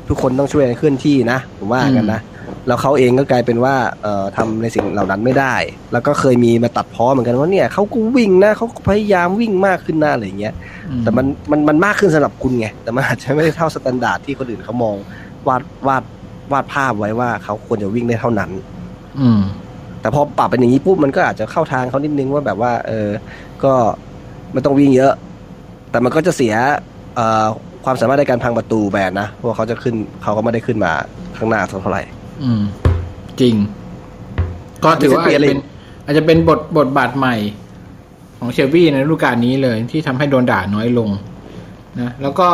ทุกคนต้องช่วยกันเคลื่อนที่นะผมว่ากันนะ แล้วเขาเองก็กลายเป็นว่าเอ่อทำในสิ่งเหล่านั้นไม่ได้ แล้วก็เคยมีมาตัดพ้อเหมือนกันว่าเนี่ยเขาก็วิ่งนะเขาก็พยายามวิ่งมากขึ้นนะอะไรอย่างเงี้ยแต่มันมันมันมากขึ้นสำหรับคุณไงแต่มันอาจจะไม่ได้เท่า standard ที่คนอื่นเขามองวาดวาดวาดภาพไว้ว่าเขาควรจะวิ่งได้เท่านั้น อืม แต่พอปรับเป็นอย่างนี้ปุ๊บมันก็อาจจะเข้าทางเขานิดนึงว่าแบบว่า เออ ก็ไม่ต้องวิ่งเยอะ แต่มันก็จะเสียเอ่อความสามารถในการพังประตูแบนนะเพราะว่าเขาจะขึ้นเขาก็ไม่ได้ขึ้นมาข้างหน้าสักเท่าไหร่ อืม จริง ก็ถือว่าอาจจะเป็นอาจจะเป็นบทบทบาทใหม่ ของเชลวี่ในฤดูกาลนี้เลยที่ทำให้โดนด่าน้อยลง นะแล้วก็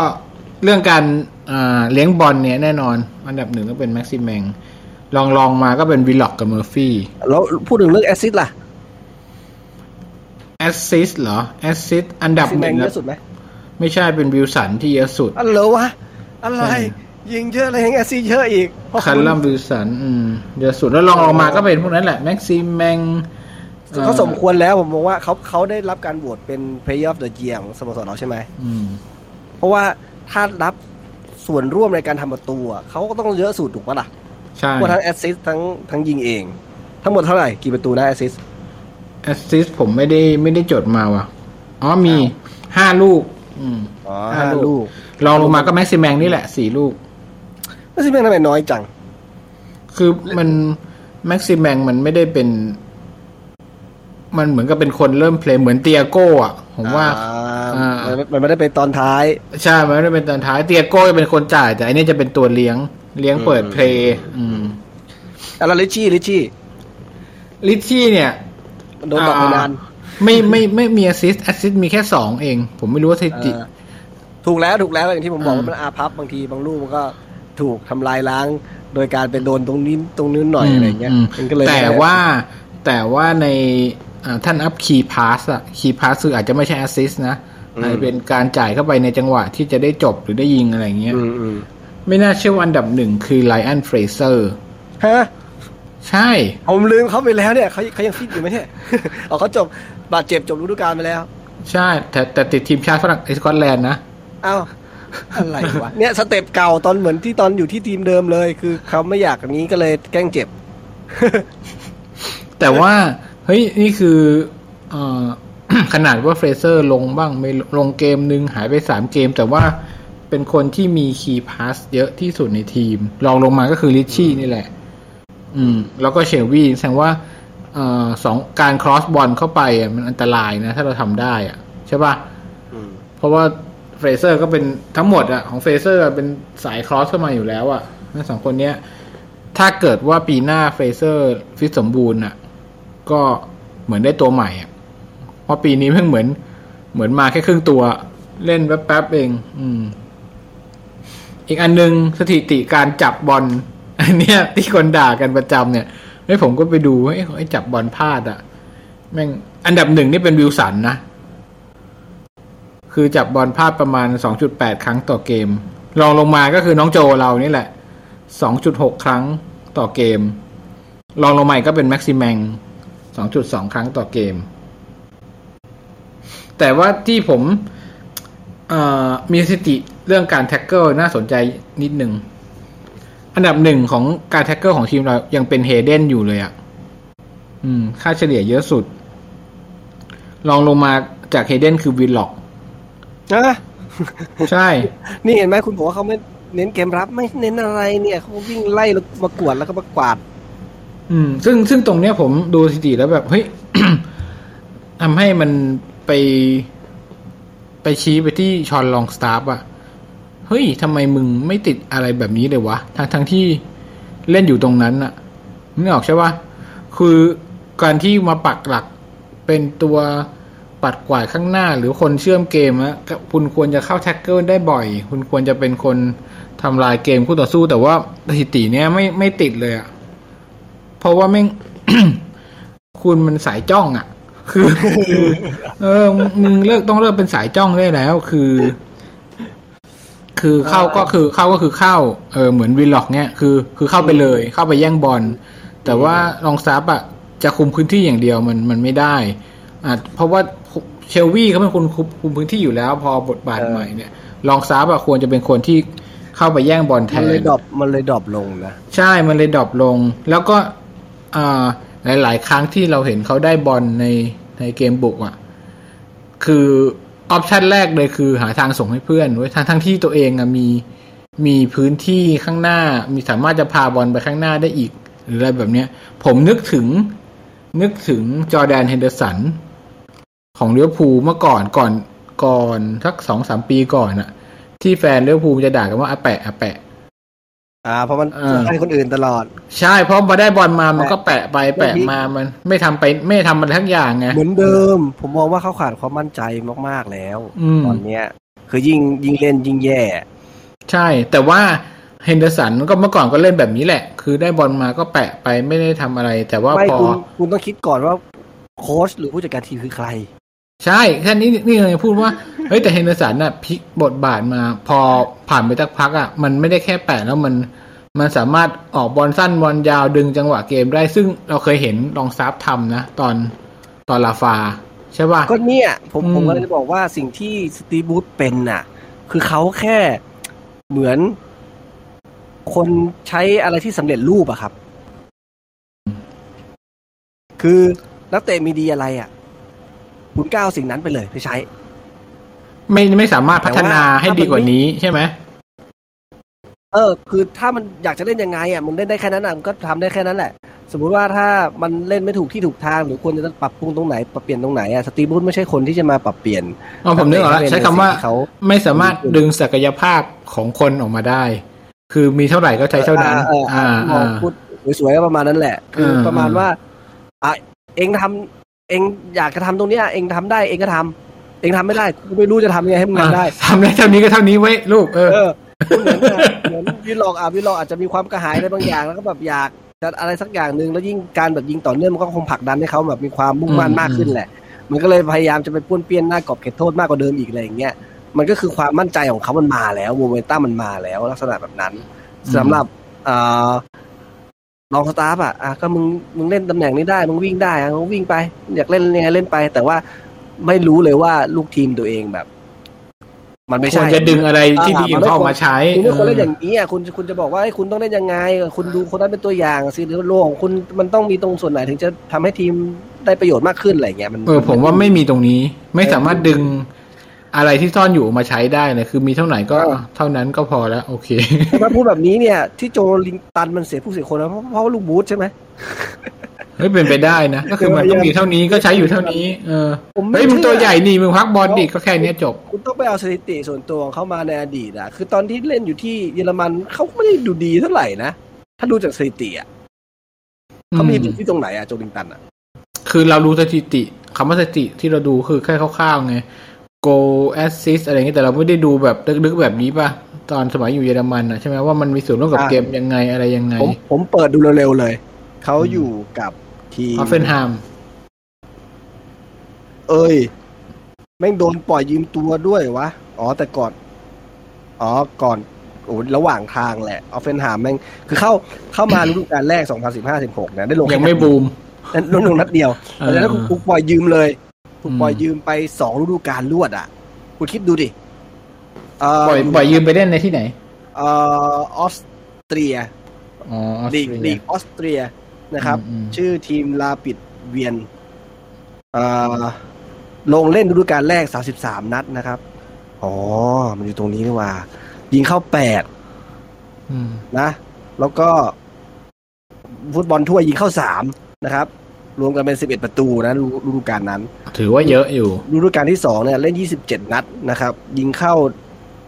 เรื่องการอ่าเลี้ยงบอลเนี่ยแน่นอน อันดับหนึ่งก็เป็นแม็กซิมแมงรองรองมาก็เป็นวิลล็อกกับเมอร์ฟี่แล้วพูดถึงเรื่อง assist ล่ะassist เหรอ assist อันดับหนึ่งนะแม็กซิแมงเยอะสุดไหมไม่ใช่เป็นวิลสันที่เยอะสุดอันเหรอวะอะไรใช่ ยิงเยอะเลยยัง assist เยอะอีกเพราะคัลลัมวิลสันอืมเยอะสุดแล้วรองลงมาก็เป็นพวกนั้นแหละ แม็กซิมแมงเขาสมควรแล้วผมมองว่าเขาเขาได้รับการโหวตเป็น Player of the Year ของสโมสรเราใช่ไหมอืมเพราะว่าถ้ารับส่วนร่วมในการทำประตูอะเขาก็ต้องเยอะสุดถูกปะล่ะใช่ว่าทั้งแอสซิสทั้งทั้งยิงเอง ทั้งหมดเท่าไหร่กี่ประตูนะแอสซิสแอสซิสผมไม่ได้ไม่ได้จดมาว่ะอ๋อมีห้าลูก อืมอ๋อห้าห้าลูกลูกรองลงมาก็แม็กซิแมงนี่แหละสี่ลูก ไม่ใช่เพียงทำไมน้อยจัง คือมันแม็กซิแมงมันไม่ได้เป็น มันเหมือนกับเป็นคนเริ่ม play เหมือนเตียโก้อะผมว่าอ่าอ่ามันมันไม่ได้เป็นตอนท้าย ใช่มันไม่ได้เป็นตอนท้ายเตียโก้จะเป็นคนจ่าย แต่อันนี้จะเป็นตัวเลี้ยง เลี้ยงเปิด play อืมอะแล้วริตชี่ริตชี่ริตชี่เนี่ยมันโดนตอกไปนานไม่ไม่ไม่มี assist assist มีแค่สองเอง ผมไม่รู้ว่าสถิติอ่าถูกแล้วถูกแล้วอย่างที่ผมบอกอืมว่ามันอาพับบางทีบางลูกมันก็ ถูกทำลายล้าง โดยการเป็นโดนตรงนี้ตรงนู้นหน่อยอะไรเงี้ยมมันก็เลยแต่ว่าแต่ว่าในอ่าท่านอัพ key pass อะ key pass คืออาจจะไม่ใช่แอสซิสนะอาจจะเป็นการจ่ายเข้าไปในจังหวะที่จะได้จบหรือได้ยิงอะไรเงี้ยอืมอืมไม่น่าเชื่อว่าอันดับหนึ่งคือไรอันเฟรเซอร์ฮะใช่ ผมลืมเขาไปแล้วเนี่ยเขาเขายังฟิตอยู่ไหมเนี่ยเอาเขาจบบาดเจ็บจบฤดูกาลไปแล้ว ใช่ แต่แต่ติดทีมชาติฝรั่งสกอตแลนด์นะเอ้า อะไรวะเนี่ยสเต็ปเก่าตอนเหมือนที่ตอนอยู่ที่ทีมเดิมเลย คือเขาไม่อยากอย่างนี้ก็เลยแกล้งเจ็บ แต่ว่าเฮ้ยนี่คือเออขนาดว่าเฟรเซอร์ลงบ้างไม่ลงเกมหนึ่งหายไปสามเกม แต่ว่าเป็นคนที่มี key pass เยอะที่สุดในทีมรองลงมาก็คือริตชี่นี่แหละ อืม แล้วก็เชลวีย์แสดงว่าเอ่อสองการ cross ball เข้าไปอะมันอันตรายนะ ถ้าเราทำได้อะ ใช่ป่ะอืมเพราะว่า เฟรเซอร์ก็เป็นทั้งหมดอะของเฟรเซอร์เป็นสาย cross เข้ามาอยู่แล้วอะทั้งสองคนเนี้ย ถ้าเกิดว่าปีหน้าเฟรเซอร์ฟิตสมบูรณ์อะก็เหมือนได้ตัวใหม่อะเพราะปีนี้เพิ่งเหมือน เหมือนมาแค่ครึ่งตัวเล่นแป๊บๆเอง อืม อีกอันหนึงสถิติการจับบอลอันเนี้ย ที่คนด่ากันประจำเนี่ยไอ้ยผมก็ไปดูไอ้จับบอลพลาดอะแม่งอันดับหนึ่งนี่เป็นวิลสันนะ คือจับบอลพลาดประมาณ 2.8 ครั้งต่อเกม รองลงมาก็คือน้องโจเรานี่แหละ 2.6 ครั้งต่อเกม รองลงมาอีกก็เป็นแม็กซิแมง 2.2 ครั้งต่อเกม แต่ว่าที่ผมมีสถิติเรื่องการ tackle น่าสนใจนิดหนึ่ง อันดับหนึ่งของการ tackle ของทีมเรายังเป็นเฮเดนอยู่เลยอะ่ะ อืม ค่าเฉลี่ยเยอะสุด รองลงมาจากเฮเดนคือวิลล็อก นะใช่ นี่เห็นไหมคุณบอกว่าเขาไม่เน้นเกมรับ ไม่เน้นอะไรเนี่ยเขาวิ่งไล่แล้วมากวดแล้วก็มากวาด อืม ซึ่งซึ่งตรงเนี้ยผมดูสถิติแล้วแบบเฮ้ยทำให้มันไปไปชี้ไปที่ชอนลองสตาร์ฟอะเฮ้ยทำไมมึงไม่ติดอะไรแบบนี้เลยวะทั้งทั้งที่เล่นอยู่ตรงนั้นอะนึกออกใช่ปะคือการที่มาปักหลักเป็นตัว ปัดกวาดข้างหน้า หรือคนเชื่อมเกมอะก็คุณควรจะเข้า tackle ได้บ่อย คุณควรจะเป็นคนทำลายเกมคู่ต่อสู้ แต่ว่าสถิติเนี้ยไม่ไม่ติดเลยอะเพราะว่าแม่งคุณมันสายจ้องอะ่ะคือ เออมึงเลิกต้องเลิกเป็นสายจ้องได้แล้ว คือ คือเข้าก็คือเข้าก็คือเข้า เออเหมือนวิลล็อกเนี่ยคือ คือเข้าไปเลย เข้าไปแย่งบอลแต่ว่าลองสตาฟฟ์อะจะคุมพื้นที่อย่างเดียวมันมันไม่ได้อะเพราะว่า เชลวีย์เขาเป็นคนคุมคุมพื้นที่อยู่แล้ว พอบทบาทเออใหม่เนี่ย ลองสตาฟฟ์อะควรจะเป็นคนที่เข้าไปแย่งบอลแทน มันเลย drop มันเลย drop ลงนะ ใช่ มันเลย drop ลง แล้วก็อ่าหลายๆครั้งที่เราเห็นเขาได้บอลในในเกมบุกอะ่ะคือ option แรกเลยคือหาทางส่งให้เพื่อนเว้ยทั้งทั้งที่ตัวเองอะมีมีพื้นที่ข้างหน้า มีสามารถจะพาบอลไปข้างหน้าได้อีก หรืออะไรแบบเนี้ย ผมนึกถึงนึกถึงจอร์แดนเฮนเดอร์สัน ของเลี้ยวภูลเมื่อก่อนก่อนก่อนสักสองสามปีก่อนอะที่แฟนเลี้ยวภูลจะด่ากันว่าอาแปะอาแปะ อ่า เพราะมันอ่าให้คนอื่นตลอด ใช่เพราะพอได้บอลมามันก็แปะไปแปะมามัน ไม่ทำไปไม่ทำมันทั้งอย่างไงเหมือนเดิม ผมมองว่าเขาขาดความมั่นใจมากๆแล้วอืมตอนเนี้ย คือยิ่งยิ่งเล่นยิ่งแย่ ใช่ แต่ว่าเฮนเดอร์สันก็เมื่อก่อนก็เล่นแบบนี้แหละ คือได้บอลมาก็แปะไปไม่ได้ทำอะไร แต่ว่าไม่พอคุณคุณต้องคิดก่อนว่าโค้ชหรือผู้จัดการทีมคือใคร ใช่แค่นี้นี่เลยพูดว่าเฮ้ยแต่เฮนเดอร์สันน่ะพลิกบทบาทมา พอผ่านไปสักพักอะมันไม่ได้แค่แปะแล้วมัน มันสามารถออกบอลสั้นบอลยาวดึงจังหวะเกมได้ ซึ่งเราเคยเห็นลองสตาฟฟ์ทำนะ ตอนตอนลาฟา ใช่ป่ะก็เนี่ย ผมอืมผมก็เลยจะบอกว่าสิ่งที่สตีฟบูธเป็นน่ะ คือเขาแค่เหมือนคนใช้อะไรที่สำเร็จรูปอะครับ คือนักเตะมีดีอะไรอะ คุณก้าวสิ่งนั้นไปเลยไปใช้ ไม่ไม่สามารถพัฒนาแต่ว่าให้ดีกว่านี้ใช่ไหมเออ คือถ้ามันอยากจะเล่นยังไงอะมันเล่นได้แค่นั้นอะมันก็ทำได้แค่นั้นแหละ สมมุติว่าถ้ามันเล่นไม่ถูกที่ถูกทางหรือควรจะปรับปรุงตรงไหนปรับเปลี่ยนตรงไหนอะสตีฟบูธไม่ใช่คนที่จะมาปรับเปลี่ยนอ๋อผมนึกออกแล้วใช้คำว่าเขาไม่สามารถดึงศักยภาพของคนออกมาได้ คือมีเท่าไหร่ก็ใช้เท่านั้นเออเอออ่าเอออ่าพูดสวยๆก็ประมาณนั้นแหละ คือเออประมาณว่าอะเองทำ เองอยากจะทำตรงเนี้ยเองทำได้เองก็ทำเองทำไม่ได้กูไม่รู้จะทำยังไงให้มึงทำได้ทำได้เท่านี้ก็เท่านี้ไว้ยลูกเออเออเหมือนกับเหมือนวิลล็อกอะวิลล็อกอาจจะมีความกระหายอะไรบางอย่างแล้วก็แบบอยากจะอะไรสักอย่างหนึ่งแล้วยิ่งการแบบยิงต่อเนื่องมันก็คงผลักดันให้เขาแบบมีความมุ่งมั่นอืมมากขึ้นแหละ มันก็เลยพยายามจะไปป้วนเปี้ยนหน้ากรอบเขตโทษมากกว่าเดิมอีกอะไรอย่างเงี้ยมันก็คือความมั่นใจของเขามันมาแล้วโมเมนตัมมันมาแล้วลักษณะแบบนั้นสำหรับเอ่อ ลองสตาฟฟ์อะอะก็มึงมึงเล่นตำแหน่งนี้ได้ มึงวิ่งได้อะมึงวิ่งไป อยากเล่นยังไงเล่นไป แต่ว่าไม่รู้เลยว่าลูกทีมตัวเองแบบ มันไม่ควใช่รจะดึงอะไรที่ดีของเขาออกมาใช้คุณไม่ควรเล่นเอออย่างนี้อะคุณคุณจะบอกว่าเอ้ยคุณต้องเล่นยังไง คุณดูคนนั้นเป็นตัวอย่างสิหรือโลของคุณมันต้องมีตรงส่วนไหนถึงจะทำให้ทีมได้ประโยชน์มากขึ้นอะไรเงี้ยมันเออผมว่าไม่มีตรงนี้ ไม่สามารถดึง อะไรที่ซ่อนอยู่ออกมาใช้ได้เลยคือมีเท่าไหร่ก็เท่านั้นก็พอแล้วโอเคถ้าพูดแบบนี้เนี่ย ที่โจลิงตันมันเสียผู้เสียคนนะเพราะเพราะว่าลูกบูธใช่ไหมเฮ้ยเป็นไปได้นะก็คือมันต้องมีเท่านี้ก็ใช้อยู่เท่านี้เออผมไม่เฮ้ยมึงเชื่อตัวใหญ่นี่มึงพักบอลดิก็แค่เนี้ยจบคุณต้องไปเอาสถิติส่วนตัวของเขามาในอดีตอะคือตอนที่เล่นอยู่ที่เยอรมันเขาไม่ได้ดูดีเท่าไหร่นะถ้าดูจากสถิติอะเขามีอืมจุดที่ตรงไหนอะโจลิงตันอะคือเราดูสถิติคำว่าสถิติที่เราดูคือแค่คร่าวๆไง goal assist อะไรเงี้ยแต่เราไม่ได้ดูแบบลึกๆแบบนี้ป่ะ ตอนสมัยอยู่เยอรมันอะใช่ไหมว่ามันมีส่วนร่วมกับเกมยังไงอะไรยังไง ผมผมเปิดดูเร็วๆเลย เขาอยู่กับทีมฮอฟเฟนไฮม์เอ้ย แม่งโดนปล่อยยืมตัวด้วยวะ อ๋อแต่ก่อน อ๋อก่อนโอ้ระหว่างทางแหละฮอฟเฟนไฮม์แม่งคือเข้าเข้ามาฤดูกาลแรก 2015-16นะได้ลงยังไม่บูมนั้นลงลงนัดเดียวเออแต่แล้วถูกปล่อยยืมเลย ถูกอืมปล่อยยืมไปสองฤดูกาลรวดอะ คุณคิดดูดิเปล่อยปล่อยยืมไปเล่นในที่ไหนเอ่อออสเตรียอ๋อออสลีกเตรียลีกออสเตรียนะครับอืมอืมชื่อทีมลาปิดเวียนเอ่อลงเล่นฤดูกาลแรก 33 นัดนะครับ อ๋อ มันอยู่ตรงนี้นี่หว่า ยิงเข้า8อืมนะ แล้วก็ ฟุตบอลถ้วยยิงเข้า3นะครับ รวมกันเป็น 11 ประตูนะฤฤดูกาลนั้น ถือว่าเยอะอยู่ฤดูกาลที่2เนี่ยเล่น 27 นัดนะครับ ยิงเข้า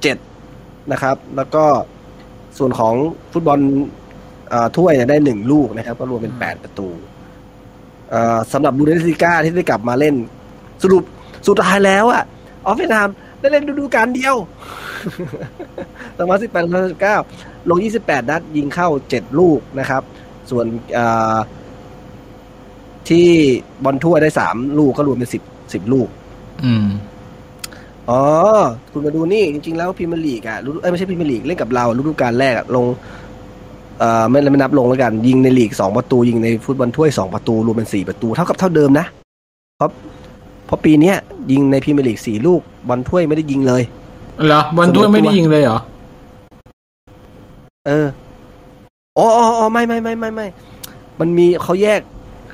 7 นะครับ แล้วก็ส่วนของฟุตบอลเอ่อถ้วยเนี่ยได้ 1 ลูกนะครับ ก็รวมเป็น 8 ประตูเอ่อสำหรับบุนเดสลีกาที่ได้กลับมาเล่น สรุปสุดท้ายแล้วอะฮอฟเฟนไฮม์ได้เล่นฤดูกาลเดียวสองพันสิบแปดสองพันสิบเก้าลงยี่สิบแปดนัดยิงเข้าเจ็ดลูกนะครับ ส่วนเอ่อ ที่บอลถ้วยได้สามลูกก็รวมเป็นสิบสิบลูก อืมอ๋อ คุณมาดูนี่จริงๆแล้วพรีเมียร์ลีกอะฤดูเอ้ยไม่ใช่พรีเมียร์ลีกเล่นกับเราฤดูกาลแรกอะลง เอ่อไม่ไม่นับลงแล้วกัน ยิงในลีกสองประตู ยิงในฟุตบอลถ้วยสองประตู รวมเป็นสี่ประตู เท่ากับเท่าเดิมนะเพราะเพราะปีเนี้ย ยิงในพรีเมียร์ลีกสี่ลูกบอลถ้วยไม่ได้ยิงเลยเหรอบอลถ้วยไม่ได้ยิงเลยเหรอเอออ๋ออ๋ออ๋อไม่ไม่ไม่ไม่ไม่มันมีเขาแยก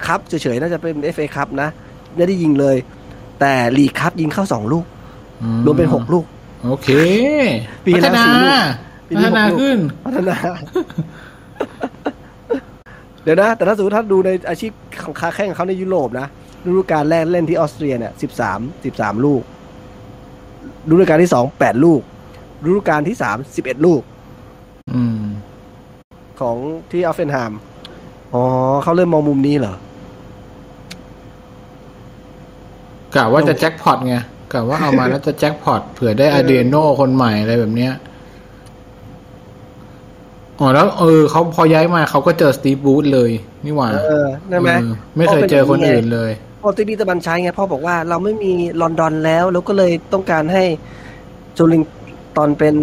ครับเฉยๆน่าจะเป็นเอฟเอครับนะไม่ได้ยิงเลย แต่ลีกครับยิงเข้าสองลูกอืมรวมเป็นหกลูก โอเค ปีพัแล้ฒวนาสี่ลูกปีนี้พัฒนาหกลูกขึ้นพัฒนา เดี๋ยวนะ แต่ถ้าสมมติถ้าดูในอาชีพของค้าแข่งของเขาในยุโรปนะฤดูกาลแรกเล่นที่ออสเตรียเนี่ยสิบสามสิบสามลูกฤดูกาลที่สองแปดลูกฤดูกาลที่สามสิบเอ็ดลูกอืมของที่ฮอฟเฟนไฮม์ อ๋อ เขาเริ่มมองมุมนี้เหรอ กะว่าจะแจ็คพอตไงกะว่าเอามาแล้วจะแจ็คพอตเผื่อได้อาเดโนคนใหม่อะไรแบบเนี้ยอ๋อแล้วเออเขาพอย้ายมาเขาก็เจอสตีฟ บรูซเลย นี่หว่าเออได้ไหมเออไม่เคยเจอคนอื่นเลยพอที่นี่ตะบันใช้ไงพ่อบอกว่าเราไม่มีรอนดอนแล้ว แล้วก็เลยต้องการให้โจลินตอนเป็น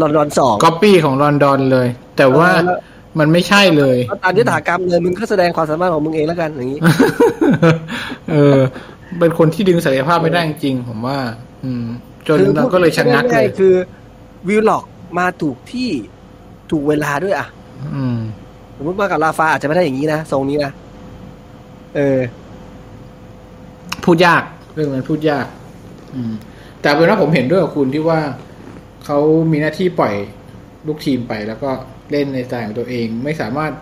รอนดอนสองก๊อปปี้ของรอนดอนเลย แต่ว่าเออแล้วมันไม่ใช่เลยตามยถากรรมเลยมึงก็แสดงความสามารถของมึงเองแล้วกันอย่างนี้ เออ เป็นคนที่ดึงศักยภาพไม่ได้จริงๆผมว่า อืม จนคือเราก็เลยชะงักเลยง่ายๆคือวิลล็อกมาถูกที่ถูกเวลาด้วยอะ อืมสมมติว่ากับราฟาอาจจะไม่ได้อย่างนี้นะทรงนี้นะเออ พูดยากเรื่องมันพูดยาก อืม แต่เป็นว่าผมเห็นด้วยกับคุณที่ว่าเขามีหน้าที่ปล่อยลูกทีมไปแล้วก็เล่นในสไตล์ของตัวเอง ไม่สามารถ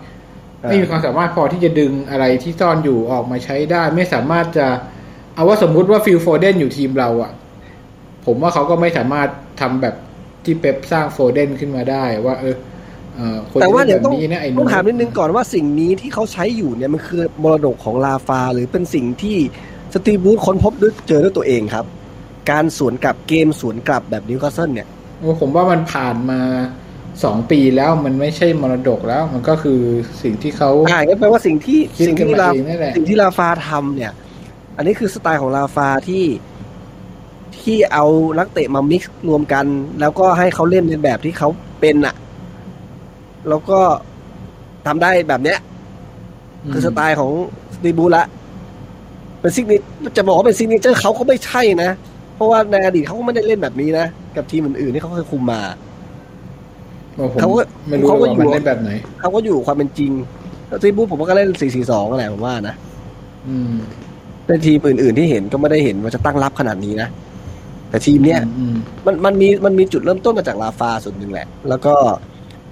เออไม่มีความสามารถพอที่จะดึงอะไรที่ซ่อนอยู่ออกมาใช้ได้ ไม่สามารถจะ เอาว่าสมมุติว่าฟิลโฟเดนอยู่ทีมเราอะ่ะ ผมว่าเขาก็ไม่สามารถทำแบบที่เป๊ปสร้างโฟเดนขึ้นมาได้ว่า เออเออคนแต่ว่าที่เดี๋ยวแบบต้องนี้นะไอ้หต้องถามนิดนึงก่อนว่าสิ่งนี้ที่เขาใช้อยู่เนี่ยมันคือมรดกของราฟา หรือเป็นสิ่งที่สตีฟ บรูซค้นพบด้วยเจอด้วยตัวเองครับ การสวนกลับเกมสวนกลับแบบนิวคาสเซิลเนี่ยโอ้ผมว่ามันผ่านมาสองปีแล้วมันไม่ใช่มรดกแล้ว มันก็คือสิ่งที่เขาอ่าก็แปลว่าสิ่งที่คิดสิ่งกันที่มาลาเองนั่นแหละสิ่งที่ราฟาทำเนี่ย อันนี้คือสไตล์ของราฟาที่ที่เอานักเตะมา mix รวมกัน แล้วก็ให้เขาเล่นในแบบที่เขาเป็นอะแล้วก็ทำได้แบบเนี้ย คือสไตล์ของสตีฟ บรูซละเป็น sig จะบอกว่าเป็น signature เขาก็ไม่ใช่นะ เพราะว่าในอดีตเขาก็ไม่ได้เล่นแบบนี้นะ กับทีมอื่นๆที่เขาเคยคุมมาโอ้ผมเขาก็ไม่รู้เขาก็ว่าอยู่มันเล่นแบบไหนเขาก็อยู่กับความเป็นจริงแล้วสตีฟ บรูซผมว่าก็เล่น4-4-2อะไรผมว่านะ อืม แต่ทีมอื่นๆที่เห็นก็ไม่ได้เห็นว่าจะตั้งรับขนาดนี้นะแต่ทีมเนี้ยอืมมันมันมีมันมีจุดเริ่มต้นมาจากราฟาส่วนหนึ่งแหละ แล้วก็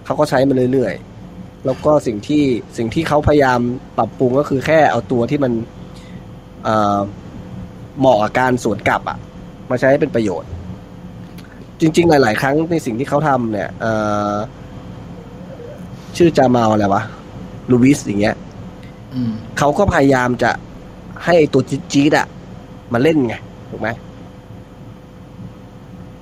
เขาก็ใช้มาเรื่อยๆ แล้วก็สิ่งที่สิ่งที่เขาพยายามปรับปรุงก็คือแค่เอาตัวที่มันเอ่อเหมาะกับการสวนกลับอะมาใช้ให้เป็นประโยชน์ จริง ๆ หลาย ๆ ครั้งในสิ่งที่เขาทำเนี่ยเอ่อชื่อจามาอะไรวะลูวิสอย่างเงี้ยอืมเขาก็พยายามจะ ให้ไอ้ตัวจี๊ดๆอะมาเล่นไงถูกไหม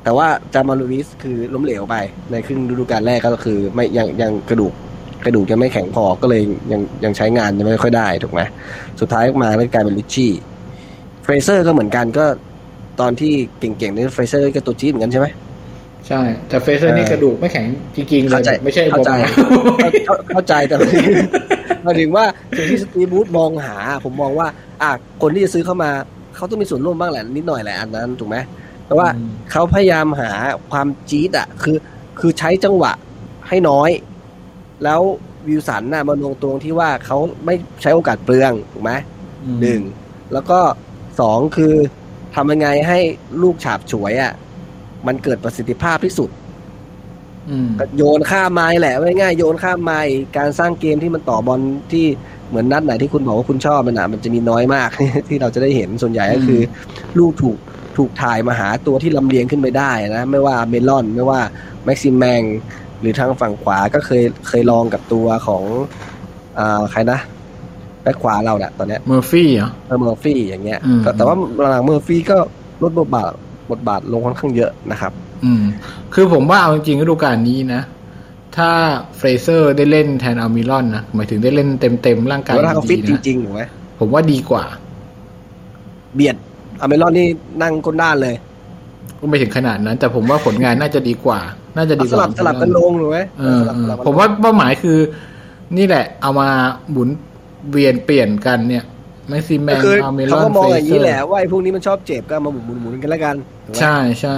แต่ว่าจามาล ลูวิสคือล้มเหลวไป ในครึ่งฤดูกาลแรกก็คือไม่ยังยังกระดูกกระดูกยังไม่แข็งพอก็เลยยังยังใช้งานยังไม่ค่อยได้ถูกไหมสุดท้ายมาก็กลายเป็นริชชี่เฟรเซอร์ก็เหมือนกันก็ตอนที่เก่งๆนี่เฟรเซอร์ก็ตัวจี๊ดเหมือนกันใช่ไหมใช่ แต่เฟรเซอร์นี่เออกระดูกไม่แข็งจริงๆเลเข้ายใจไม่ใช่เข้าใจผมเข้าเข้าเข้าใจแต่ห มายถึงว่าสิ่งที่สตีฟ บรูซมองหา ผมมองว่า อะคนที่จะซื้อเข้ามาเขาต้องมีส่วนร่วมบ้างแหละนิดหน่อยแหละอันนั้นถูกไหมแต่ว่าอืมเขาพยายามหาความจี๊ดอะ คือคือใช้จังหวะให้น้อย แล้ววิวสันน่ะมาลงตรงที่ว่าเขาไม่ใช้โอกาสเปลืองถูกไหมอืมหนึ่งแล้วก็สองคือทำยังไงให้ลูกฉาบฉวยอะมันเกิดประสิทธิภาพที่สุดอืม ก็โยนข้ามไม้แหละว่าง่ายๆโยนข้ามไม้การสร้างเกมที่มันต่อบอลที่เหมือนนัดไหนที่คุณบอกว่าคุณชอบมันอะมันจะมีน้อยมากที่เราจะได้เห็นส่วนใหญ่ก็คือลูกถูกถูกถ่ายมาหาตัวที่ลำเลียงขึ้นไปได้นะ ไม่ว่าอัลมิรอนไม่ว่าแม็กซิแมงหรือทางฝั่งขวาก็เคยเคยลองกับตัวของอ่าใครนะแบ็คขวาเราแหละตอนเนี้ยเมอร์ฟี่เหรอเออเมอร์ฟี่อย่างเงี้ยอืมก็แต่ว่าหลังๆเมอร์ฟี่ก็ลดบทบาทบทบาทลงค่อนข้างเยอะนะครับ อืม คือผมว่าเอาจริงๆฤดูกาลนี้นะ ถ้าเฟรเซอร์ได้เล่นแทนอัลมิลอนนะ หมายถึงได้เล่นเต็มๆ ร่างกายแล้วถ้าเขาฟิตดีจๆนะริงๆถูกไหมผมว่าดีกว่า เบียดอเมรอนนี่นั่งก้นด้านเลย ก็ไม่ถึงขนาดนั้น แต่ผมว่าผลงานน่าจะดีกว่า น่าจะดีกสว่าลับสลับกันลงถูกไหมเออสลับเออสลับกันลงผมว่าเป้าหมายคือ นี่แหละ เอามาหมุนเวียนเปลี่ยนกันเนี่ยแม็กซิมแมก็นคืออัลมิลเขาอนก็มองอย่างนี้เฟรเซอร์แหละว่าไอ้พวกนี้มันชอบเจ็บก็เอามาหมุนหมุนหมุนกันแล้วกันถูกไหมใช่ใช่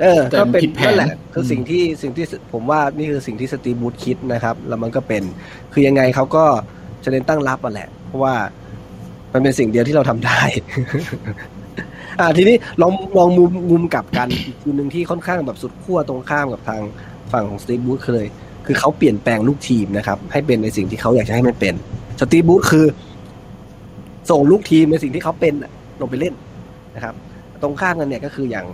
เออเออแต่ก็เป็นผิดแผนนั่นแหละคืออมสิ่งที่สิ่งที่ผมว่านี่คือสิ่งที่สตีฟบูธคิดนะครับ แล้วมันก็เป็นคือยังไงเขาก็จะเน้นตั้งรับอะแหละ เพราะว่ามันเป็นสิ่งเดียวที่เราทำได้ อ่าทีนี้ลองลองมุมมุมกลับกันอีกทีหนึ่งที่ค่อนข้างแบบสุดขั้วตรงข้ามกับทางฝั่งของสตีฟบูธเลย คือเขาเปลี่ยนแปลงลูกทีมนะครับ ให้เป็นในสิ่งที่เขาอยากจะให้มันเป็นสตีฟ บรูซคือ ส่งลูกทีมในสิ่งที่เขาเป็นน่ะลงไปเล่นนะครับ ตรงข้ามกันเนี่ยก็คืออย่าง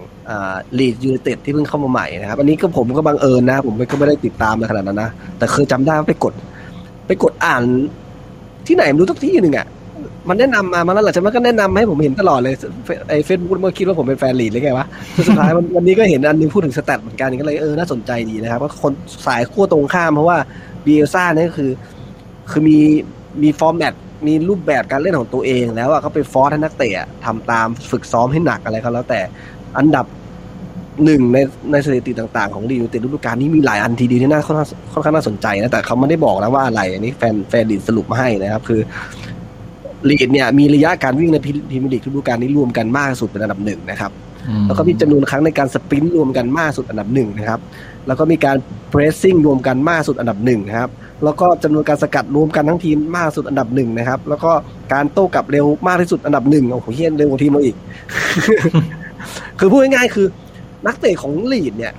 ลีดส์ยูไนเต็ดที่เพิ่งเข้ามาใหม่นะครับ อันนี้ก็ผมก็บังเอิญนะ ผมก็ไม่ได้ติดตามขนาดนั้นนะ แต่เคยจำได้ว่าไปกด ไปกดอ่าน ที่ไหนไม่รู้ทุกที่หนึ่งอะมันแนะนำมามาแล้วหลังจากนั้นก็แนะนำให้ผมเห็นตลอดเลยไอ้เฟซบุ๊กเมื่อคิดว่าผมเป็นแฟนลีดส์เลยไงวะสุดท้ายวันวันนี้ก็เห็นอันนึงพูดถึง stat เหมือนกันก็เลยเออน่าสนใจดีนะครับว่าคนสายขั้วตรงข้ามเพราะว่าบิเอลซ่าเนี่ยก็คือ คือมีมี format มีรูปแบบการเล่นของตัวเอง แล้วอะเขาไป force ให้นักเตะอะทำตามฝึกซ้อมให้หนักอะไรก็แล้วแต่อันดับหนึ่งในในสถิติต่างๆของลีดส์ยูไนเต็ดฤดูกาลนี้มีหลายอันทีดีที่น่าค่อนข้างค่อนข้างน่าสนใจนะแต่เขาไม่ได้บอกนะว่าอะไร อันนี้แฟนแฟนลีดส์สรุปมาให้นะครับ คือลีดส์เนี่ยมีระยะการวิ่งในพรีเมียร์ลีกฤดูกาลนี้รวมกันมากสุดเป็นอันดับหนึ่งนะครับ แล้วก็มีจำนวนครั้งในการสปรินต์รวมกันมากสุดอันดับหนึ่งนะครับ แล้วก็มีการเพรสซิ่งรวมกันมากสุดอันดับหนึ่งนะครับ แล้วก็จำนวนการสกัดรวมกันทั้งทีมมากสุดอันดับหนึ่งนะครับ แล้วก็การโต้กลับเร็วมากที่สุดอันดับหนึ่งโอ้โหเฮียเร็วกว่าทีมเราอีก คือพูดง่ายๆคือ นักเตะของลีดเนี่ย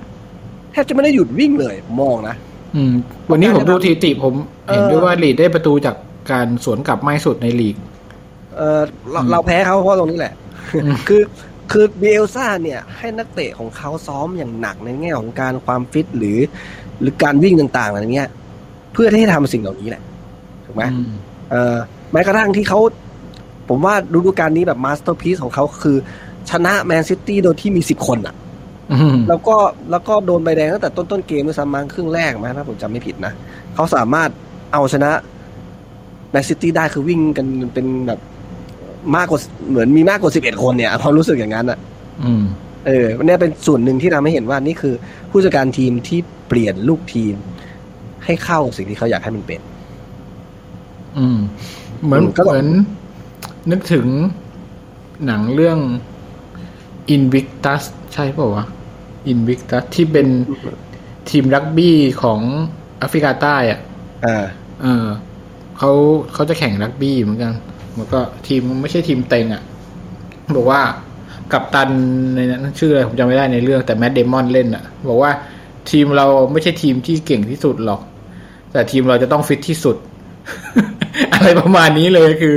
แทบจะไม่ได้หยุดวิ่งเลยผมมองนะอืมวันนี้ผมดูสถิติผมเออเห็นด้วยว่าลีดได้ประตูจากการสวนกลับมากที่สุดในลีก เออเราอืมเราแพ้เขาเพราะตรงนี้แหละอืมคือ คือเบลซ่าเนี่ยให้นักเตะของเขาซ้อมอย่างหนักในแง่ของการความฟิตหรือ หรือการวิ่งต่างๆอะไรเงี้ย เพื่อที่จะทำสิ่งเหล่านี้แหละถูกไหมอืมเออแม้กระทั่งที่เขาผมว่าฤดูกาลนี้แบบ masterpiece ของเขาคือ ชนะแมนซิตี้โดยที่มีสิบคนอะอืมแล้วก็แล้วก็โดนใบแดงตั้งแต่ต้นต้นเกมด้วยซ้ำมั้งครึ่งแรกไหมถ้าผมจำไม่ผิดนะเขาสามารถเอาชนะแมนซิตี้ได้คือวิ่งกันเป็นแบบ มากกว่าเหมือนมีมากกว่าสิบเอ็ดคนเนี่ยความรู้สึกอย่างนั้นอะอืมเออวันนี้เป็นส่วนหนึ่งที่ทำให้เห็นว่านี่คือ ผู้จัดการทีมที่เปลี่ยนลูกทีม ให้เข้ากับสิ่งที่เขาอยากให้มันเป็น อืม เหมือนอืมก็ต้องเหมือน นึกถึงหนังเรื่อง Invictus ใช่ป่าววะ Invictus ที่เป็นทีมรักบี้ของแอฟริกาใต้อะอ่าเออเขาเขาจะแข่งรักบี้เหมือนกัน แล้วก็ทีมไม่ใช่ทีมเต็งอะ บอกว่ากัปตันในนั้นชื่ออะไรผมจำไม่ได้ในเรื่องแต่แมดเดมอนเล่นอะ บอกว่าทีมเราไม่ใช่ทีมที่เก่งที่สุดหรอก แต่ทีมเราจะต้องฟิตที่สุด อะไรประมาณนี้เลยคือ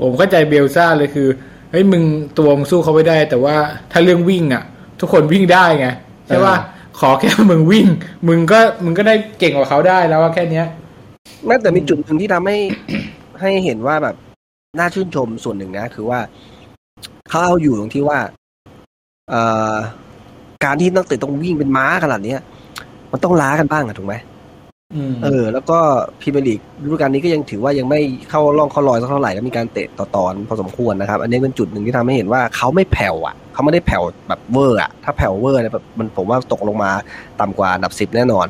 ผมเข้าใจเบลซ่าเลยคือเฮ้ยมึงตัวมึงสู้เขาไม่ได้ แต่ว่าถ้าเรื่องวิ่งอะ ทุกคนวิ่งได้ไงใช่ป่ะขอแค่มึงวิ่ง มึงก็มึงก็ได้เก่งกว่าเขาได้แล้วว่าแค่เนี้ยแม้แต่มีจุดหนึ่งที่ทำให้ให้เห็นว่าแบบ น่าชื่นชมส่วนหนึ่งนะ คือว่าเขาเอาอยู่ตรงที่ว่าเอ่อการที่นักเตะต้องวิ่งเป็นม้าขนาดเนี้ย มันต้องล้ากันบ้างอะถูกไหมอืมเออ แล้วก็พรีเมียร์ลีกฤดูกาลนี้ก็ยังถือว่ายังไม่เข้าร่องเข้ารอยสักเท่าไหร่แล้วมีการเตะต่อตอนพอสมควรนะครับ อันนี้เป็นจุดหนึ่งที่ทำให้เห็นว่าเขาไม่แผ่วอะเขาไม่ได้แผ่วแบบเวอร์อะถ้าแผ่วเวอร์เนี่ยแบบมันผมว่าตกลงมาต่ำกว่าอันดับสิบแน่นอน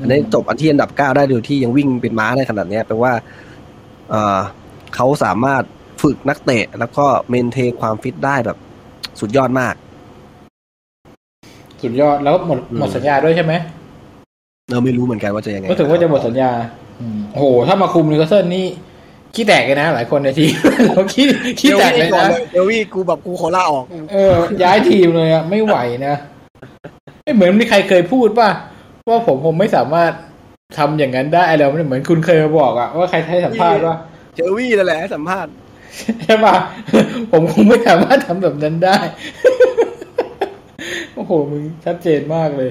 อันนี้จบอันที่อันดับเก้าได้โดยที่ยังวิ่งเป็นม้าได้ขนาดเนี้ยแปลว่า เออ เขาสามารถฝึกนักเตะ แล้วก็ maintain ความฟิตได้แบบ สุดยอดมาก สุดยอดแล้วหมดอืมหมดสัญญาด้วยใช่ไหมเราไม่รู้เหมือนกันว่าจะยังไงก็ถึงว่าจะหมดสัญญาอืมโอ้โห ถ้ามาคุมนิวคาสเซิลนี่ขี้แตกเลยนะ หลายคนในทีมเขาขี้ขี้แตกเลยนะเดวี่กูแบบกูขอลาออก เออ ย้ายทีมเลยอะไม่ไหวนะไม่เหมือนมีใครเคยพูดป่ะว่าผมผมไม่สามารถทำอย่างนั้นได้อะไรแบบนี้เหมือนคุณเคยมาบอกอะว่าใครให้สัมภาษณ์ว่า เจอวี่นั่นแหละให้สัมภาษณ์ใช่ป่ะผมคงไม่สามารถทำแบบนั้นได้ โอ้โห มึงชัดเจนมากเลย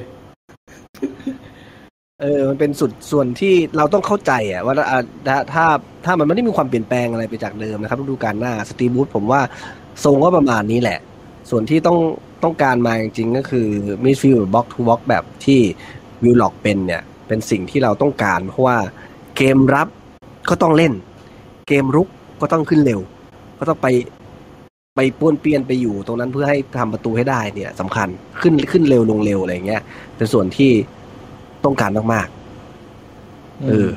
เออ มันเป็นสุดส่วนที่เราต้องเข้าใจอะว่าอะถ้าถ้าถ้ามันไม่ได้มีความเปลี่ยนแปลงอะไรไปจากเดิมนะครับฤดูกาลหน้าสตีฟ บรูซผมว่าทรงก็ประมาณนี้แหละ ส่วนที่ต้องต้องการมาจริงๆ ก็คือมิดฟิลด์ box to box แบบที่วิลล็อกเป็นเนี่ย เป็นสิ่งที่เราต้องการ เพราะว่าเกมรับก็ต้องเล่น เกมรุกก็ต้องขึ้นเร็ว ก็ต้องไปไปป้วนเปี้ยนไปอยู่ตรงนั้นเพื่อให้ทำประตูให้ได้เนี่ยสำคัญขึ้นขึ้นเร็วลงเร็วอะไรอย่างเงี้ยเป็นส่วนที่ต้องการมากๆเออ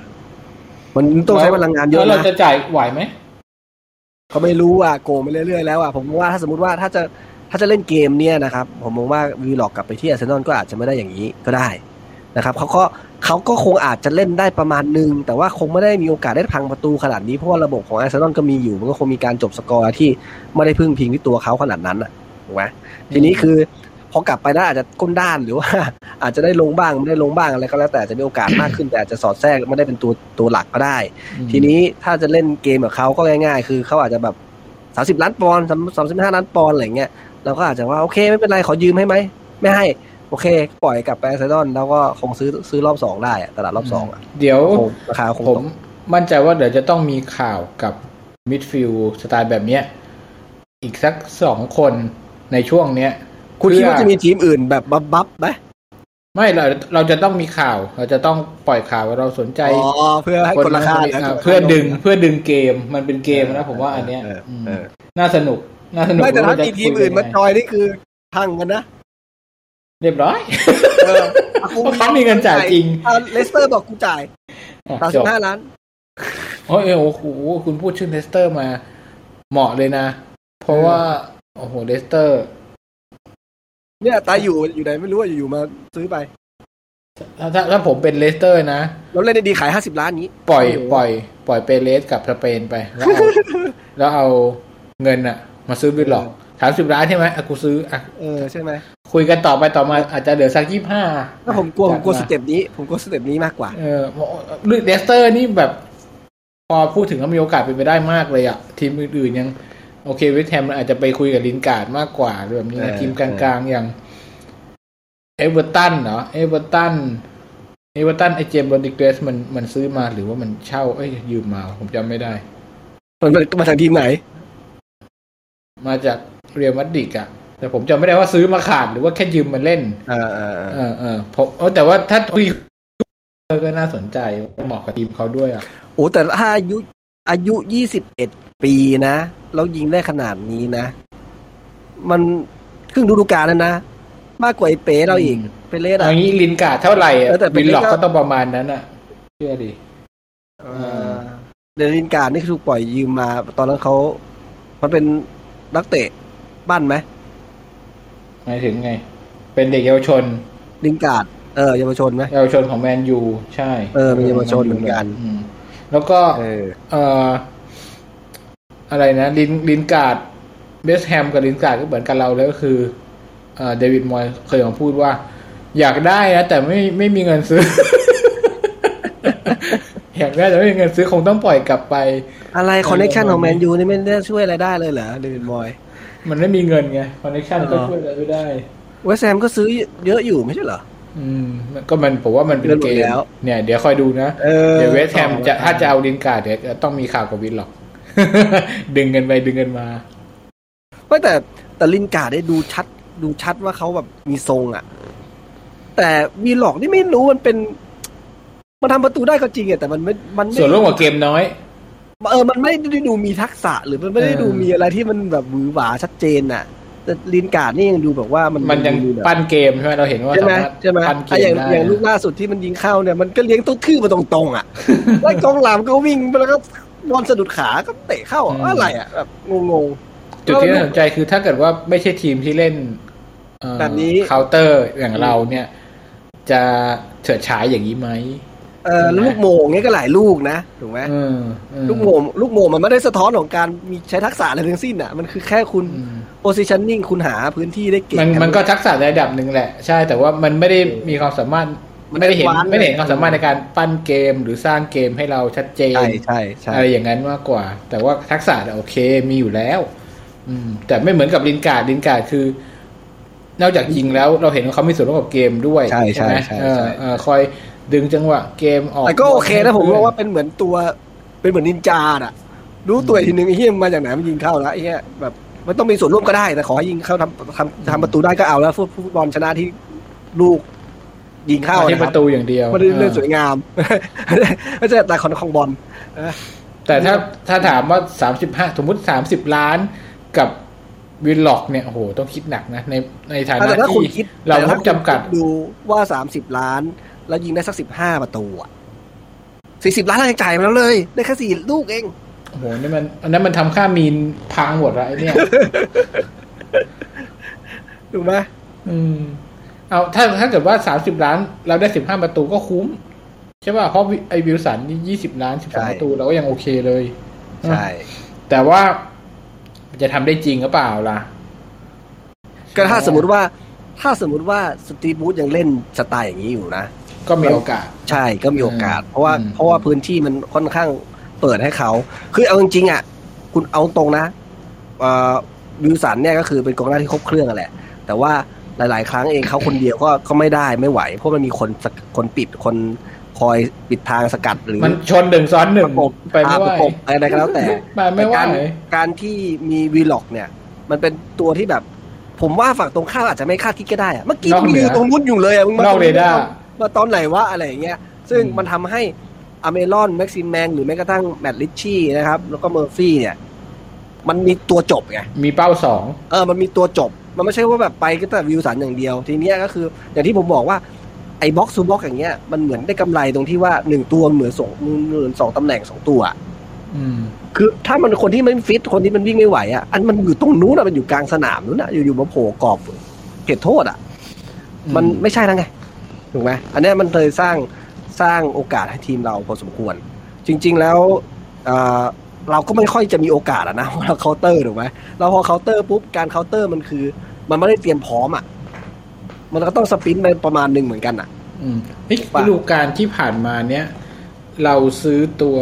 มันต้องใช้พลังงานเยอะแล้วเรานะจะจ่ายไหวไหมเขาไม่รู้อะโกงไปเรื่อยๆแล้วอะผมว่าถ้าสมมติว่าถ้าจะถ้าจะเล่นเกมเนี่ยนะครับ ผมมองว่าวิลล็อกกลับไปที่อาร์เซนอลก็อาจจะไม่ได้อย่างนี้ก็ได้นะครับเขาก็ เขาก็คงอาจจะเล่นได้ประมาณหนึ่ง แต่ว่าคงไม่ได้มีโอกาสได้พังประตูขนาดนี้ เพราะว่าระบบของอาร์เซนอลก็มีอยู่ มันก็คงมีการจบสกอร์ที่ไม่ได้พึ่งพิงที่ตัวเขาขนาดนั้นอะถูกไหมทีนี้คือพอกลับไปได้อาจจะก้นด้านหรือว่า อาจจะได้ลงบ้างไม่ได้ลงบ้างอะไรก็แล้วแต่อาจจะมีโอกาสมากขึ้นแต่อาจจะสอดแทรกไม่ได้เป็นตัวตัวหลักก็ได้ ทีนี้ถ้าจะเล่นเกมกับเขาก็ง่าย ๆ คือเขาอาจจะแบบสาสิบล้านปอนด์สามสิบห้าล้านปอนด์อะไรเงี้ยเราก็อาจจะว่าโอเคไม่เป็นไรขอยืมให้ไหมไม่ให้ โอเค ปล่อยกลับไปอาร์เซนอลแล้วก็คงซื้อซื้อรอบสองได้อะตลาดรอบสองอะเดี๋ยวคงราคาคงผตมกมั่นใจว่าเดี๋ยวจะต้องมีข่าวกับมิดฟิลด์สไตล์แบบเนี้ย อีกสักสองคนในช่วงเนี้ย คุณคิดว่าจะมีทีมอื่นแบบบับบับไหมไม่เราเราจะต้องมีข่าว เราจะต้องปล่อยข่าวว่าเราสนใจอ๋อเพื่อให้กดราคาคนนี่ยอ่เพื่อดึงเพื่อดึงเกมมันเป็นเกมนะผมว่าอันเนี้ยเออมเออน่าสนุกน่าสนุกไม่แต่ถ้าว่จะมีทีมอื่นมาจอยนี่คือพังกันนะ เรียบร้อยเอออะกูเพราะเขามีเงินจ่ายจริงอะเลสเตอร์บอกกูจ่ายอะสามจสิบบห้าล้านโอ้ยโอ้โหคุณพูดชื่อเลสเตอร์มา เหมาะเลยนะ เพราะว่า โอ้โหเลสเตอร์ เนี่ยตายอยู่อยู่ไหนไม่รู้ว่าอยู่ๆมาซื้อไปถ้าถ้าถ้าผมเป็นเลสเตอร์นะ แล้วเล่นได้ดีขายห้าสิบล้านนี้ ปล่อยโอ้โหปล่อย ปล่อยเปเรสกับสเปนไป แล้วเอาแล้วเอาเงินอะมาซื้อวิลล็อก สามสิบล้านใช่ไหมอะกูซื้ออะเออใช่ไหมคุยกันต่อไปต่อมาอาจจะเหลือสักยี่ห้าถ้าผมกลัวผมกลัว step นี้ ผมกลัว step นี้มากกว่า เออเลสเตอร์นี่แบบ พอพูดถึงก็มีโอกาสเป็นไปได้มากเลยอะทีมอื่นๆยัง โอเคเวสต์แฮมอาจจะไปคุยกับลินการ์ดมากกว่าหรือแบบนี้นะเออทีมกลางๆอย่างเอเวอร์ตันเนาะเอเวอร์ตันเอเวอร์ตันไอ้เจมส์โรดริเกซมันมันซื้อมาหรือว่ามันเช่าเอ้ยยืมมา ผมจำไม่ได้มันมามาจากทีมไหน มาจาก เรียลมาดริดอะแต่ผมจำไม่ได้ว่าซื้อมาขาดหรือว่าแค่ยืมมาเล่น เออเออเออเออเออผมเออแต่ว่าถ้าคุยก็น่าสนใจเหมาะกับทีมเขาด้วยอะโอ้แต่ถ้าอายุอายุยี่สิบเอ็ดปีนะ แล้วยิงได้ขนาดนี้นะ มันครึ่งฤดูกาลแล้วนะ มากกว่าไอ้เป๋เราอีกอืมเปเล่อะอย่างนี้ลินการ์ดเท่าไหร่อะเออแต่เป็นวิลล็อกก็ก็ต้องประมาณนั้นอะเชื่อดิเออเดลินการ์ดนี่คือถูกปล่อยยืมมา ตอนนั้นเขามันเป็นนักเตะ บ้านไหมหมายถึงไง เป็นเด็กเยาวชน ลินการ์ดเออเยาวชนไหมเยาวชนของแมนยูใช่ เออเป็นเยาวชนเหมือนกันมแล้วก็เออเอ่ออะไรนะลินลินการ์ดเวสต์แฮมกับลินการ์ดก็เหมือนกันเราเลยก็คือเอ่อเดวิดมอยส์เคยมาพูดว่า อยากได้นะแต่ไม่ไม่มีเงินซื้อ อยากได้แต่ไม่มีเงินซื้อคงต้องปล่อยกลับไป อะไร connection เออของแมนยูนี่ไม่ได้ช่วยอะไรได้เลยเหรอเดวิดมอยส์ มันไม่มีเงินไง connection อ๋อก็ช่วยอะไรไม่ได้เวสต์แฮมก็ซื้อเยอะอยู่ไม่ใช่เหรออืมก็มันผมว่ามันเป็นเงินหมเกดมแล้วเนี่ย เดี๋ยวคอยดูนะเออเดี๋ยวเวสต์แฮมจะถ้าจะเอาลินการ์ดเดี๋ยวต้องมีข่าวกับวิลล็อก ดึงเงินไปดึงเงินมาไม่แต่แต่ลินการ์ดได้ดูชัด ดูชัดว่าเขาแบบมีทรงอะ แต่วีหลอกนี่ไม่รู้มันเป็น มันทำประตูได้ก็จริงอะแต่มันไม่มันไม่ส่วนร่วมกับเกมน้อย เออ มันไม่ได้ดูมีทักษะหรือมันไม่ได้เออดูมีอะไรที่มันแบบหวือหวาชัดเจนอะแต่ลินการ์ดนี่ยังดูแบบว่ามันมันยังดูแบบปั้นเกมใช่ไหมเราเห็นว่าใช่ไหมสารถใช่ไหมปั้นเกอะอย่างมได้อย่างลูกล่าสุดที่มันยิงเข้าเนี่ยมันก็เลี้ยงตุ๊กทื่อมาตรงๆอะแล้วกองหลามก็วิ่งไปแล้วก็บอลสะดุดขาก็เตะเข้าอะอะไรอะแบบงงจุดที่น่าสนใจคือถ้าเกิดว่าไม่ใช่ทีมที่เล่นเอ่อแบบนี้เคาน์เตอร์อย่างเราเนี่ย จะเฉิดฉายอย่างนี้ไหมๆ เออแล้วลูกโมงเงี้ยก็หลายลูกนะถูกไหมเออเออลูกโมงลูกโมงมันไม่ได้สะท้อนของการมีใช้ทักษะอะไรทั้งสิ้นอะ มันคือแค่คุณอืม positioning คุณหาพื้นที่ได้เก่งมันมันก็ทักษะในระดับหนึ่งแหละ ใช่แต่ว่ามันไม่ได้มีความสามารถมันไม่ได้เห็น advance ไม่ได้เห็นความสามารถในการปั้นเกมหรือสร้างเกมให้เราชัดเจนใช่ใช่ใช่อะไรอย่างนั้นมากกว่า แต่ว่าทักษะเนี่ยโอเคมีอยู่แล้ว อืม แต่ไม่เหมือนกับลินการ์ดลินการ์ดคือนอกจากยิงแล้วเราเห็นว่าเขามีส่วนร่วมกับเกมด้วยใช่ใช่ไหมใช่เออใช่เออคอย ดึงจังหวะเกมออกแต่ก็โอเคนะผมว่าเป็นเหมือนตัวเป็นเหมือนนินจาอะ รู้ตัวอีกทีนึงไอ้เหี้ยมันมาจากไหนมันยิงเข้าแล้วไอ้เหี้ยแบบมันต้องมีส่วนร่วมก็ได้แต่ขอให้ยิงเข้าทำทำทำประตูได้ก็เอาแล้วฟุตฟุตบอลชนะที่ลูกยิงเข้าที่นะปครับระตูอย่างเดียวไม่ได้เรื่องเอสอวยงามไม่ใช่แต่ของของบอลแต่ถ้าถ้าถามว่าสามสิบห้าสมมติสามสิบล้านกับวินล็อกเนี่ยโอ้โหต้องคิดหนักนะในในฐานะแต่ถ้าคุณที่คิดเราแต่งถ้บจำกัดคุณดูว่าสามสิบล้าน แล้วยิงได้สักสิบห้าประตูอะสี่สิบล้านเรายังจ่ายมาแล้วเลย ได้แค่สี่ลูกเองโอ้โหนี่มันอันนั้นมันทำค่ามีนพังหมดแล้วไอ้เนี่ยถูกไหมอืม เอาถ้าถ้าเกิดว่าสามสิบล้าน เราได้สิบห้าประตูก็คุ้ม ใช่ป่ะเพราะวิไอวิลสันนี่ยี่สิบล้านสิบสองประตูเราก็ยังโอเคเลย ใช่ แต่ว่าจะทำได้จริงหรือเปล่าล่ะ ก็ถ้าสมมติว่า ถ้าสมมติว่าสตีฟบูธยังเล่นสไตล์อย่างนี้อยู่นะ ก็มีโอกาส ใช่ก็มีโอกาส เพราะว่าอืมเพราะว่าพื้นที่มันค่อนข้างเปิดให้เขาคือเอาจริงๆอะคุณเอาตรงนะเอ่อวิลสันเนี่ยก็คือเป็นกองหน้าที่ครบเครื่องอะแหละ แต่ว่าหลาย ๆ ครั้งเองเขาคนเดียวก็ก็ไม่ได้ไม่ไหว เพราะมันมีคนสกคนปิดคนคอยปิดทางสกัดหรือมันชนหนึ่งซ้อนหนึ่งประกบไปไม่ไหวประกบอะไรก็แล้วแต่ไปไม่ไหวการการที่มีวิลล็อกเนี่ย มันเป็นตัวที่แบบ ผมว่าฝั่งตรงข้ามอาจจะไม่คาดคิดก็ได้อะเมื่อกี้นอกมึงเหนืยือนตรงนู้นอยู่เลยอะมึงมานอกเรดาร์ มาตอนไหนวะอะไรอย่างเงี้ย ซึ่งอืมมันทำให้อัลมิรอนแม็กซิมแมงหรือแม้กระทั่งแมตต์ริตชี่นะครับ แล้วก็เมอร์ฟี่เนี่ย มันมีตัวจบไง มีเป้าสองเออ มันมีตัวจบ มันไม่ใช่ว่าแบบไปก็แต่วิลสันอย่างเดียว ทีเนี้ยก็คือ อย่างที่ผมบอกว่าไอ้ box to box อย่างเงี้ยมันเหมือนได้กำไรตรงที่ว่าหนึ่งตัวเหมือนสองเหมือนสองตำแหน่งสองตัวอืมคือถ้ามันคนที่ไม่ฟิตคนที่มันวิ่งไม่ไหวอะอันมันอยู่ตรงนู้นอะมันอยู่กลางสนามนู้นอะอยู่ๆมาโผล่กรอบเขตโทษอะ มันไม่ใช่แล้วไง ถูกไหมอันเนี้ยมันเลยสร้างสร้างโอกาสให้ทีมเราพอสมควร จริง ๆ แล้วเอ่อเราก็ไม่ค่อยจะมีโอกาสอะนะเพราะเราเคาน์เตอร์ถูกไหมเราพอเคาน์เตอร์ปุ๊บการเคาน์เตอร์มันคือ มันไม่ได้เตรียมพร้อมอะมันก็ต้อง sprint ไปประมาณหนึ่งเหมือนกันอะอืมเฮ้ยป่ะฤดูกาลที่ผ่านมาเนี้ยเราซื้อตัว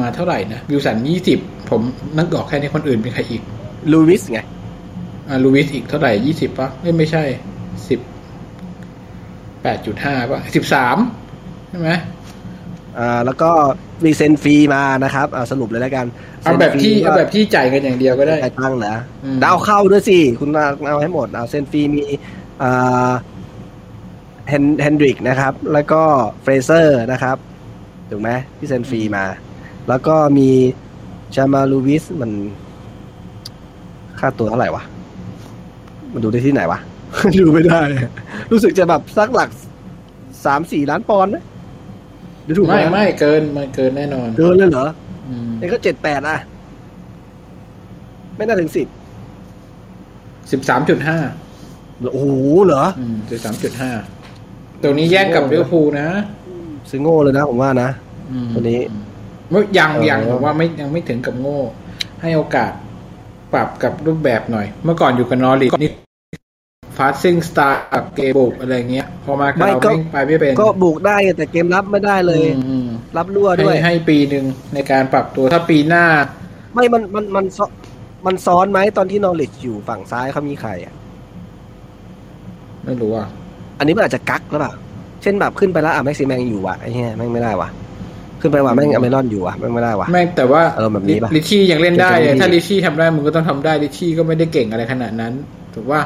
มาเท่าไหร่นะวิลสันยี่สิบผมนึกออกแค่นี้คนอื่นเป็นใครอีกลูวิสไงอ่าลูวิสอีกเท่าไหร่ยี่สิบปะเอ้ยไม่ใช่สิบ แปดจุดห้าปะสิบสามใช่ไหมอ่าแล้วก็มีเซ็นฟรีมานะครับอ่าสรุปเลยแล้วกัน เอาแบบที่เซ็นฟรีเอาแบบที่จ่ายกันอย่างเดียวก็ได้ใครตั้งนะอืมดาวเข้าด้วยสิ คุณเอาเอาให้หมดเอาเซ็นฟรีมีอ่าเฮนเฮนดริกนะครับ แล้วก็เฟรเซอร์นะครับ ถูกไหมที่เซ็นฟรีมา แล้วก็มีจามาลลูวิสมัน ค่าตัวเท่าไหร่วะ มันดูได้ที่ไหนวะ ดูไม่ได้ รู้สึกจะแบบสักหลักสามสี่ล้านปอนด์นะดูถูกไหมไม่ไม่เกินมันเกินแน่นอน เกินเลยเหรออืมนี่ก็เจ็ดแปดอะ ไม่น่าถึงสิบสิบสามจุดห้าโอ้โหเหรออืมสิบสามจุดห้าตัวนี้แย่งกับโอ้ลิเวอร์พูลนะซื้อโง่เลยนะผมว่านะอืมตัวนี้เมื่อยังเออยังผมว่าไม่ยังไม่ถึงกับโง่ ให้โอกาสปรับกับรูปแบบหน่อย เมื่อก่อนอยู่กับนอริชนี่ passing สตาร์กับเกมบุกอะไรเงี้ย พอมากับเราไม่ไปไม่เป็น ก็บุกได้แต่เกมรับไม่ได้เลยอืมอืมรับรั่วให้ด้วย ให้ปีหนึ่งในการปรับตัวถ้าปีหน้า ไม่มันมันมันซ้อนมันซ้อนไหมตอนที่นอริ ช อยู่ฝั่งซ้ายเขามีใครอะ ไม่รู้อะ อันนี้มันอาจจะกักหรือเปล่า เช่นแบบขึ้นไปแล้วอะแม็กซิแมงอยู่ว่ะไอ้เหี้ยแม่งไม่ได้ว่ะขึ้นไปว่ะแม่งอเมรอนอยู่ว่ะแม่งไม่ได้ว่ะแม่งแต่ว่าอารมณ์แบบนี้ปะลิชชี่ยังเล่นได้เลยเกมที่ถ้าลิชชี่ทำได้มึงก็ต้องทำได้ลิชชี่ก็ไม่ได้เก่งอะไรขนาดนั้น ถูกว่า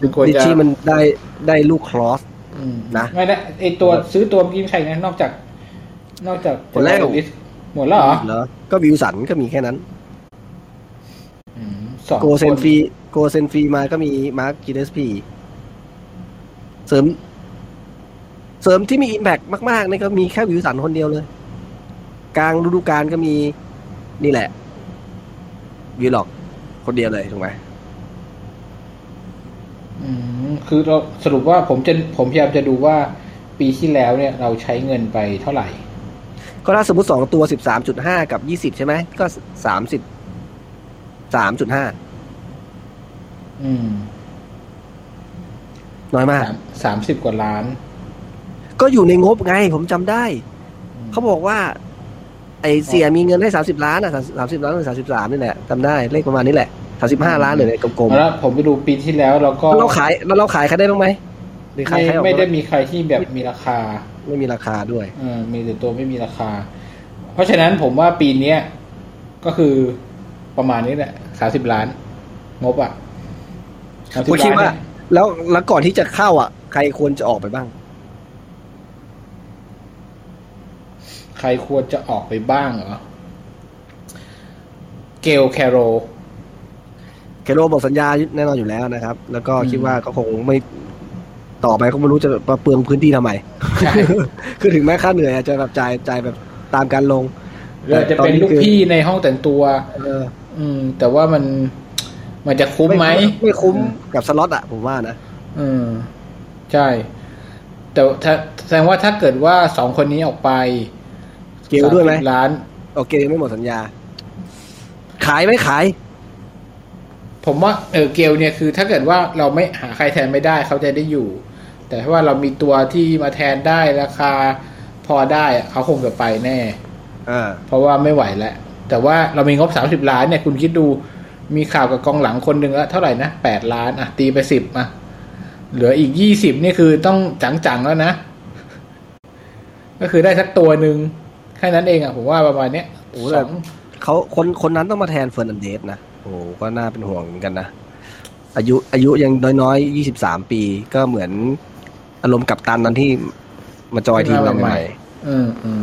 มึงควรดิจะชี่มันได้ได้ลูกครอสอืมนะ ไม่ได้ไอตัวซื้อตัวเมื่อกี้ใครนะนอกจาก นอกจากหมดแล้ว ลิสหมดแล้วเหรอเหรอก็วิวสันก็มีแค่นั้น อืมสองโกเซนฟรีโกเซนฟรีมาก็มีมาร์คกิเดสพีเสริม เสริมที่มีอิมแพกมาก ๆ นี่ก็มีแค่วิวสันคนเดียวเลย กลางฤดูกาลก็มีนี่แหละวิลล็อกคนเดียวเลยถูกไหม อืมคือเราสรุปว่าผมจะผมพยายามจะดูว่าปีที่แล้วเนี่ยเราใช้เงินไปเท่าไหร่ ก็ถ้าสมมติสองตัวสิบสามจุดห้ากับยี่สิบใช่ไหมก็สามสิบสามจุดห้าอืม น้อยมากสามสามสิบกว่าล้าน ก็อยู่ในงบไง ผมจำได้ เขาบอกว่า ไอเสียมีเงินให้สามสิบล้านอะสามสิบล้านหรือสามสิบสามนี่แหละจำได้เลขประมาณนี้แหละ สามสิบห้าล้านเลยกลมแล้วผมไปดูปีที่แล้วเราก็ๆแล้วเราขายแล้วเราขายใครได้บ้างไหมหรือขายไม่ใครออกไม่ได้บ้างมีใครที่แบบมีราคา ไม่มีราคาด้วยเออมีแต่ตัวไม่มีราคา เพราะฉะนั้นผมว่าปีเนี้ยก็คือประมาณนี้แหละสามสิบล้าน งบอะ30ผมคิดว่าล้นเนี่ยแล้วแล้วก่อนที่จะเข้าอะ ใครควรจะออกไปบ้าง ใครควรจะออกไปบ้างเหรอเกลแคโร เคโรบอกสัญญาแน่นอนอยู่แล้วนะครับ แล้วก็อืมคิดว่าก็คงไม่ต่อไปก็ไม่รู้จะเปลืองพื้นที่ทำไมใช่คือถึงแม้ค่าเหนื่อยอาจจะแบบจ่ายจ่ายแบบตามการลงเราจะเป็นลูกพี่ในห้องแต่งตัว เออ อืม แต่ว่ามันมันจะคุ้มไหมไม่คุ้มกับสล็อตอะผมว่านะอืม ใช่ แต่ถ้าแสดงว่าถ้าเกิดว่าสองคนนี้ออกไป เกลด้วยไหม30ล้าน โอเคยังไม่หมดสัญญา ขายไหม่ขาย ผมว่าเออเกลเนี่ยคือถ้าเกิดว่าเราไม่หาใครแทนไม่ได้เขาจะได้อยู่ แต่ถ้าว่าเรามีตัวที่มาแทนได้ราคาพอได้อะเขาคงจะไปแน่อ่าเพราะว่าไม่ไหวแล้วแต่ว่าเรามีงบสามสิบล้านเนี่ยคุณคิดดูมีข่าวกับกองหลังคนหนึ่งแล้วเท่าไหร่นะแปดล้านอะตีไปสิบมาเหลืออีกยี่สิบนี่คือต้องจังๆแล้วนะ ก็คือได้สักตัวหนึ่งแค่นั้นเองอะผมว่าประมาณเนี้ยโอ้สแต่องเขาคนคนนั้นต้องมาแทนเฟอร์นันเดสนะโอ้โหก็น่าเป็นห่วงเหมือนกันนะ อายุอายุยังน้อยๆยี่สิบสามปี ก็เหมือนอารมณ์กับตันนั้นที่มาจอยทีมเราใหม่อืมอืม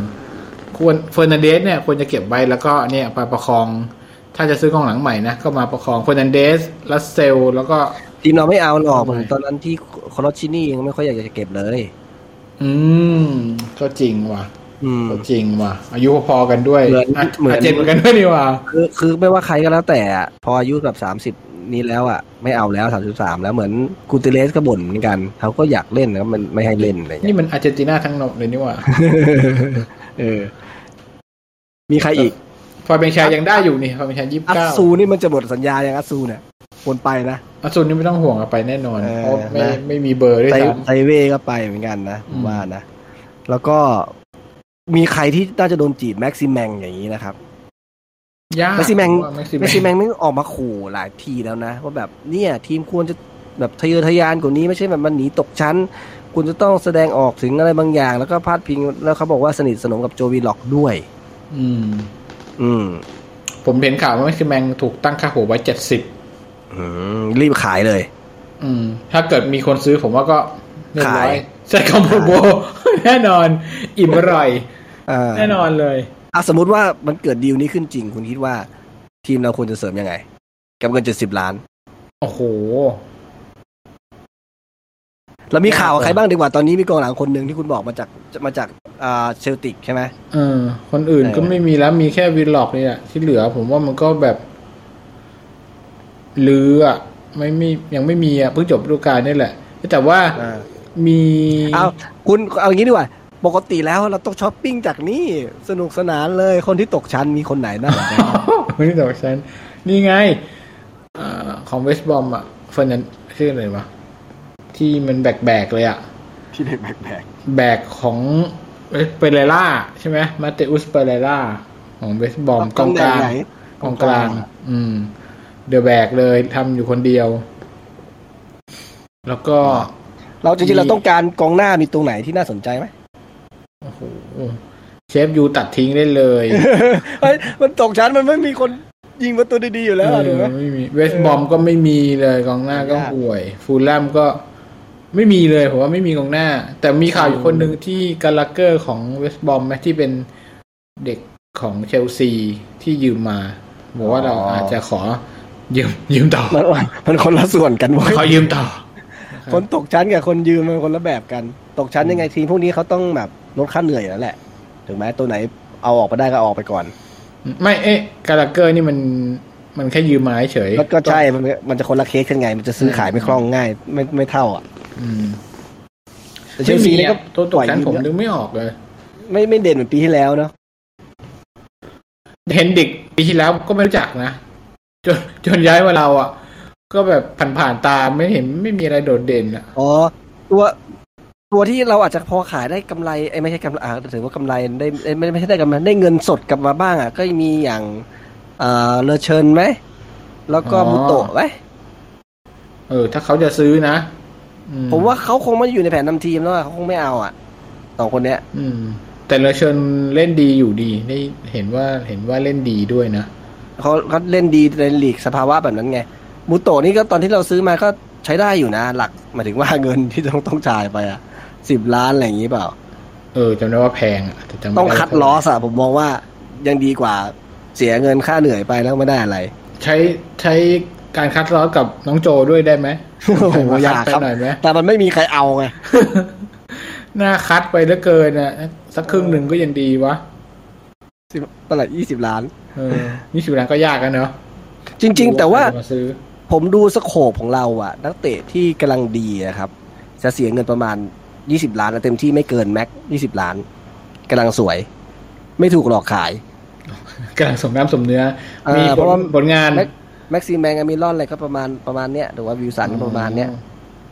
ควรเฟอร์นันเดสเนี่ยควรจะเก็บไว้แล้วก็เนี่ยไปประคอง ถ้าจะซื้อกองหลังใหม่นะ ก็มาประคองเฟอร์นันเดสลัสเซล แล้วก็ทีมเราไม่เอาหรอกเหมือนทำไมตอนนั้นที่คอร์ชินี่ยังไม่ค่อยอยากจะเก็บเลย อืม ก็จริงว่ะอืมก็ จริงว่ะ อายุพอๆกันด้วยเหมือนะเหมือนาเจ็ดเหมือนกันด้วยนี่ว่ะคือคือไม่ว่าใครก็แล้วแต่อะพออายุแบบสามสิบนี้แล้วอะ ไม่เอาแล้วสามสิบสามแล้วเหมือนกูติเลสก็บ่นเหมือนกัน เขาก็อยากเล่นนะมันไม่ให้เล่นอะไรเงี้ยนี่มันอาร์เจนตินาทั้งหมดเลยนี่ว่ะเออ มีใครอีกฟาเบนชายังได้อยู่นี่ฟาเบนชายี่สิบอัสเก้าซูนี่มันจะหมดสัญญาอย่างอัสซูเนี่ยควรไปนะอัสซุนนี่ไม่ต้องห่วงอะไปแน่นอนเออเพราะไม่นะไม่มีเบอร์ด้วยไซซ้ไซเวก็ไปเหมือนกันนะผมอืมว่านะแล้วก็ มีใครที่น่าจะโดนจีบแม็กซิแมงอย่างนี้นะครับำยากแม็กซิแมงว่าแม็กซิแม็กซิแมงไม่ออกมาขู่หลายทีแล้วนะว่าแบบเนี่ย ทีมควรจะแบบทะเยอทะยานกว่านี้ไม่ใช่แบบมันหนีตกชั้น คุณจะต้องแสดงออกถึงอะไรบางอย่าง แล้วก็พาดพิงแล้วเขาบอกว่าสนิทสนมกับโจวิลล็อกด้วย อืม อืม ผมเห็นข่าวว่าแม็กซิแมงถูกตั้งค่าหัวไว้เจ็ดสิบอืมรีบขายเลย อืม ถ้าเกิดมีคนซื้อผมว่าก็เรียบร้อขาย ใช้คำว่าโบแน่นอน อิ่มอร่อยอ่าแน่นอนเลยอะสมมติว่ามันเกิดดีลนี้ขึ้นจริง คุณคิดว่า ทีมเราควรจะเสริมยังไงกับเงินเจ็ดสิบล้าน โอ้โหแล้วมีข่าวกับใครบ้างดีกว่าตอนนี้มีกองหลังคนหนึ่งที่คุณบอกมาจากมาจากอ่าเซลติกใช่ไหมเออ คนอื่นเออก็ไม่มีแล้วมีแค่วิลล็อกนี่แหละที่เหลือผมว่ามันก็แบบลืออะไม่มียังไม่มีอะเพิ่งจบฤดูกาลนี่แหละ แต่ว่าอ่า มีเอาคุณเอาอย่างนี้ดีกว่าปกติแล้วเราต้องช้อปปิ้งจากนี่สนุกสนานเลยคนที่ตกชั้นมีคนไหนน่าสนใจบ้างไม่ได้บอกฉันนี่ไงอ่าของเวสต์บรอมอะเฟอร์นันชื่ออะไรวะที่มันแบกแบกๆเลยอะที่เด็กแบกแบกของเปเรล่าใช่ไหมมาเตอุสเปเรร่าของเวสบอมกองกลางกองกลาง อืม เดอะแบกเลยทำอยู่คนเดียว แล้วก็ เราจริงๆเราต้องการกองหน้ามีตรงไหนที่น่าสนใจไหมโอ้โหเชฟยูตัดทิ้งได้เลยเฮ้ยมันตกชั้นมันไม่มีคนยิงประตูดีๆอยู่แล้วอะถูกไหมเออไม่มีเวสบอมก็ไม่มีเลยกองหน้าก็ยากห่วย ฟูลแลมก็ไม่มีเลยผมว่าไม่มีกองหน้า แต่มีข่าวอยู่คนหนึ่งที่กาลาเกอร์ของเวสบอมที่เป็นเด็กของเชลซีที่ยืมมาบอกว่าเราอาจจะขอยืมยืมต่อมันมันคนละส่วนกันเว้ยขอยืมต่อ คนตกชั้นกับคนยืมมันคนละแบบกัน ตกชั้นยังไงทีมพวกนี้เขาต้องแบบลดค่าเหนื่อยอยู่แล้วแหละ ถึงแม้ตัวไหนเอาออกไปได้ก็เอาออกไปก่อน ไม่เอ๊ะกาลาเกอร์นี่มันมันแค่ยืมมาเฉยแล้วก็ใช่ มันมันจะคนละเคสกันไง มันจะซื้อขายไม่คล่องง่าย ไม่ไม่เท่าอะอืมแต่เชลซีนี่ก็อะตัวตกชั้นผมปล่อยยืมเยอะนึกไม่ออกเลย ไม่ไม่เด่นเหมือนปีที่แล้วเนาะเห็นเด็กปีที่แล้วก็ไม่รู้จักนะจนจนย้ายมาเราอะ ก็แบบผ่านผ่านๆตาไม่เห็นไม่มีอะไรโดดเด่นอะอ๋อ ตัวตัวที่เราอาจจะพอขายได้กำไรไอ้ยไม่ใช่กำไรอ่าถือว่ากำไรได้เอ้ยไม่ไม่ใช่ได้กำไรได้เงินสดกลับมาบ้างอะก็มีอย่างเอ่อเลอเชิญไหมแล้วก็มุโตะไหมเออ ถ้าเขาจะซื้อนะอืผมว่าเขาคงไม่อยู่ในแผนนำทีมแล้วอะเขาคงไม่เอาอะสองคนเนี้ย อืม แต่เลอเชิญเล่นดีอยู่ดีได้เห็นว่าเห็นว่าเล่นดีด้วยนะเขาเขาเล่นดีในลีกสภาวะแบบนั้นไง มุโตะนี่ก็ตอนที่เราซื้อมาก็ใช้ได้อยู่นะ หลักหมายถึงว่าเงินที่ต้องต้องจ่ายไปอะสิบล้านอะไรอย่างนี้เปล่า เออจำได้ว่าแพงอะแต่จำไม่ต้องไคัดลอสอะผมมองว่ายังดีกว่าเสียเงินค่าเหนื่อยไปแล้วไม่ได้อะไร ใช้ใช้การคัดลอสกับน้องโจด้วยได้ไหมโอ้โหมาอยาคักดครับไปหน่อยไหมแต่มันไม่มีใครเอาไงหน้าคัดไปเหลือเกินอะสักครึ่งหนึ่งก็ยังดีวะสิบตลาดยี่สิบล้านเออนี่สิบล้านก็ยากกันเนาะจริง ๆ แต่ว่ามาซื้อ ผมดูสโคปของเราอะนักเตะที่กำลังดีอะครับ จะเสียเงินประมาณยี่สิบล้านนะเต็มที่ไม่เกินแม็กยี่สิบล้านกำลังสวย ไม่ถูกหลอกขายกำลังสมน้ำสมเนื้อเออมีเพราะว่าผลงานแม็กแม็กซีแมงมิรอนอะไรก็ประมาณประมาณเนี้ยหรือว่าวิลสันก็ประมาณเนี้ย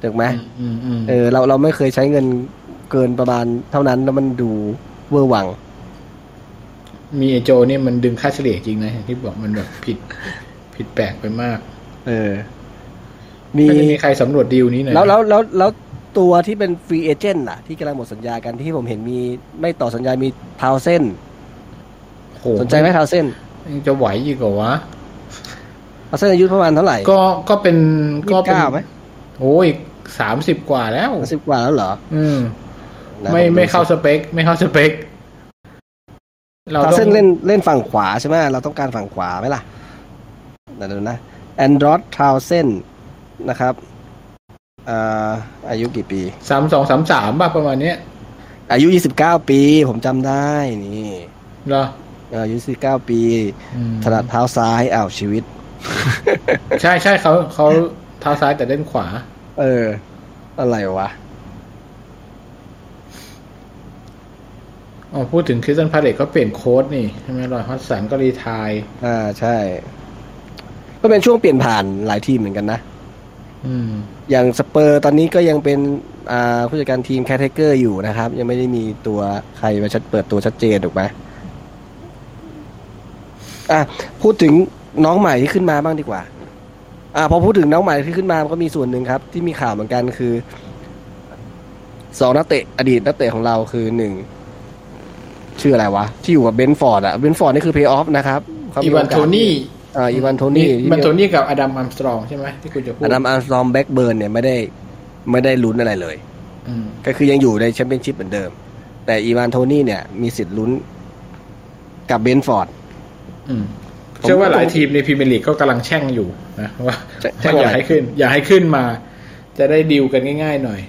ถูกไหมอืมอืมเออเราเราไม่เคยใช้เงินเกินประมาณเท่านั้นแล้วมันดูเวอร์วัง มีไอโจเนี่ยมันดึงค่าเฉลี่ยจริงนะอย่างที่บอกมันแบบผิดผิดแปลกไปมาก เออ มีไม่ได้มีใครสำรวจดีลนี้หน่อยแล้วแล้วแล้วแล้วตัวที่เป็น free agent ล่ะ ที่กำลังหมดสัญญากันที่ผมเห็นมีไม่ต่อสัญญามีทาวเส้นโหสนใจไหมทาวเส้นยังจะไหวอีกเหรอวะทาวเส้นอายุประมาณเท่าไหร่ ก็ก็เป็นยี่ก็สิบเป็นเก้าไหมโอ้ยสามสิบกว่าแล้วสิบกว่าแล้วเหรอ อืมนะไม่ผดูไม่เข้าสเปค ไม่เข้าสเปค เราทาวต้องเส้นเล่นเล่นฝั่งขวาใช่ไหมเราต้องการฝั่งขวาไหมล่ะเดี๋ยวนะ แอนดรอทราวเซนนะครับอ่าอายุกี่ปีสามสองสามสามป่ะประมาณเนี้ยอายุ29ปี ผมจำได้นี่เหรออายุ19ปีอืมถนัดเท้าซ้ายอ้าวชีวิต ใช่ใช่เขาเขาเท้าซ้ายแต่เล่นขวา เออ อะไรวะอ๋อพูดถึงคริสตัลพาเลซก็เปลี่ยนโค้ชนี่ใช่ไหมรอยฮอดจ์สันก็ retire อ่าใช่ ก็เป็นช่วงเปลี่ยนผ่านหลายทีมเหมือนกันนะอืมอย่างสเปอร์ตอนนี้ก็ยังเป็นอ่าผู้จัดการทีม caretaker อยู่นะครับ ยังไม่ได้มีตัวใครมาชัดเปิดตัวชัดเจนถูกไหมอะพูดถึงน้องใหม่ที่ขึ้นมาบ้างดีกว่า อ่าพอพูดถึงน้องใหม่ที่ขึ้นมามันก็มีส่วนหนึ่งครับ ที่มีข่าวเหมือนกันคือสองนักเตะอดีตนักเตะของเราคือหนึ่งชื่ออะไรวะ ที่อยู่กับเบรนท์ฟอร์ดอะเบรนท์ฟอร์ดนี่คือเพย์ออฟนะครับเขาอีมีวานโกาสโทนี่ อ่าอีวานโทนี่อีวานโทนี่กับอดัมอัมสตรองใช่ไหมที่คุณจะพูดอดัมอาร์มสตรองแบ็กเบิร์นเนี่ยไม่ได้ไม่ได้ลุ้นอะไรเลยอืมก็คือยังอยู่ในแชมเปี้ยนชิพเหมือนเดิม แต่อีวานโทนี่เนี่ยมีสิทธิ์ลุ้นกับเบนฟอร์ดอืมผมเชื่อว่าหลายทีมในพรีเมียร์ลีกก็กำลังแช่งอยู่นะว่าแช่งแช่งว่าออะไรยากให้ขึ้น อยากให้ขึ้นมา จะได้ดีลกันง่าย ๆ หน่อย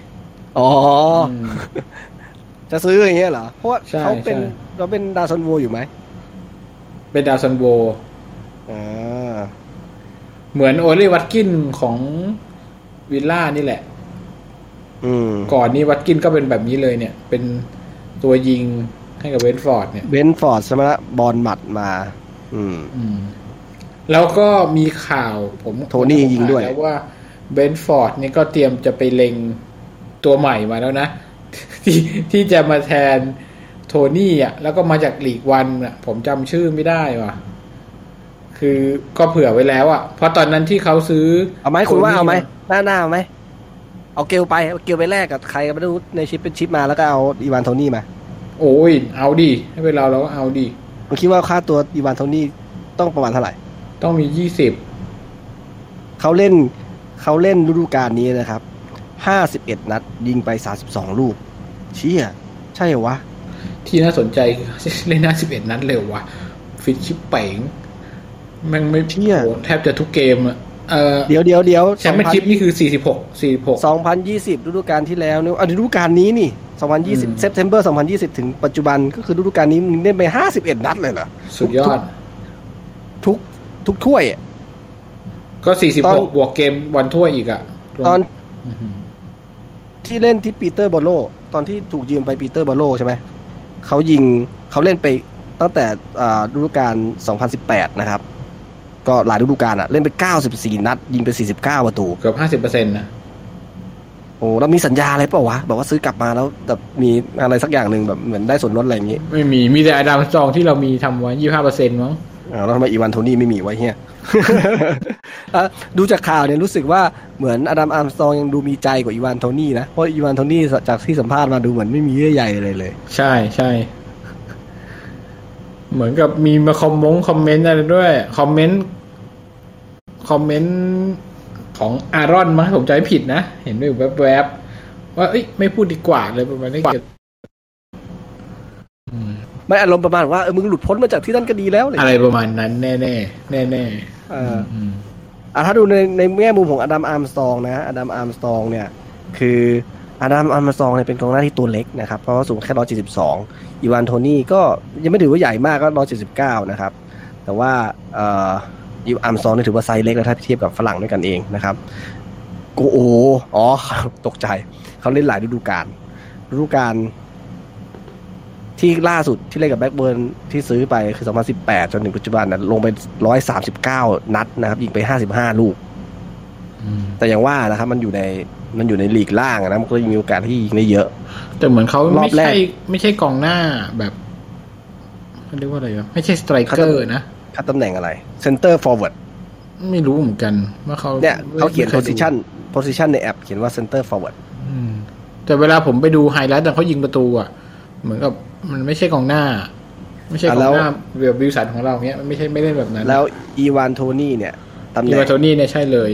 อ๋ออมจะซื้ออย่างเงี้ยเหรอ เพราะว่าใช่เขาเป็นใช่เราเป็นดาวซันโวอยู่ไหม เป็นดาวซัลโวอ่า เหมือนโอลลี่วัตกินส์ของวิลล่านี่แหละอืมก่อนนี้วัตกินส์ก็เป็นแบบนี้เลยเนี่ย เป็นตัวยิงให้กับเบรนท์ฟอร์ดเนี่ยเบรนท์ฟอร์ดสมรรถบอลหมัดมาอืมอืมแล้วก็มีข่าวผมโทนี่ยิงด้วยผมอ่านแล้วว่าเบรนท์ฟอร์ดนี่ก็เตรียมจะไปเล็งตัวใหม่มาแล้วนะที่ที่จะมาแทนโทนี่อะ แล้วก็มาจากลีกวันอะ ผมจำชื่อไม่ได้ว่ะ คือก็เผื่อไว้แล้วอะเพราะตอนนั้นที่เขาซื้อ เอาไหมคุณว่าโทนี่เอาไหมหน้าหน้าเอาไหมเอาเกลไปเอาเกลไปแลกกับใครก็ไม่รู้ในชิปเป็นชิปมาแล้วก็เอาอีวานโทนี่มา โอ้ย เอาดิให้เป็นเราเราก็เอาดิคุณคิดว่าค่าตัวอีวานโทนี่ต้องประมาณเท่าไหร่ ต้องมียี่สิบเขาเล่นเขาเล่นฤดูกาลนี้นะครับห้าสิบเอ็ดนัด ยิงไปสาสิบสองลูก เชี่ย ใช่เหรอวะ ที่น่าสนใจคือเล่นหน้าสิบเอ็ดนัดเร็วว่ะฟิตชิปเป๋งแมันไม่เชี่ยโหแทบจะทุกเกมอะเออเดี๋ยวเดี๋ยวเดี๋ยวแชมเปี้ยนชิพนี่คือสี่สิบหกสี่สิบหกสองพันยี่สิบฤดูกาลที่แล้วเนี่ยอะฤดูกาลนี้นี่สองพันยี่สิบอืมเซปเทมเบอร์สองพันยี่สิบถึงปัจจุบันก็คือฤดูกาลนี้มึงเล่นไปห้าสิบเอ็ดนัดเลยเหรอสุดยอด ทุกทุกถ้วยอะก็สี่สิบตอหนกบวกเกมวันถ้วยอีกอะตอนอื้อหือที่เล่นที่ปีเตอร์โบโร ตอนที่ถูกยืมไปปีเตอร์โบโรใช่ไหมเขายิงเขาเล่นไปตั้งแต่อ่าฤดูกาล2018 นะครับ ก็หลายฤดูกาลอะเล่นไป 94 นัด ยิงไป 49 ประตู เกือบห้าสิบเปอร์เซ็นต์นะโอ้แล้วมีสัญญาอะไรเปล่าวะบอกว่าซื้อกลับมาแล้วแบบมีอะไรสักอย่างหนึ่งแบบเหมือนได้ส่วนลดอะไรอย่างงี้ ไม่มีมีแต่อดัมอาร์มสตรองที่เรามีทำไว้ยี่ห้าเปอร์เซ็นต์มั้งอ้าวแล้วทำไมอีวานโทนี่ไม่มีไว้เฮียอะดูจากข่าวเนี่ยรู้สึกว่าเหมือนอดัมอาร์มสตรองยังดูมีใจกว่าอีวานโทนี่นะเพราะอีวานโทนี่จากที่สัมภาษณ์มาดูเหมือนไม่มีเยื่อใยอะไรเลย ใช่ใช่ เหมือนกับมีมาคอมมงคอมเมนต์อะไรด้วย คอมเมนต์คอมเมนต์ของอารอนมั้งผมจำไม่ผิดนะ เห็นด้วยแวบๆว่าเอ้ยไม่พูดดีกว่าเลยประมาณนี้อืมไม่อารมณ์ประมาณว่าเออมึงหลุดพ้นมาจากที่นั่นก็ดีแล้วเลยอะไรประมาณนั้น แน่แน่แน่แน่เอออะถ้าดูในในแง่มุมของอดัมอาร์มสตรองนะอดัมอาร์มสตรองเนี่ย คือ อดัมอาร์มสตรองเนี่ยเป็นกองหน้าที่ตัวเล็กนะครับ เพราะว่าสูงแค่ 172 อีวานโทนี่ก็ยังไม่ถือว่าใหญ่มากก็ 179 นะครับ แต่ว่าเอ่ออีอาร์มสตรองนี่ถือว่าไซส์เล็กแล้วถ้าเทียบกับฝรั่งด้วยกันเองนะครับโกโออ๋อ ตกใจ เขาเล่นหลายฤดูกาลฤดูกาลที่ล่าสุดที่เล่นกับแบ็กเบิร์นที่ซื้อไปคือ 2018 จนถึงปัจจุบันนะลงไป 139 นัดนะครับ ยิงไป 55 ลูก แต่อย่างว่านะครับ มันอยู่ใน มันอยู่ในลีกล่างอะนะมันก็มีโอกาสที่ยิงได้เยอะ แต่เหมือนเขารอไม่บแรกใช่ไม่ใช่กองหน้าแบบเขาเรียกว่าอะไรวะไม่ใช่สไตรเกอร์นะคัดตำแหน่งอะไร Center Forward ไม่รู้เหมือนกันว่าเขาเนี่ยเขาเขียนไม่คดู position position ในแอปเขียนว่า Center Forward อืมแต่เวลาผมไปดูไฮไลท์แต่เขายิงประตูอะ เหมือนกับมันไม่ใช่กองหน้า ไม่ใช่กองหน้าอะ แล้วคือวิลสันของเราเนี้ยมันไม่ใช่ไม่ได้แบบนั้น แล้วอีวานโทนี่เนี่ยตำแหน่งอีวานโทนี่เนี่ยใช่เลย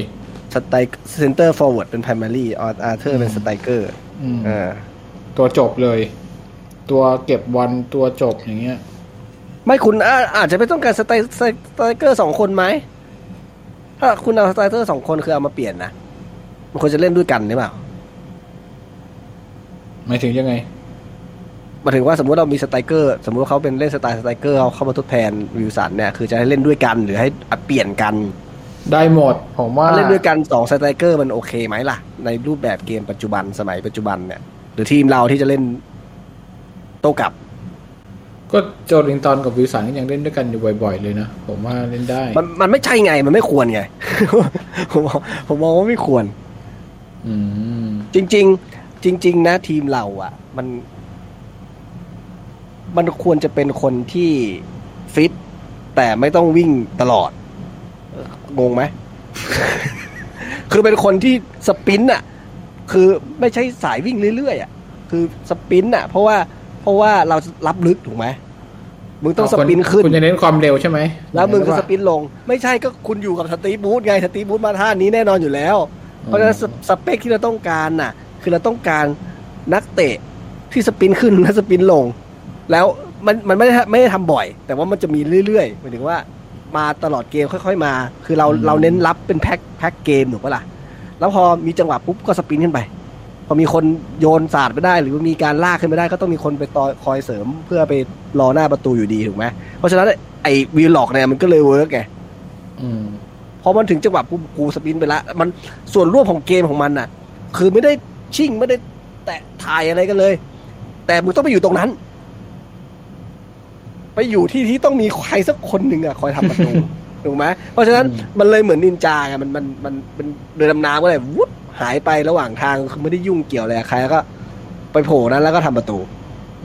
สไตล์ Center Forward เป็น Primary อาร์เธอร์เป็นสไตรเกอร์อืมอ่าตัวจบเลย ตัวเก็บบอลตัวจบอย่างเงี้ย ไม่คุณอาอาจจะไม่ต้องการสไตล์สไตรเกอร์สองคนไหมถ้าคุณเอาสไตรเกอร์สองคนคือเอามาเปลี่ยนนะมันควรจะเล่นด้วยกันหรือเปล่าหมายถึงยังไงหมายถึงว่าสมมติเรามีสไตรเกอร์ สมมติว่าเขาเป็นเล่นสไตล์สไตรเกอร์เขาเข้ามาทดแทนวิลสันเนี่ยคือจะให้เล่นด้วยกันหรือให้เปลี่ยนกัน ได้หมด ผมว่าถ้าเล่นด้วยกันสองสไตรเกอร์มันโอเคไหมล่ะ ในรูปแบบเกมปัจจุบันสมัยปัจจุบันเนี่ย หรือทีมเราที่จะเล่นโต้กลับ ก็โจลิงตันกับวิลสันก็ยังเล่นด้วยกันอยู่บ่อย ๆ เลยนะ ผมว่าเล่นได้ มันมันไม่ใช่ไงมันไม่ควรไง ผมมองผมมองว่าไม่ควร อืมจริง ๆ จริง ๆ นะทีมเราอะ มัน มันควรจะเป็นคนที่ฟิตแต่ไม่ต้องวิ่งตลอดเอ่อ งงไหม คือเป็นคนที่ sprint อะคือไม่ใช่สายวิ่งเรื่อยๆอะคือ sprint อะเพราะว่าเพราะว่าเรารับลึกถูกไหมมึงต้อง sprint ขึ้นคุณจะเน้นความเร็วใช่ไหมแล้วมึงก็ว่า sprint ลง ไม่ใช่ก็คุณอยู่กับสตีฟบรูซไงสตีฟบรูซมาท่านี้แน่นอนอยู่แล้ว เพราะฉะนั้นสสเปคที่เราต้องการน่ะ คือเราต้องการนักเตะที่ sprint ขึ้นและ sprint ลง แล้วมันมันไม่ได้ไม่ได้ทำบ่อย แต่ว่ามันจะมีเรื่อยๆหมายถึงว่า มาตลอดเกมค่อย ๆ มา คือเราเราเน้นรับเป็น pack pack เกมถูกปะล่ะแล้วพอมีจังหวะปุ๊บก็ sprint ขึ้นไป พอมีคนโยนศาสตร์ไปได้ หรือว่ามีการลากขึ้นไปได้ ก็ต้องมีคนไปต่อคอยเสริมเพื่อไปรอหน้าประตูอยู่ดีถูกไหมเพราะฉะนั้นไอ้วีล็อกเนี่ยมันก็เลย work ไงอืมพอมันถึงจังหวะปุ๊บกู sprint ไปละมันส่วนร่วมของเกมของมันน่ะ คือไม่ได้ชิ่งไม่ได้แตะถ่ายอะไรกันเลย แต่มึงต้องไปอยู่ตรงนั้น ไปอยู่ที่ที่ต้องมีใครสักคนหนึ่งอะคอยทำประตูถูกไหมเพราะฉะนั้นมันเลยเหมือนนินจาไงมันมันมันเป็นเรือดำน้ำก็เลยวุบหายไประหว่างทางคือไม่ได้ยุ่งเกี่ยวอะไรกับใครแล้วก็ ไปโผล่นั้นแล้วก็ทำประตู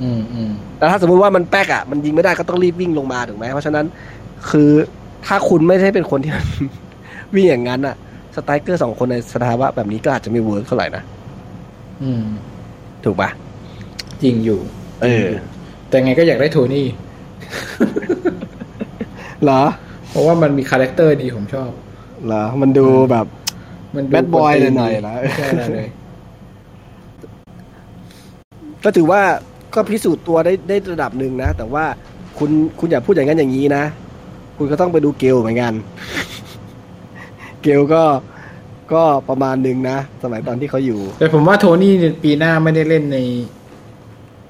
อืมอืมแต่ถ้าสมมุติว่ามันแป๊กอะมันยิงไม่ได้ก็ต้องรีบวิ่งลงมาถูกไหมเพราะฉะนั้นคือถ้าคุณไม่ใช่เป็นคนที่วิ่งอย่างนั้นอะ สไตรเกอร์สองคนในสภาวะแบบนี้ก็อาจจะไม่ work เท่าไหร่นะอืม ถูกปะจริงอยู่ เออ แต่ไงก็อยากได้โทนี่ เหรอ เพราะว่ามันมี character ดีผมชอบ เหรอ มันดูแบบ มันดู Bad boy กวตีนหน่อยๆนะไม่ใช่อะไรเลยก็ถือว่าก็พิสูจน์ตัวได้ได้ระดับหนึ่งนะ แต่ว่าคุณคุณอย่าพูดอย่างนั้นอย่างนี้นะ คุณก็ต้องไปดูเกลเหมือนกัน เกลก็ก็ประมาณหนึ่งนะ สมัยตอนที่เขาอยู่ แต่ผมว่าโทนี่ปีหน้าไม่ได้เล่นใน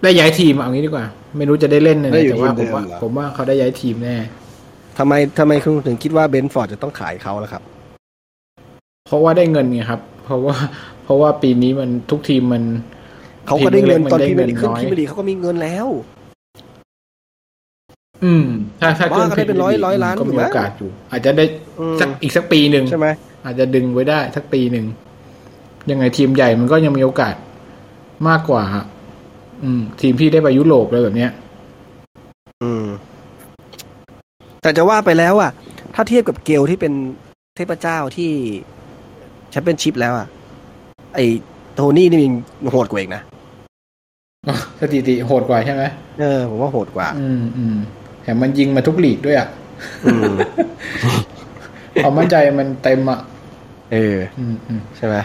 ได้ย้ายทีมเอางี้ดีกว่า ไม่รู้จะได้เล่นเลยได้นะอยู่แต่ว่าทีผมมว่าเดิมเหรอผมว่าเขาได้ย้ายทีมแน่ทำไมทำไมคุณถึงคิดว่าเบนฟอร์ดจะต้องขายเขาล่ะครับ เพราะว่าได้เงินไงครับ เพราะว่าเพราะว่าปีนี้มันทุกทีมมันเขาก็ได้เงินทีมเล็กๆตอนมันได้ที่เงิไม่นได้ขึ้นน้อยที่ไม่ดีเขาก็มีเงินแล้ว อืม ถ้าถ้าว่าก็ได้เป็นร้อยร้อยล้านก็อยู่มีมั้โอยกาสอยู่ อาจจะได้อืมสักอีกสักปีหนึ่งใช่ไหมอาจจะดึงไว้ได้สักปีหนึ่งยังไงทีมใหญ่มันก็ยังมีโอกาสมากกว่า อืม ทีมที่ได้ไปยุโรปอะไรแบบเนี้ย อืม แต่จะว่าไปแล้วอะ ถ้าเทียบกับเกลที่เป็นเทพเจ้าที่แชมเปี้ยนชิพแล้วอะ ไอ้โทนี่นี่มันโหดกว่าเองนะสถิติโหดกว่าใช่ไหมเออผมว่าโหดกว่า อืมอืมแถมมันยิงมาทุกลีกด้วยอะอืมความมั่นใจมันเต็มอะ เอออืมอืมใช่ไหม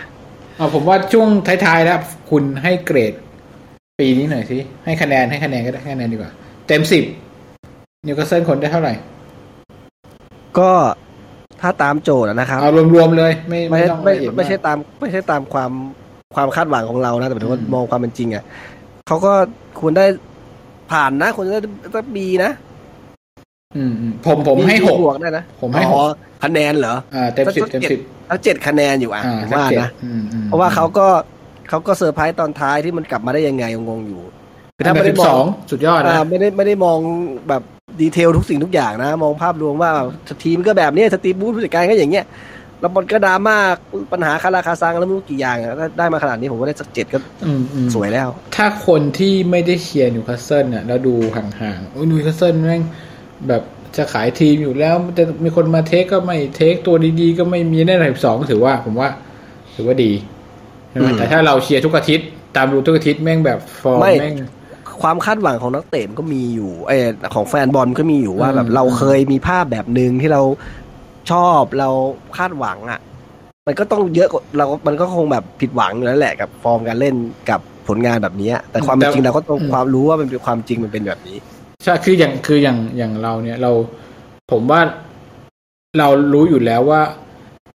เอาผมว่าช่วงท้ายๆแล้ว คุณให้เกรด ปีนี้หน่อยสิ ให้คะแนนให้คะแนนก็ได้ให้คะแนนดีกว่า เต็มสิบนิวคาสเซิลควรได้เท่าไหร่ ก็ถ้าตามโจทย์อะนะครับ เอารวมๆเลย ไม่ไม่ไม่ใช่ต้องไม่ละเอียดไม่ใช่ากตาม ไม่ใช่ตามความความคาดหวังของเรานะ แต่หมายถึงว่าอืมมองความเป็นจริงอะเขาก็ควรได้ผ่านนะควรจะได้สัก B นะอืมอืมผมผมให้ B หกบวกได้นะผมให้อ๋อคะแนนเหรออ่าเต็มสิบเต็มสิบทั้งเจ็ดคะแนนอยู่อะอ่าผมสักว่าเจ็ดนะอืมอืมเพราะว่าเขาก็ เขาก็เซอร์ไพรส์ตอนท้ายที่มันกลับมาได้ยังไงงงๆอยู่คือถ้าถ้าไม่ไม่ได้ได้สมอองงสุดยอดนะอ่าไม่ได้ไม่ได้มองแบบ detail ทุกสิ่งทุกอย่างนะ มองภาพรวมว่าทีมก็แบบเนี้ยสตีฟบรูซผู้จัดการก็อย่างเงี้ยแล้วมันก็ดราม่าปัญหาคาราคาซังแล้วไม่รู้กี่อย่างอะถ้าได้มาขนาดนี้ผมว่าได้สักเจ็ดก็อืมอืมสวยแล้ว ถ้าคนที่ไม่ได้เชียร์นิวคาสเซิลเนี่ยแล้วดูห่างๆโอ้ยนิวคาสเซิลแม่งแบบจะขายทีมอยู่แล้วจะมีคนมา take ก็ไม่ take ตัวดีๆ ก็ไม่มีได้อันดับสิบสองถือว่าผมว่า ถือว่าดี ใช่ไหมอืมแต่ถ้าเราเชียร์ทุกอาทิตย์ตามดูทุกอาทิตย์แม่งแบบฟอร์มไม่แม่งความคาดหวังของนักเตะมันก็มีอยู่เออของแฟนบอลก็มีอยู่ว่าอืมแบบเราเคยมีภาพแบบหนึ่งที่เราชอบเราคาดหวังอะ มันก็ต้องเยอะกว่าเรา มันก็คงแบบผิดหวังอยู่แล้วแหละกับฟอร์มการเล่นกับผลงานแบบนี้ แต่ความเป็นจริงเราก็ต้องความรู้ว่ามันเป็นความจริงมันเป็นแบบนี้ใช่คืออย่างคืออย่างอย่างเราเนี่ยเรา ผมว่าเรารู้อยู่แล้วว่า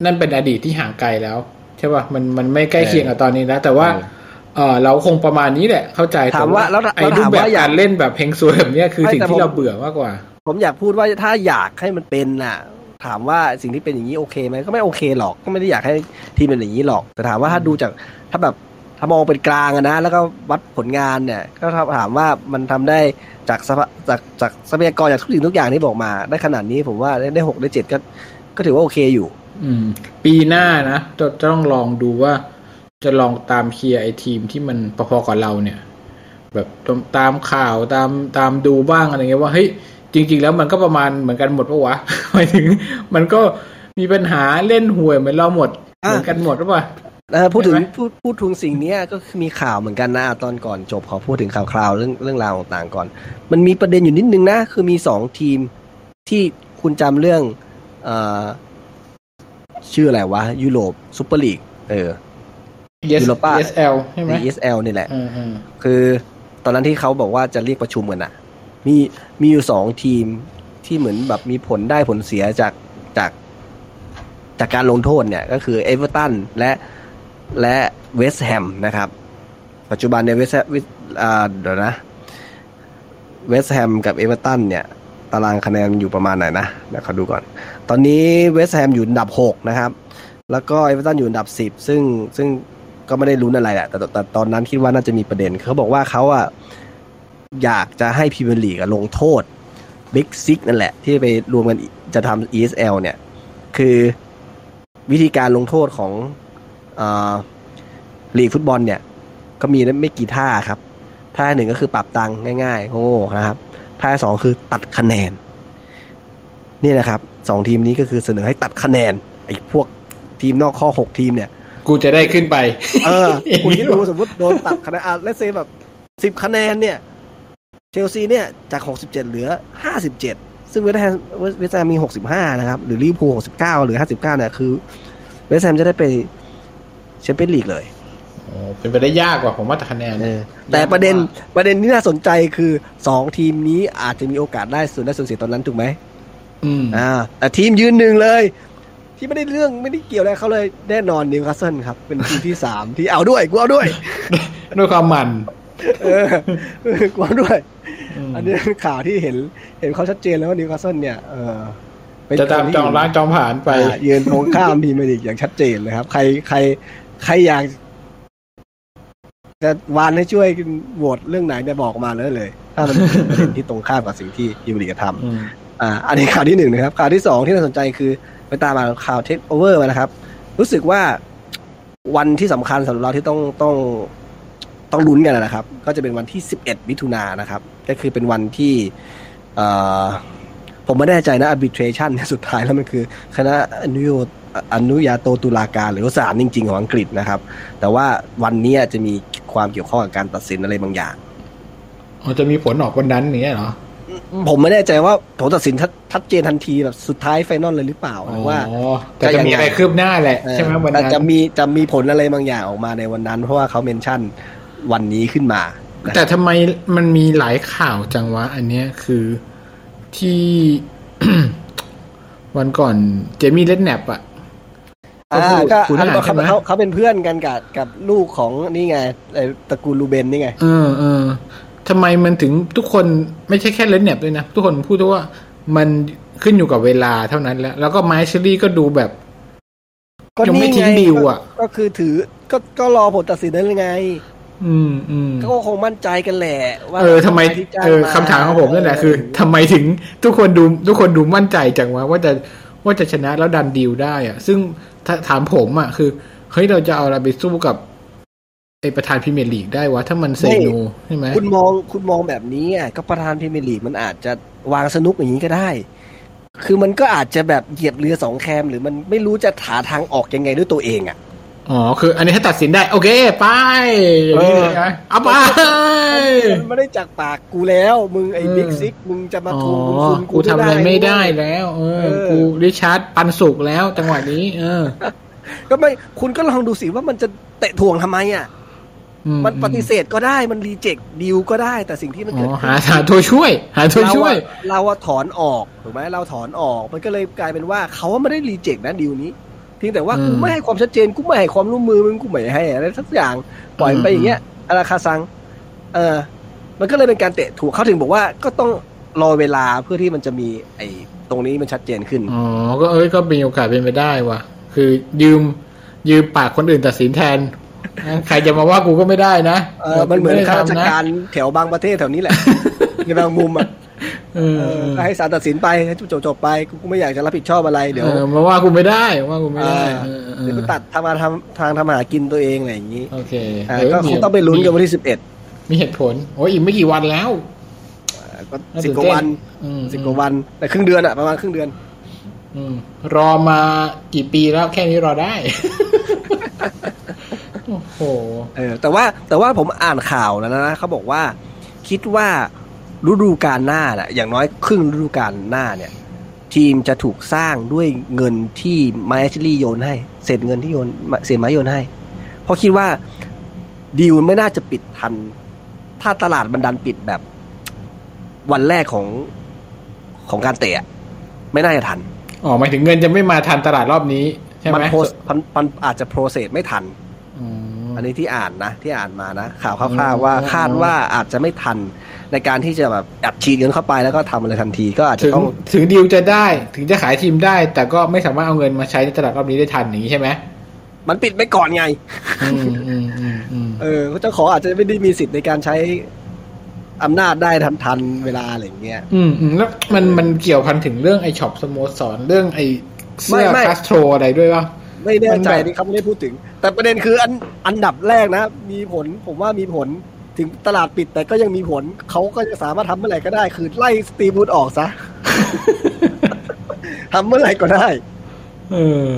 นั่นเป็นอดีตที่ห่างไกลแล้ว ใช่ป่ะมันมันไม่ใกล้เคียงกับตอนนี้แล้วแต่ว่าเออเออเราคงประมาณนี้แหละ เข้าใจถามว่าแล้วไอ้แล้วรูถาปมแบบว่าอยากการเล่นแบบเพลงซวยแบบเนี้ยคือไม่สิ่งแต่ที่ผมเราเบื่อมากกว่า ผมอยากพูดว่าถ้าอยากให้มันเป็นน่ะ ถามว่าสิ่งที่เป็นอย่างนี้โอเคไหมก็ไม่โอเคหรอกก็ไม่ได้อยากให้ทีมเป็นอย่างนี้หรอก แต่ถามว่าถ้าดูจากถ้าแบบถ้ามองเป็นกลางอะนะแล้วก็วัดผลงานเนี่ยก็ถามว่ามันทำได้จากสภาจากจากทรัพยากรจากทุกสิ่งทุกอย่างที่บอกมา ได้ขนาดนี้ผมว่าได้ได้หกได้เจ็ดก็ก็ถือว่าโอเคอยู่ อืม ปีหน้านะจะจะต้องลองดูว่า จะลองตามเคลียร์ไอ้ทีมที่มันพอๆกับเราเนี่ย แบบตามข่าวตามตามดูบ้างอะไรเงี้ยว่าเฮ้ยจริง ๆ แล้วมันก็ประมาณเหมือนกันหมดปะวะหมายถึง มันก็มีปัญหาเล่นห่วยเหมือนเราหมดอะเหมือนกันหมดหรือเปล่าเออพูดถึงใช่ไหมพูดพูดถึงสิ่งเนี้ยก็คือมีข่าวเหมือนกันนะตอนก่อนจบขอพูดถึงข่าวคราวเรื่องเรื่องราวต่างๆก่อน มันมีประเด็นอยู่นิดนึงนะ คือมีสองทีมที่คุณจำเรื่องเอ่อ ชื่ออะไรวะ ยุโรปซูเปอร์ลีกเออ yes Europa ESL ใช่ไหม ESL นี่แหละเออเออคือตอนนั้นที่เขาบอกว่าจะเรียกประชุมกันอะมีมีอยู่สองทีมที่เหมือนแบบมีผลได้ผลเสียจากจากจากการลงโทษเนี่ย ก็คือเอเวอร์ตันและและเวสต์แฮมนะครับ ปัจจุบันเนี่ยเวสต์อ่าเดี๋ยวนะเวสต์แฮมกับเอเวอร์ตันเนี่ย ตารางคะแนนอยู่ประมาณไหนนะเดี๋ยวเขาดูก่อน ตอนนี้เวสต์แฮมอยู่อันดับหกนะครับ แล้วก็เอเวอร์ตันอยู่อันดับสิบซึ่งซึ่งก็ไม่ได้ลุ้นอะไรแหละแต่แต่ตอนนั้นคิดว่าน่าจะมีประเด็น เขาบอกว่าเขาอะอยากจะให้พรีเมียร์ลีกลงโทษ Big Six นั่นแหละ ที่ไปรวมกันจะทำ ESL เนี่ย คือวิธีการลงโทษของอลีกฟุตบอลเนี่ย ก็มีไม่กี่ท่าครับ ท่าหนึ่งก็คือปรับตังค์ง่ายๆโง่ๆนะครับ ท่าสองคือตัดคะแนน นี่นะครับ สองทีมนี้ก็คือเสนอให้ตัดคะแนนไอ้พวกทีมนอกคอกหกทีมเนี่ย กูจะได้ขึ้นไป เอออย่างนี้คุณคิดดูสมมติโดนตัดคะแนนอะเลสเซแบบสิบ10 คะแนนเนี่ย เชลซีเนี่ยจากหกสิบเจ็ดเหลือห้าสิบเจ็ดซึ่งเวสต์แฮมเวสต์แฮมมีหกสิบห้านะครับ หรือลิเวอร์พูลหกสิบเก้าเหลือห้าสิบเก้าเนี่ยคือเวสต์แฮมจะได้ไปแชมเปี้ยนลีกเลยโอ้เป็นไปได้ยากกว่าผมว่าแต่คะแนนเออแต่ประเด็นประเด็นที่น่าสนใจคือสองทีมนี้อาจจะมีโอกาสได้ส่วนได้ส่วนเสียตอนนั้นถูกไหม อืมอ่าแต่ทีมยืนหนึ่งเลย ที่ไม่ได้เรื่องไม่ได้เกี่ยวอะไรเขาเลยแน่นอนนิวคาสเซิลครับ เป็นทีมที่สามที่เอาด้วยกูเอาด้วยด้วยความหมันเออเออกูเอาด้วยมอันนี้เป็นข่าวที่เห็น เห็นเขาชัดเจนแล้วว่านิวคาสเซิลเนี่ยเออเป็นจะตามคนที่จองร้านจองผ่านไปอ่ายืนตรงข้ามทีมเมดิกอย่างชัดเจนเลยครับ ใครใครใครอยากจะวานให้ช่วยโหวตเรื่องไหนเนี่ยบอกมาเลยเลย ถ้ามันเป็นประเด็นที่ตรงข้ามกับสิ่งที่ทีมเมดิกทำ อ่าอันนี้ข่าวที่หนึ่งนะครับข่าวที่สองที่น่าสนใจคือไปตามมาข่าวเทคโอเวอร์มานะครับ รู้สึกว่าวันที่สำคัญสำหรับเราที่ต้องต้องต้องลุ้นกันนะครับ ก็จะเป็นวันที่11มิถุนายนนะครับ ก็คือเป็นวันที่เอ่อผมไม่แน่ใจนะ arbitration เนี่ยสุดท้ายแล้วมันคือ คณะอนุโยอนุญาโตตุลาการหรือศาลจริง ๆ ของอังกฤษนะครับ แต่ว่าวันนี้จะมีความเกี่ยวข้องกับการตัดสินอะไรบางอย่างอ๋อจะมีผลออกวันนั้นอย่างเงี้เหรอ ผมไม่แน่ใจว่าผลตัดสินชัดชัดเจนทันทีแบบสุดท้าย final เลยหรือเปล่าหรือว่าอ๋อแต่จะมีอะไรคืบหน้าแหละใช่ไหมวันแต่นั้นจะมีจะมีผลอะไรบางอย่างออกมาในวันนั้น เพราะว่าเขา mention วันนี้ขึ้นมานะครับแต่ทำไมมันมีหลายข่าวจังวะ อันเนี้ยคือที่วันก่อนเจมี่เลดแนปอะอ่าก็คือก็คุณอันทหารเขาใช่ไหมเขาเขาเป็นเพื่อนกันกับกับลูกของนี่ไงไอ้ตระกูลลูเบนนี่ไง เออเออ ทำไมมันถึงทุกคนไม่ใช่แค่เลดแนปด้วยนะ ทุกคนพูดว่ามันขึ้นอยู่กับเวลาเท่านั้นแล้ว แล้วก็ไมค์เชอรี่ก็ดูแบบก็ยังไม่นี่ทิ้ไงงดิวอะก็ก็คือถือก็ก็รอผลตัดสินนั่นไง อืมอืมก็คงมั่นใจกันแหละ ว่าเออทำไมที่จ้งเออคำถามของผมนั่นแหละคือทำไมถึงทุกคนดูทุกคนดูมั่นใจจังวะว่าจะว่าจะชนะแล้วดันดีลได้อะซึ่งถ้าถามผมอะคือเฮ้ยเราจะเอาอะไรไปสู้กับ ไอประธานพรีเมียร์ลีกได้วะ ถ้ามันเซโนใช่ไหมคุณมองคุณมองแบบนี้อะก็ประธานพรีเมียร์ลีกมันอาจจะวางสนุกอย่างนี้ก็ได้ คือมันก็อาจจะแบบเหยียบเรือสองแคม หรือมันไม่รู้จะหาทางออกยังไงด้วยตัวเองอะอ๋อ คืออันนี้ถ้าตัดสินได้ โอเค ไปอย่างนี้เลยนะเอาไปมันไม่ได้จากปากกูแล้ว มึงไอ้เออบิ๊กซิก มึงจะมาอ๋อทวงบุญคุณกูทำอะไรไม่ได้เว้ยแล้วเออเออ กูริชาร์ดปันสุกแล้วจังหวะนี้ เออ ก็ไม่คุณก็ลองดูสิว่ามันจะเตะถ่วงทำไมอะอื มันปฏิเสธก็ได้มันรีเจ็คดีลก็ได้ แต่สิ่งที่มันอ๋เกิดอขึ้นหาหาตัวช่วย หาตัวเราช่วยอะเราอะถอนออกถูกไหมเราถอนออก มันก็เลยกลายเป็นว่าเขาไม่ได้รีเจ็คนะดีลนี้เพียงแต่ว่าอืมกูไม่ให้ความชัดเจนกูไม่ให้ความร่วมมือมึงกูไม่ให้อะไรสักอย่างปล่อยมันไปอย่างเงี้ยอาราคาซัง เออ มันก็เลยเป็นการเตะถูกเขาถึงบอกว่าก็ต้องรอเวลาเพื่อที่มันจะมี ไอ้ตรงนี้มันชัดเจนขึ้นอ๋อก็เอ้ยก็มีโอกาสเป็นไปได้ว่ะ คือยืมยืมปากคนอื่นตัดสินแทน ใครจะมาว่ากูก็ไม่ได้นะเออมันเหมือนไได้ข้าราชทำนะการแถวบางประเทศแถวนี้แหละในบางมุมอะเออเออก็ให้ศาลตัดสินไปให้จบจบๆไปกูก็ไม่อยากจะรับผิดชอบอะไรเดี๋ยวเออมาว่ากูไม่ได้ว่ากูไม่ได้เออเออเออเดี๋ยวไปตัดทำมาทำทางทำมาหากินตัวเองอะไรอย่างนี้โอเคอ่าเออก็คงต้องไปลุ้นกันวันที่สิบเอ็ดมีเหตุผลโอ้ยอีกไม่กี่วันแล้วก็น่าสิบตื่นกว่าเต้นวันอืมสิบกว่าวันแต่ครึ่งเดือนอะประมาณครึ่งเดือน อืมรอมากี่ปีแล้วแค่นี้รอได้ โอ้โหเออ แต่ว่าแต่ว่าผมอ่านข่าวแล้วนะเขาบอกว่า คิดว่าฤดูกาลหน้าน่ะ อย่างน้อยครึ่งฤดูกาลหน้าเนี่ย ทีมจะถูกสร้างด้วยเงินที่ไมแอชลี่โยนให้ เศษเงินที่โยนเศษไม้โยนให้ เพราะคิดว่าดีลไม่น่าจะปิดทัน ถ้าตลาดมันดันปิดแบบ วันแรกของของการเตะอะไม่น่าจะทัน อ๋อหมายถึงเงินจะไม่มาทันตลาดรอบนี้ ใช่ไหมัมโพสมันมันอาจจะโปรเซสไม่ทัน อืมอันนี้ที่อ่านนะที่อ่านมานะข่าวคร่าวๆว่าอืมคาดว่าอาจจะไม่ทันในการที่จะแบบอัดฉีดเงินเข้าไปแล้วก็ทำอะไรทันทีก็อาจจะถึงต้องถึงดีลจะได้ ถึงจะขายทีมได้ แต่ก็ไม่สามารถเอาเงินมาใช้ในตลาดรอบนี้ได้ทันอย่างนี้ใช่ไหมมันปิดไปก่อนไงอืมอืมอืมอืมเออเจ้าของอาจจะไม่ได้มีสิทธิ์ในการใช้อำนาจได้ทันทันเวลาอะไรอย่างเงี้ย อืมอืมแล้วมันมันเกี่ยวพันถึงเรื่องไอ shop สโมสรเรื่องไอเสื้อไม่ไม่ Castore อะไรด้วยป่ะ ไม่แน่มันใจแบบนี่เขาไม่ได้พูดถึง แต่ประเด็นคืออันอันดับแรกนะ มีผลผมว่ามีผลถึงตลาดปิดแต่ก็ยังมีผลเขาก็จะสามารถทำเมื่อไหร่ก็ได้ คือไล่สตีฟวูดออกซะทำเมื่อไหร่ก็ได้ เออ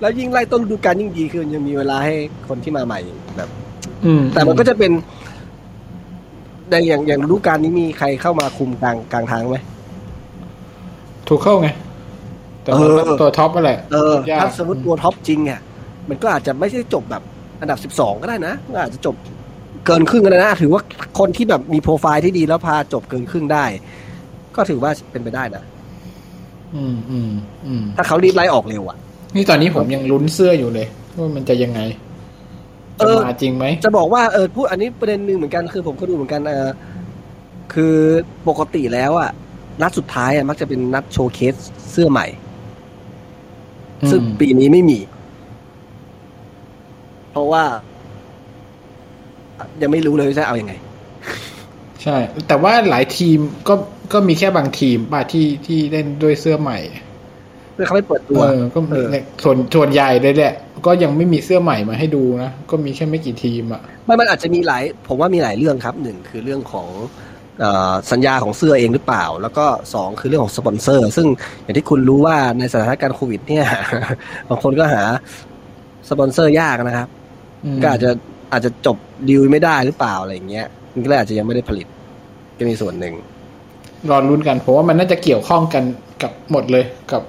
แล้วยิ่งไล่ต้นฤดูกาลยิ่งดีคือยังมีเวลาให้คนที่มาใหม่แบบอืมแต่มันก็จะเป็นในอย่างอย่างฤดูกาลนี้มีใครเข้ามาคุมกลางกลางทางไหมถูกเข้าไง แต่เออตัวท็อปอะไรเออยากถ้าสมมติตัวท็อปจริงอะมันก็อาจจะไม่ใช่จบแบบอันดับสิบสองก็ได้นะก็อาจจะจบเกินครึ่งก็ได้นะ ถือว่าคนที่แบบมีโปรไฟล์ที่ดีแล้วพาจบเกินครึ่งได้ ก็ถือว่าเป็นไปได้นะอืมอืมอืมถ้าเขารีบไล่ออกเร็วอะ นี่ตอนนี้ผมยังลุ้นเสื้ออยู่เลยว่ามันจะยังไงเอจะอมาจริงไหมจะบอกว่าเออพูดอันนี้ประเด็นหนึ่งเหมือนกันคือผมก็ดูเหมือนกันเออคือปกติแล้วอะนัดสุดท้ายอะมักจะเป็นนัดโชว์เคสเสื้อใหม่ ซึ่งอืมปีนี้ไม่มี เพราะว่า ยังไม่รู้เลยว่าจะเอาอยัางไง ใช่ แต่ว่าหลายทีมก็ก็มีแค่บางทีมป่ะที่ที่เล่นด้วยเสื้อใหม่เพื่อเขาไม่เปิดตัวเออก็มีเออเนี่ยส่วนส่วนใหญ่เลยแหละ ก็ยังไม่มีเสื้อใหม่มาให้ดูนะ ก็มีแค่ไม่กี่ทีมอะไม่มันอาจจะมีหลาย ผมว่ามีหลายเรื่องครับหนึ่งคือเรื่องของเออ สัญญาของเสื้อเองหรือเปล่า แล้วก็สองคือเรื่องของสปอนเซอร์ ซึ่งอย่างที่คุณรู้ว่าในสถานการณ์โควิด เนี่ย บางคนก็หาสปอนเซอร์ยากนะครับอืมก็อาจจะอาจจะจบดีลไม่ได้หรือเปล่าอะไรอย่างเงี้ยมันก็เลยอาจจะยังไม่ได้ผลิต ก็มีส่วนหนึ่งรอลุ้นกันเพราะว่ามันน่าจะเกี่ยวข้องกันกับหมดเลยกับ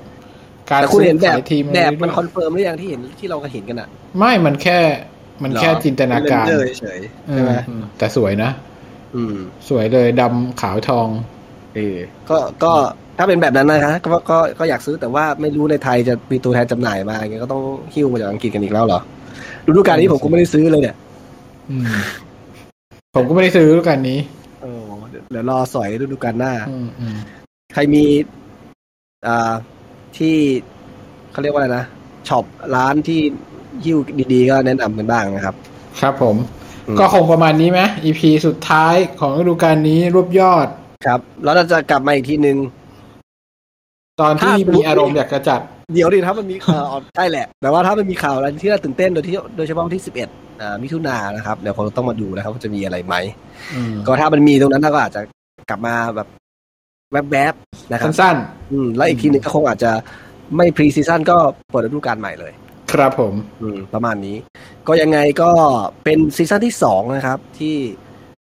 การแต่คุณเห็นแบบซื้อขายทีมแบบมันอะไรด้วยคอนเฟิร์มหรือยังที่เห็นที่เราก็เห็นกันอะไม่มันแค่ มันแค่จินตนาการ render เฉยๆใช่ไหมอืมแต่สวยนะอืม สวยเลยดำขาวทองเออก็ก็ถ้าเป็นแบบนั้นนะครับก็ก็ก็อยากซื้อแต่ว่าไม่รู้ในไทยจะมีตัวแทนจำหน่ายมาอย่างเงี้ยก็ต้องหิ้วมาจากอังกฤษกันอีกแล้วเหรอฤดูกาลนี้ผมก็ไม่ได้ซื้อเลยเนี่ยอืมผมก็ไม่ได้ซื้อแล้วกันนี้โอ้เดี๋ยวเดี๋ยวรอสอยฤดูกาลหน้าอืมอืมใครมีอ่าที่เขาเรียกว่าอะไรนะช็อปร้านที่หิ้วดีๆก็แนะนำกันบ้างนะครับ ครับผมอืม ก็คงประมาณนี้ไหม EP สุดท้ายของฤดูกาลนี้รวบยอด ครับ แล้วเราจะกลับมาอีกทีหนึ่งตอนที่ถ้าสมมุติมีอารมณ์อยากจะจัด เดี๋ยวดิถ้ามันมีข่าวใช่แหละ แต่ว่าถ้ามันมีข่าวอะไรที่น่าตื่นเต้นโดยที่โดยเฉพาะวันที่สิบเอ็ดมิถุนายนนะครับ เดี๋ยวคงต้องมาดูนะครับว่าจะมีอะไรไหมอืมก็ถ้ามันมีตรงนั้นเราก็อาจจะกลับมาแบบแวบๆนะครับสั้นอืมแล้วอีกทีหนึงก็คงอาจจะไม่พรีซีซั่นก็เปิดฤดูกาลใหม่เลยๆ ครับผมอืมประมาณนี้ ก็ยังไงก็เป็นซีซั่นที่สองนะครับ ที่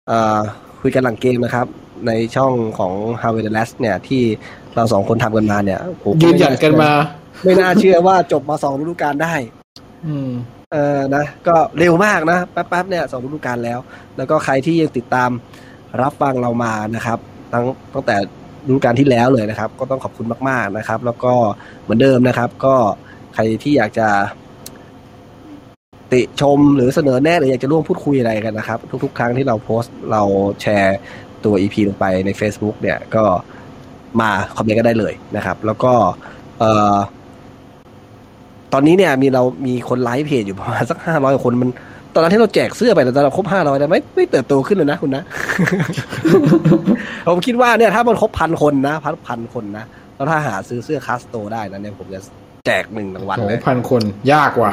เอ่อคุยกันหลังเกมนะครับ ในช่องของ h a r v a r d l a s เนี่ย ที่เราสองคนทำกันมาเนี่ยโอ้โหยืนหยัดกันมา ไม่น่าเชื่อว่าจบมาสองฤดูกาลได้อืมเออนะ ก็เร็วมากนะ แป๊บๆเนี่ยสองฤดูกาลแล้ว แล้วก็ใครที่ยังติดตามรับฟังเรามานะครับ ตั้งตั้งแต่ฤดูกาลที่แล้วเลยนะครับ ก็ต้องขอบคุณมาก ๆนะครับ แล้วก็เหมือนเดิมนะครับ ก็ ใครที่อยากจะ ติชมหรือเสนอแนะหรืออยากจะร่วมพูดคุยอะไรกันนะครับ ทุกๆ ครั้งที่เราโพสต์เราแชร์ตัว EP ลงไปใน Facebook เนี่ยก็มาคอมเมนต์ก็ได้เลยนะครับ แล้วก็เอ่อตอนนี้เนี่ยมีเรามีคนไลค์เพจอยู่ประมาณสักห้าร้อยคนมัน ตอนนั้นที่เราแจกเสื้อไปแต่ตอนเราครบห้าร้อยแต่ไม่ไม่เติบโตขึ้นเลยนะคุณนะ ผมคิดว่าเนี่ยถ้ามันครบพันคนนะพันพันคนนะแล้วถ้าหาซื้อเสื้อคาสโตได้นะเนี่ยผมจะ แจกหนึ่งรางวัลโอ้เลยพันคนยากว่ะ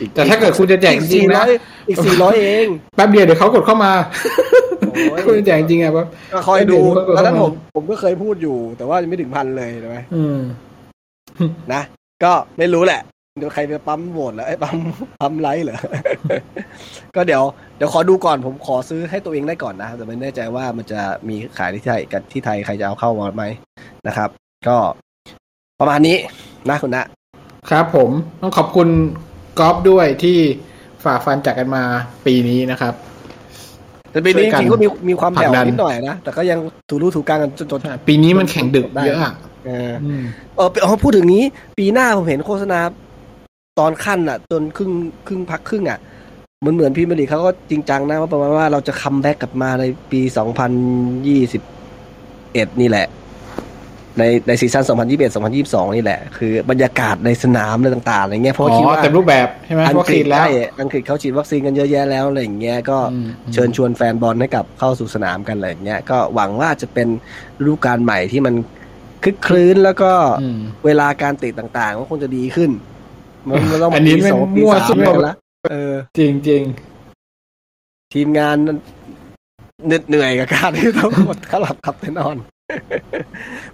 อีกแต่ถ้าเกิดคุณจะแจกจริงๆนะอีกสี่ร้อยเอง แป๊บเดียวเดี๋ยวเขากดเข้ามาโอ้ยคุณจะแจกจริงๆอะปั๊บก็คอยดูเดี๋ยวตอนนั้นเขาผมผมก็เคยพูดอยู่ แต่ว่ายังไม่ถึงพันเลยใช่ไหมอืมนะ ก็ไม่รู้แหละเดี๋ยวใครไปปั๊มโหวตแล้วไอ้ปั๊มปั๊มไลค์เหรอ ก็เดี๋ยวเดี๋ยวขอดูก่อนผมขอซื้อให้ตัวเองได้ก่อนนะแต่ไม่แน่ใจว่ามันจะมีขายที่ไทยกับที่ไทยใครจะเอาเข้ามาไหมนะครับ ก็ประมาณนี้นะคุณนะ ครับผมต้องขอบคุณกอล์ฟด้วยที่ฝ่าฟันจากกันมาปีนี้นะครับ แต่ปีนี้ช่วยกันจริงๆก็มีมีความผลัแผ่กวดันนิดหน่อยนะ แต่ก็ยังถูรู้ถูกกลางกันจนจนปีนี้มันแข่งดึกเยอะอะเอออืมเออเอาพูดถึงนี้ ปีหน้าผมเห็นโฆษณาตอนขั้นอะ จนครึ่งครึ่งพักครึ่งอะเหมือนเหมือนพรีเมียร์ลีกเขาก็จริงจังนะว่าประมาณว่าเราจะคัมแบ็กกลับมาในปีสองพันยี่สิบเอ็ดนี่แหละ ในในซีซั่นสองพันยี่สิบเอ็ดสองพันยี่สิบสองนี่แหละ คือบรรยากาศในสนามอะไรต่างๆอะไรเงี้ยเพราะอ๋ว่าคิดอว่าเต็มรูปแบบใช่ไหมอังวัคกฤซีษนแล้วได้อังกฤษเขาฉีดวัคซีนกันเยอะแยะแล้วอะไรอย่างเงี้ยก็อืมเชิญชวนแฟนบอลให้กลับเข้าสู่สนามกันอะไรอย่างเงี้ยก็หวังว่าจะเป็นฤดูกาลใหม่ที่มันคึกคลื้นแล้วก็อืมเวลาการติดต่างๆ ก็คงจะดีขึ้นมันมันต้องอันนี้ปีไม่สองปีมั่วสามซั่วกันละเออ จริงจริงทีมงานเหน็ดเหนื่อยกับการที่ต้องหมดเขาหลับขับไปนอน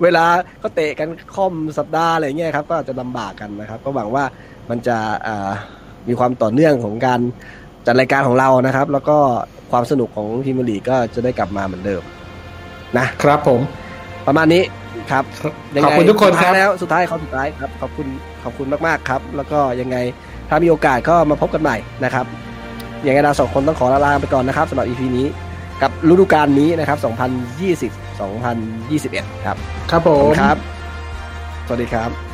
เวลาก็เตะกันค่อมสัปดาห์อะไรเงี้ยครับ ก็อาจจะลำบากกันนะครับ ก็หวังว่ามันจะอ่ามีความต่อเนื่องของการจัดรายการของเรานะครับ แล้วก็ความสนุกของพรีเมียร์ลีกก็จะได้กลับมาเหมือนเดิม นะๆครับผม ประมาณนี้ครับยังขอบไงคุณทุกคนสุดคท้ารับยแล้วสุดท้ายเขาสุดท้ายครับขอบคุณขอบคุณมากๆครับ แล้วก็ยังไงถ้ามีโอกาสก็มาพบกันใหม่นะครับยังไงเราสองคนต้องขอลาลาไปก่อนนะครับสำหรับ EP นี้ กับฤดูกาลนี้นะครับ 2020 2021 ครับ ครับผขอบมคุณครับ สวัสดีครับ